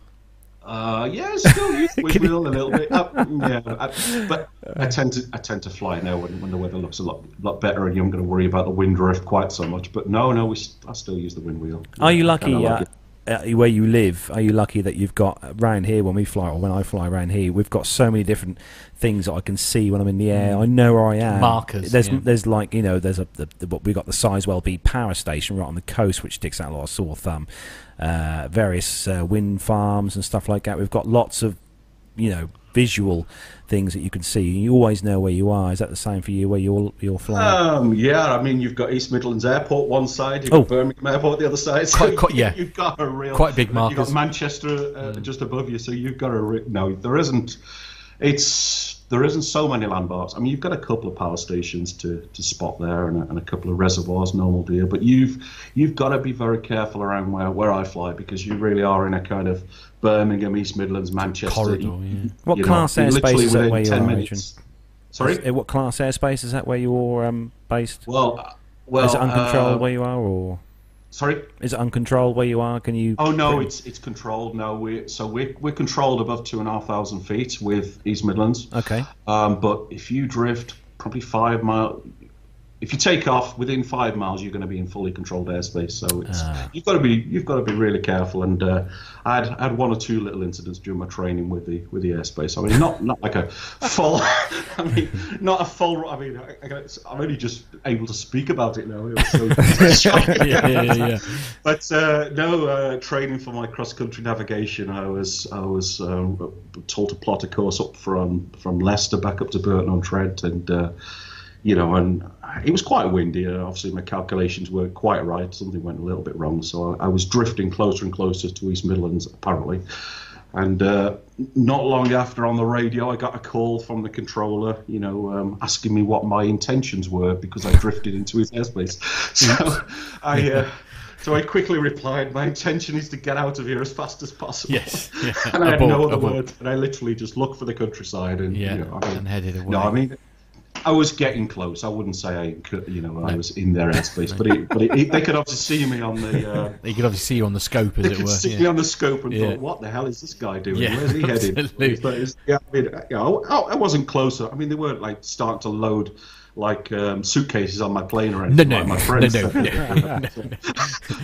Uh, yeah, still use the wheel a little bit. Uh, yeah, I, but I tend to I tend to fly now when, when the weather looks a lot lot better and you're not going to worry about the wind drift quite so much. But no, no, we s- I still use the wind wheel. Are you I lucky kinda like it. uh, where you live? Are you lucky that you've got around here when we fly, or when I fly around here? We've got so many different things that I can see when I'm in the air. I know where I am. Markers, There's yeah. there's like you know there's a the, the, what we got the Sizewell B power station right on the coast, which sticks out a lot of sore thumb. Uh, various uh, wind farms and stuff like that. We've got lots of you know visual things that you can see. You always know where you are. Is that the same for you where you're you're flying? Um, yeah, I mean, you've got East Midlands Airport one side, you've Oh. got Birmingham Airport the other side. So Quite- quite- yeah. you've got a real Quite big You've got Manchester uh, just above you, so you've got a re- no. There isn't. It's there isn't so many landmarks. I mean, you've got a couple of power stations to, to spot there, and a, and a couple of reservoirs, normal deer. But you've you've got to be very careful around where, where I fly because you really are in a kind of Birmingham, East Midlands, Manchester Corridor, you- yeah. What you class you're airspace is that where you are? minutes. Sorry. Is- what class airspace is that where you're um, based? Well, uh, well, is it uncontrolled uh, where you are, or sorry. is it uncontrolled where you are? Can you? Oh no, it's it's controlled. No, we so we're we're controlled above two and a half thousand feet with East Midlands. okay. Um, but if you drift probably five mile. If you take off within five miles, you're going to be in fully controlled airspace. So it's, Ah. you've got to be you've got to be really careful. And uh, I had I had one or two little incidents during my training with the with the airspace. I mean, not not like a full. I mean, not a full. I mean, I, I, I'm only just able to speak about it now. It was so. Yeah, yeah, yeah. But uh, no uh, training for my cross country navigation. I was I was uh, told to plot a course up from from Leicester back up to Burton on Trent, and uh, you know, and it was quite windy. And obviously, my calculations weren't quite right. Something went a little bit wrong, so I, I was drifting closer and closer to East Midlands apparently. And uh, not long after on the radio, I got a call from the controller, you know, um, asking me what my intentions were because I drifted into his airspace. So I, uh, so I quickly replied, "My intention is to get out of here as fast as possible." Yes, and I had Abort, no other abort. words. And I literally just looked for the countryside and, Yeah, you know, I mean, and headed away. No, I mean. I was getting close. I wouldn't say I, could, you know, I was in their airspace, but it, but it, they could obviously see me on the. Uh, You could obviously see you on the scope, as they it could were. see yeah. me on the scope and Yeah. thought, "What the hell is this guy doing? Yeah, Where's he headed?" absolutely. But it's- yeah, I mean, you know, I, I wasn't closer. I mean, they weren't like starting to load like um, suitcases on my plane or anything. No, no, like my no, friends. no, said. no,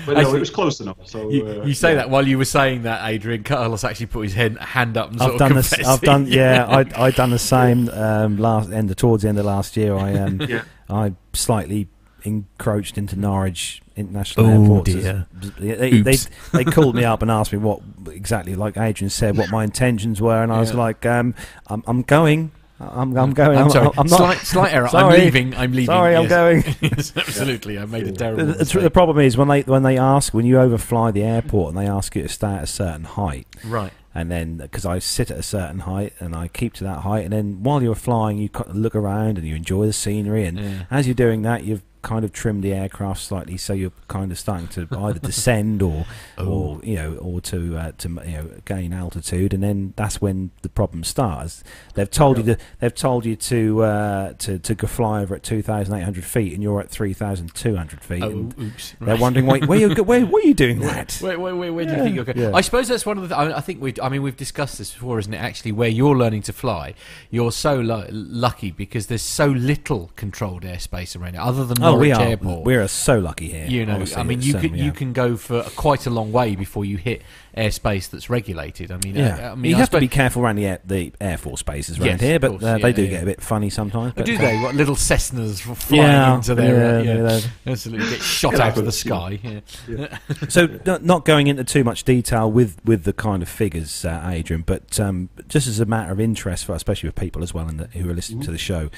but no, Actually, it was close enough. So You, uh, you say yeah. that while you were saying that, Adrian. Carlos actually put his hand, hand up and sort I've of done this. I've done. Yeah, I I done the same. Um, last end towards the end of last year, I um, Yeah. I slightly encroached into Norwich International Oh, Airport. dear. They, they, they, Oops. they called me up and asked me what exactly, like Adrian said, what my intentions were, and I was like, um, I'm, I'm going. I'm, I'm going. I'm sorry. I'm not. Slight, slight error. Sorry. I'm leaving. I'm leaving. Sorry, I'm going. yes, absolutely. I made a terrible The, the, the problem is when they when they ask when you overfly the airport and they ask you to stay at a certain height, Right. and then because I sit at a certain height and I keep to that height, and then while you're flying, you look around and you enjoy the scenery, and Yeah. as you're doing that, you've kind of trim the aircraft slightly, so you're kind of starting to either descend or, Oh. or you know, or to uh, to you know gain altitude, and then that's when the problem starts. They've told you to they've told you to uh, to to go fly over at two thousand eight hundred feet, and you're at three thousand two hundred feet. Oh, oops. They're Right. wondering why, where you where where are you doing that? Wait, wait, wait. Where do you think you're going? Yeah. I suppose that's one of the. I, I think we. I mean, we've discussed this before, isn't it? Actually, where you're learning to fly, you're so lu- lucky because there's so little controlled airspace around it, other than Oh, Norwich we are Airport. we are so lucky here. you know, I mean, it's, you um, can yeah. you can go for quite a long way before you hit airspace that's regulated. I mean, Yeah, uh, I mean, you I have to be careful around the air, the Air Force bases around Yes, here, but course, uh, yeah, they do yeah, get a bit funny sometimes. But, do uh, they? What little Cessnas flying Yeah, into their uh, yeah, yeah, yeah. absolutely get shot out of the sky. Yeah. so not, not going into too much detail with, with the kind of figures, uh, Adrian, but um, just as a matter of interest, for especially with people as well in the, who are listening Mm-hmm. to the show,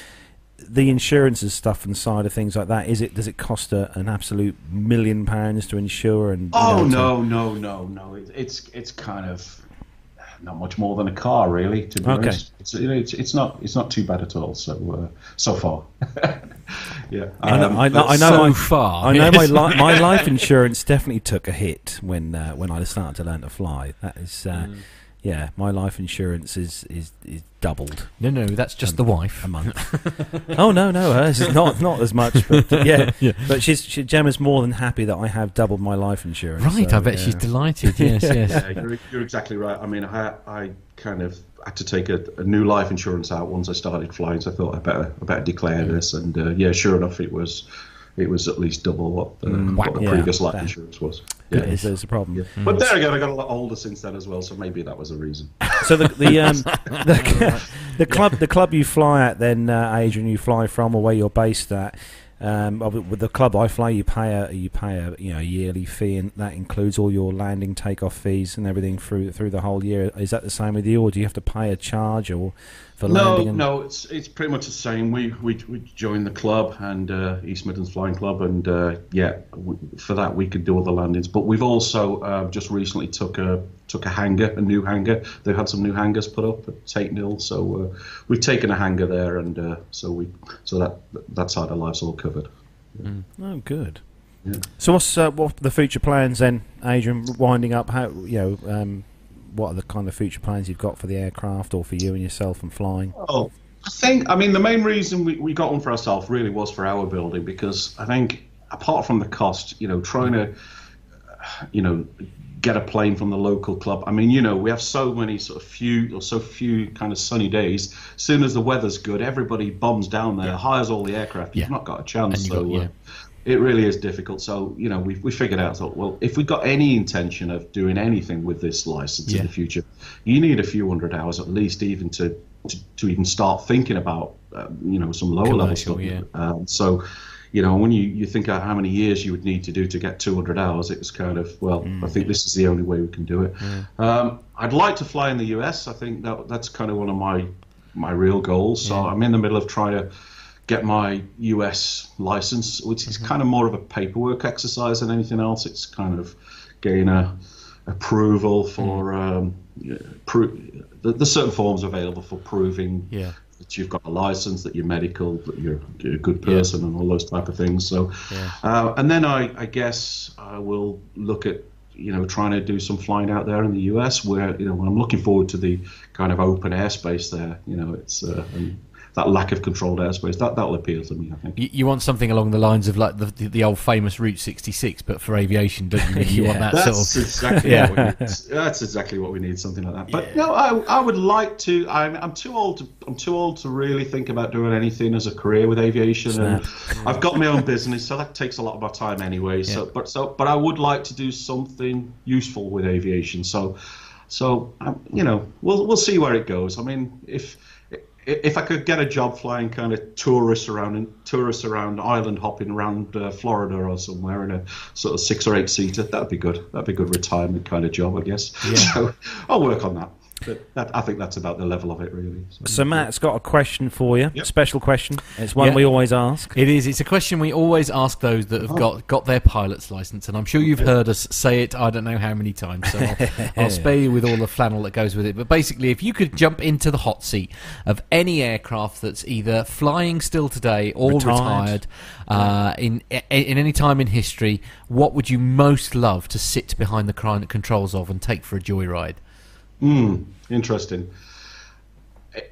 the insurances stuff and side of things like that, is it does it cost a, an absolute million pounds to insure? And you Oh know, to- no, no, no, no! It's it's kind of not much more than a car, really. To be Okay. honest, it's, you know, it's it's not it's not too bad at all. So uh, so far, yeah. I know, Um, I know, I know so my, far, I know my li- my life insurance definitely took a hit when uh, when I started to learn to fly. That is, uh, Mm. Yeah, my life insurance is is, is doubled No, no, that's just the wife. a month. oh no, no, hers is not not as much, but yeah, Yeah. But she's she, Gemma's more than happy that I have doubled my life insurance. Right, so, I bet yeah. she's delighted. Yes, yes. yeah, you're, you're exactly right. I mean, I I kind of had to take a, a new life insurance out once I started flying, so I thought I better I better declare this, and uh, yeah, sure enough, it was it was at least double what the, what the yeah, previous life that- insurance was. Yeah, Yeah. there's, there's a problem. Yeah. But there again, I got a lot older since then as well, so maybe that was a reason. So the the um, the, the club the club you fly at then uh, Adrian you fly from or where you're based at um, with the club I fly you pay a you pay a you know yearly fee and that includes all your landing takeoff fees and everything through through the whole year is that the same with you or do you have to pay a charge or for No, landing and no, it's it's pretty much the same. We we, we joined the club and uh, East Midlands Flying Club, and uh, yeah, w for that we could do all the landings. But we've also uh, just recently took a took a hangar, a new hangar. They've had some new hangars put up at Tatenhill, so uh, we've taken a hangar there, and uh, so we so that that side of life's all covered. oh good Yeah. so what's uh, what the future plans then Adrian winding up how you know um, what are the kind of future plans you've got for the aircraft or for you and yourself and flying Oh, I think, I mean, the main reason we, we got one for ourselves really was for our building because I think, apart from the cost, you know, trying to, uh, you know, get a plane from the local club. I mean, you know, we have so many sort of few or so few kind of sunny days. Soon as the weather's good, everybody bombs down there, hires all the aircraft. You've Yeah. not got a chance. So got- yeah. uh, it really is difficult. So you know, we we figured out. Thought, well, if we've got any intention of doing anything with this license Yeah. in the future, you need a few hundred hours at least, even to to, to even start thinking about uh, you know some lower level stuff. yeah. Um, so. You know, when you, you think how many years you would need to do to get 200 hours, it was kind of, well, Mm. I think this is the only way we can do it. Um, I'd like to fly in the US. I think that that's kind of one of my my real goals. So I'm in the middle of trying to get my US license, which Mm-hmm. is kind of more of a paperwork exercise than anything else. It's kind of getting a approval for Mm. um, pro- the, the certain forms available for proving Yeah. that you've got a license, that you're medical, that you're, you're a good person, and all those type of things. So, Yeah. uh, and then I, I guess I will look at you know trying to do some flying out there in the US, where you know I'm looking forward to the kind of open airspace there. You know, it's uh, and that lack of controlled airspace that that'll appeal to me. I think. You, you want something along the lines of like the, the, the old famous Route 66, but for aviation, don't you? You want that That's sort of. exactly Yeah. what we need. That's exactly what we need. Something like that. But no, I, I would like to. I'm, I'm too old. To, I'm too old to really think about doing anything as a career with aviation. And I've got my own business, so that takes a lot of my time anyway. So, but so, but I would like to do something useful with aviation. So, so um, you know, we'll we'll see where it goes. I mean, if if I could get a job flying kind of tourists around and tourists around island hopping around uh, Florida or somewhere in a sort of six or eight seater, that'd be good. That'd be a good retirement kind of job, I guess. So I'll work on that. But that, I think that's about the level of it, really. So Matt's got a question for you. Special question. It's one Yeah. we always ask. It is. It's a question we always ask those that have got, got their pilot's license, and I'm sure you've heard us say it. I don't know how many times, so I'll, I'll spare you with all the flannel that goes with it. But basically, if you could jump into the hot seat of any aircraft that's either flying still today or Retired. retired, uh, in in any time in history, what would you most love to sit behind the cri- controls of and take for a joyride? Hmm, interesting.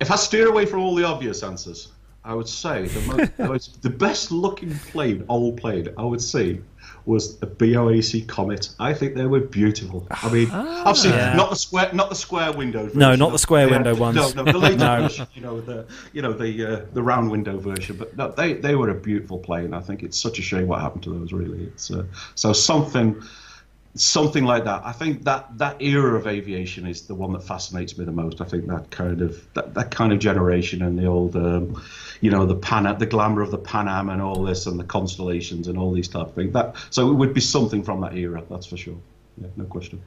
If I steer away from all the obvious answers, I would say the, most, the most- the best looking plane, old plane, I would say was a BOAC Comet. I think they were beautiful. I mean, obviously Yeah. not the square, not the square window. No, not the square yeah, window No, ones. no, the later No. version. You know the, you know the uh, the round window version. But no, they they were a beautiful plane. I think it's such a shame what happened to those. Really, it's uh, so something something like that. I think that that era of aviation is the one that fascinates me the most. I think that kind of that, that kind of generation and the old, um, you know, the Pan, the glamour of the Pan Am and all this and the constellations and all these type of things. That so it would be something from that era. That's for sure. Yeah, no question.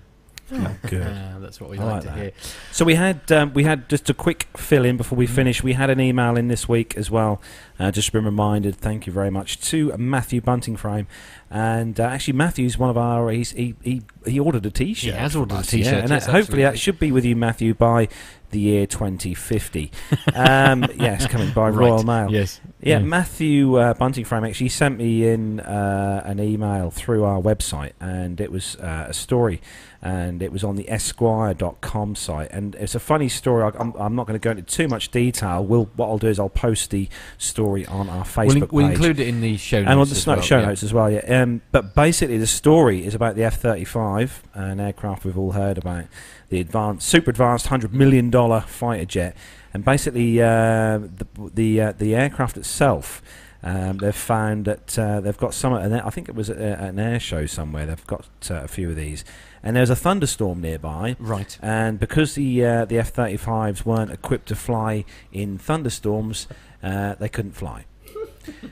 Good. Uh, that's what we I like, like to hear. So we had um, we had just a quick fill in before we Mm. finish. We had an email in this week as well. Uh, just been reminded. Thank you very much to Matthew Bunting Buntingframe, and uh, actually Matthew's one of our. He's, he he he ordered a T-shirt. He has ordered a T-shirt, yeah, and that, hopefully that should be with you, Matthew, by the year 2050. um, yes, coming by Right, Royal Mail. yes. Yeah, Yeah. Matthew uh, Buntingframe actually sent me in uh, an email through our website, and it was uh, a story, and it was on the Esquire.com site, and it's a funny story. I, I'm, I'm not going to go into too much detail. We'll, what I'll do is I'll post the story on our Facebook We'll, in- page. we'll include it in the show notes. And on the as well, show yeah. notes as well, yeah. Um, but basically, the story is about the F 35, an aircraft we've all heard about, the advanced, super advanced $100 million fighter jet. And basically, uh, the, the, uh, the aircraft itself. Um, they've found that uh, they've got some. I think it was at an air show somewhere. They've got uh, a few of these, and there's a thunderstorm nearby. Right. And because the uh, the F-35s weren't equipped to fly in thunderstorms, uh, they couldn't fly.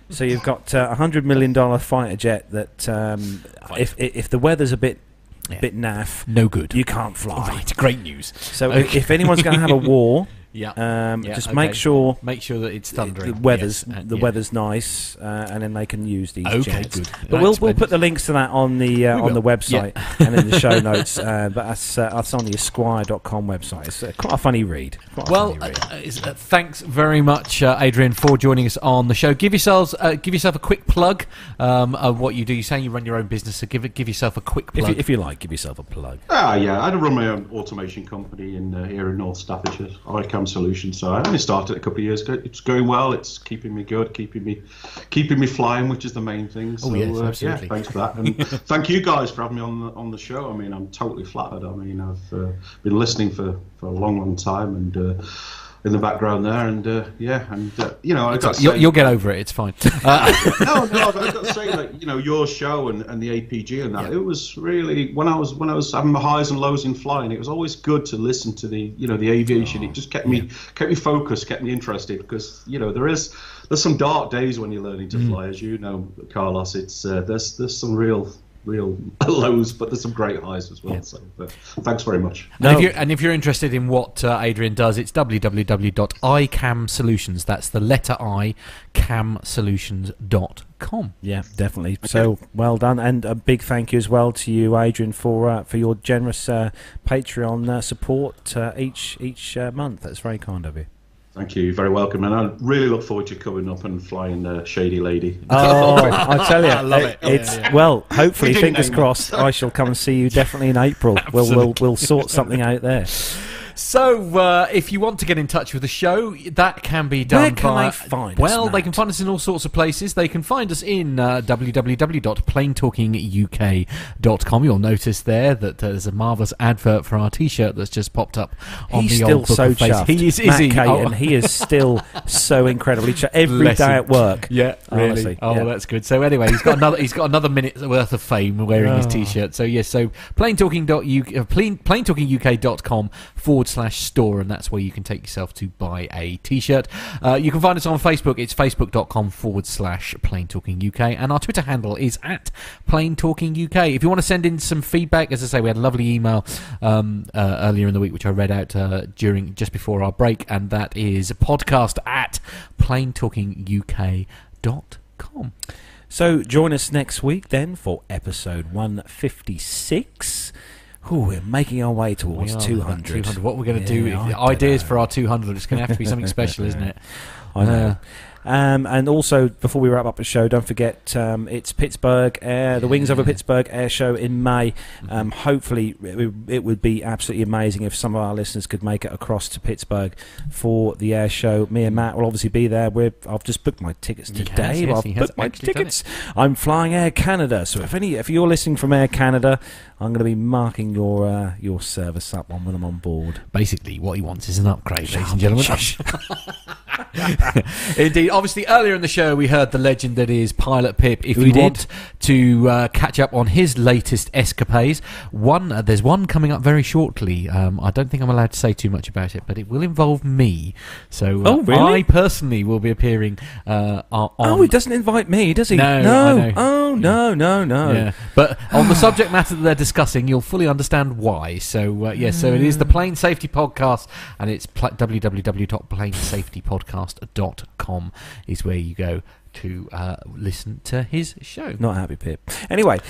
so you've got uh, a hundred million dollar fighter jet that, um, if if the weather's a bit Yeah. bit naff, No good. you can't fly. Right, great news. So Okay. if anyone's going to have a war, Yeah. um, Yeah, just okay. make sure Make sure that it's thundering. the weather's yes, the yeah. weather's nice, uh, and then they can use these Okay, jets. good. But Right, we'll we'll put the links to that on the uh, We on the will. website and in the show notes. Uh, but that's uh, that's on the Esquire.com website. It's uh, quite a funny read. Quite Well, funny read. uh, thanks very much, uh, Adrian, for joining us on the show. Give yourselves, uh, give yourself a quick plug um, of what you do. You're saying you run your own business, so give it, give yourself a quick if, you, if you like, give yourself a plug. Ah, yeah, I run my own automation company in uh, here in North Staffordshire, ICAM solution. So I only started a couple of years ago. It's going well. It's keeping me good, keeping me keeping me flying, which is the main thing. So, Oh, yes, uh, absolutely. yeah, thanks for that, and thank you guys for having me on the on the show. I mean, I'm totally flattered. I mean, I've uh, been listening for, for a long, long time, and uh, in the background there, and uh, yeah, and uh, you know, I got You'll, you'll get over it. It's fine. Uh, no, no, I've got to say, like you know, your show and, and the APG and that, it was really when I was when I was having my highs and lows in flying, it was always good to listen to the you know the aviation. it just kept me kept me focused, kept me interested because you know there is there's some dark days when you're learning to fly, as you know, Carlos. It's uh, there's there's some real real lows, but there's some great highs as well. So, but thanks very much. And, if you're, and if you're interested in what uh, Adrian does, it's www.icamsolutions. That's the letter I, camsolutions.com. Yeah, definitely. So well done, and a big thank you as well to you, Adrian, for uh, for your generous uh, Patreon uh, support uh, each each uh, month. That's very kind of you. Thank you, you're very welcome, and I really look forward to coming up and flying the Shady Lady. Oh, I tell you, I love it. It's Yeah, yeah. well. Hopefully, fingers crossed. I shall come and see you definitely in April. We'll, we'll we'll sort something out there. So, uh, if you want to get in touch with the show, that can be done Where can by. they find us, well, they can find us in all sorts of places. They can find us in uh, www.planetalkinguk.com. You'll notice there that uh, there's a marvellous advert for our T-shirt that's just popped up on He's the still old so face. He is, is Matt he? Kate, Oh. and he is still so incredibly chuffed every Bless day him. at work. Yeah, really. honestly. Oh, yeah. that's good. So anyway, he's got another. He's got another minute's worth of fame wearing his Oh. t-shirt. So yes, so planetalking.uk, uh, plane, planetalkinguk.com forward slash store, and that's where you can take yourself to buy a t-shirt. Uh, you can find us on Facebook. It's facebook.com forward slash Plane Talking UK, and our Twitter handle is at Plane Talking UK. If you want to send in some feedback, as I say, we had a lovely email um, uh, earlier in the week, which I read out uh, during just before our break, and that is podcast at planetalkinguk.com. So join us next week then for episode 156. Ooh, we're making our way towards We are 200. 200. What we're going to Yeah, do? Ideas know. for our 200. It's going to have to be something special, isn't it? I know. Uh, Um, and also, before we wrap up the show, don't forget um, it's Pittsburgh Air, the Wings Over Pittsburgh Air Show in May. Um, hopefully, it, would- it would be absolutely amazing if some of our listeners could make it across to Pittsburgh for the air show. Me and Matt will obviously be there. We're, I've just booked my tickets today. yes, I've he has booked my tickets. I'm flying Air Canada. So if any, if you're listening from Air Canada, I'm going to be marking your uh, your service up on when I'm on board. Basically, what he wants is an upgrade, ladies and gentlemen. Indeed. Obviously, earlier in the show, we heard the legend that is Pilot Pip. If We you did. want to uh, catch up on his latest escapades, one uh, there's one coming up very shortly. Um, I don't think I'm allowed to say too much about it, but it will involve me. So, uh, Oh, really? I personally will be appearing uh, on. Oh, he doesn't invite me, does he? No, no. Oh, no, no, no. Yeah, but on the subject matter that they're discussing, you'll fully understand why. So, uh, yes, so it is the Plane Safety Podcast, and it's pl- www.planesafetypodcast.com is where you go to uh, listen to his show. Not happy, Pip. Anyway,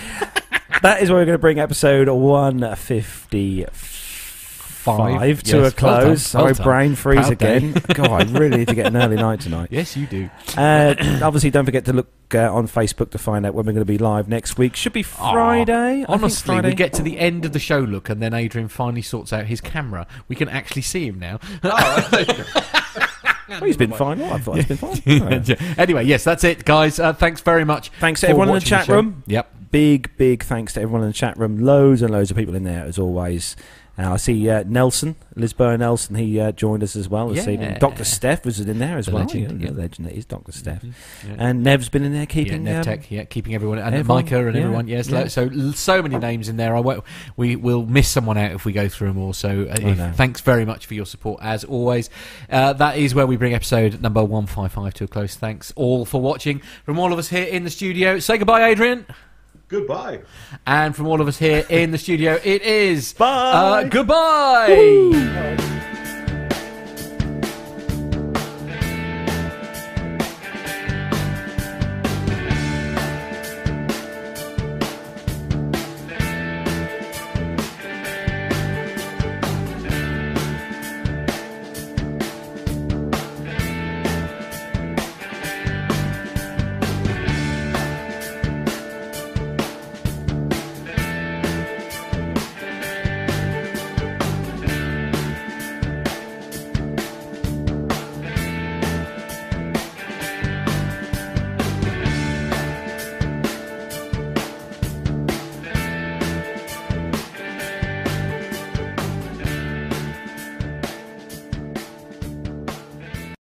that is where we're going to bring episode 155 to Yes, a well close. done, Sorry, well done. brain freeze Proud again. God, I really need to get an early night tonight. Yes, you do. Uh, obviously, don't forget to look uh, on Facebook to find out when we're going to be live next week. Should be Friday. Think Honestly, Friday. we get to the end of the show look, and then Adrian finally sorts out his camera. We can actually see him now. Oh, he's been fine. Well, I thought he's been fine. Oh. anyway, yes, that's it, guys. Uh, thanks very much. Thanks to everyone in the chat show. room. Yep. Big, big thanks to everyone in the chat room. Loads and loads of people in there, as always. Uh, I see uh, Nelson, Lisbon Nelson, he uh, joined us as well this Yeah. evening. Dr. Steph was in there as The well. legend, yeah, yeah. the legend that is Dr. Steph. Yeah. And Nev's been in there keeping. yeah, um, NevTech, yeah, keeping everyone and everyone, Micah and everyone. Yes, so so many names in there. I won't, we will miss someone out if we go through them all. So uh, if- thanks very much for your support as always. Uh, that is where we bring episode number one five five to a close. Thanks all for watching. From all of us here in the studio, say goodbye, Adrian. Goodbye. And from all of us here in the studio, it is Bye. Uh, goodbye.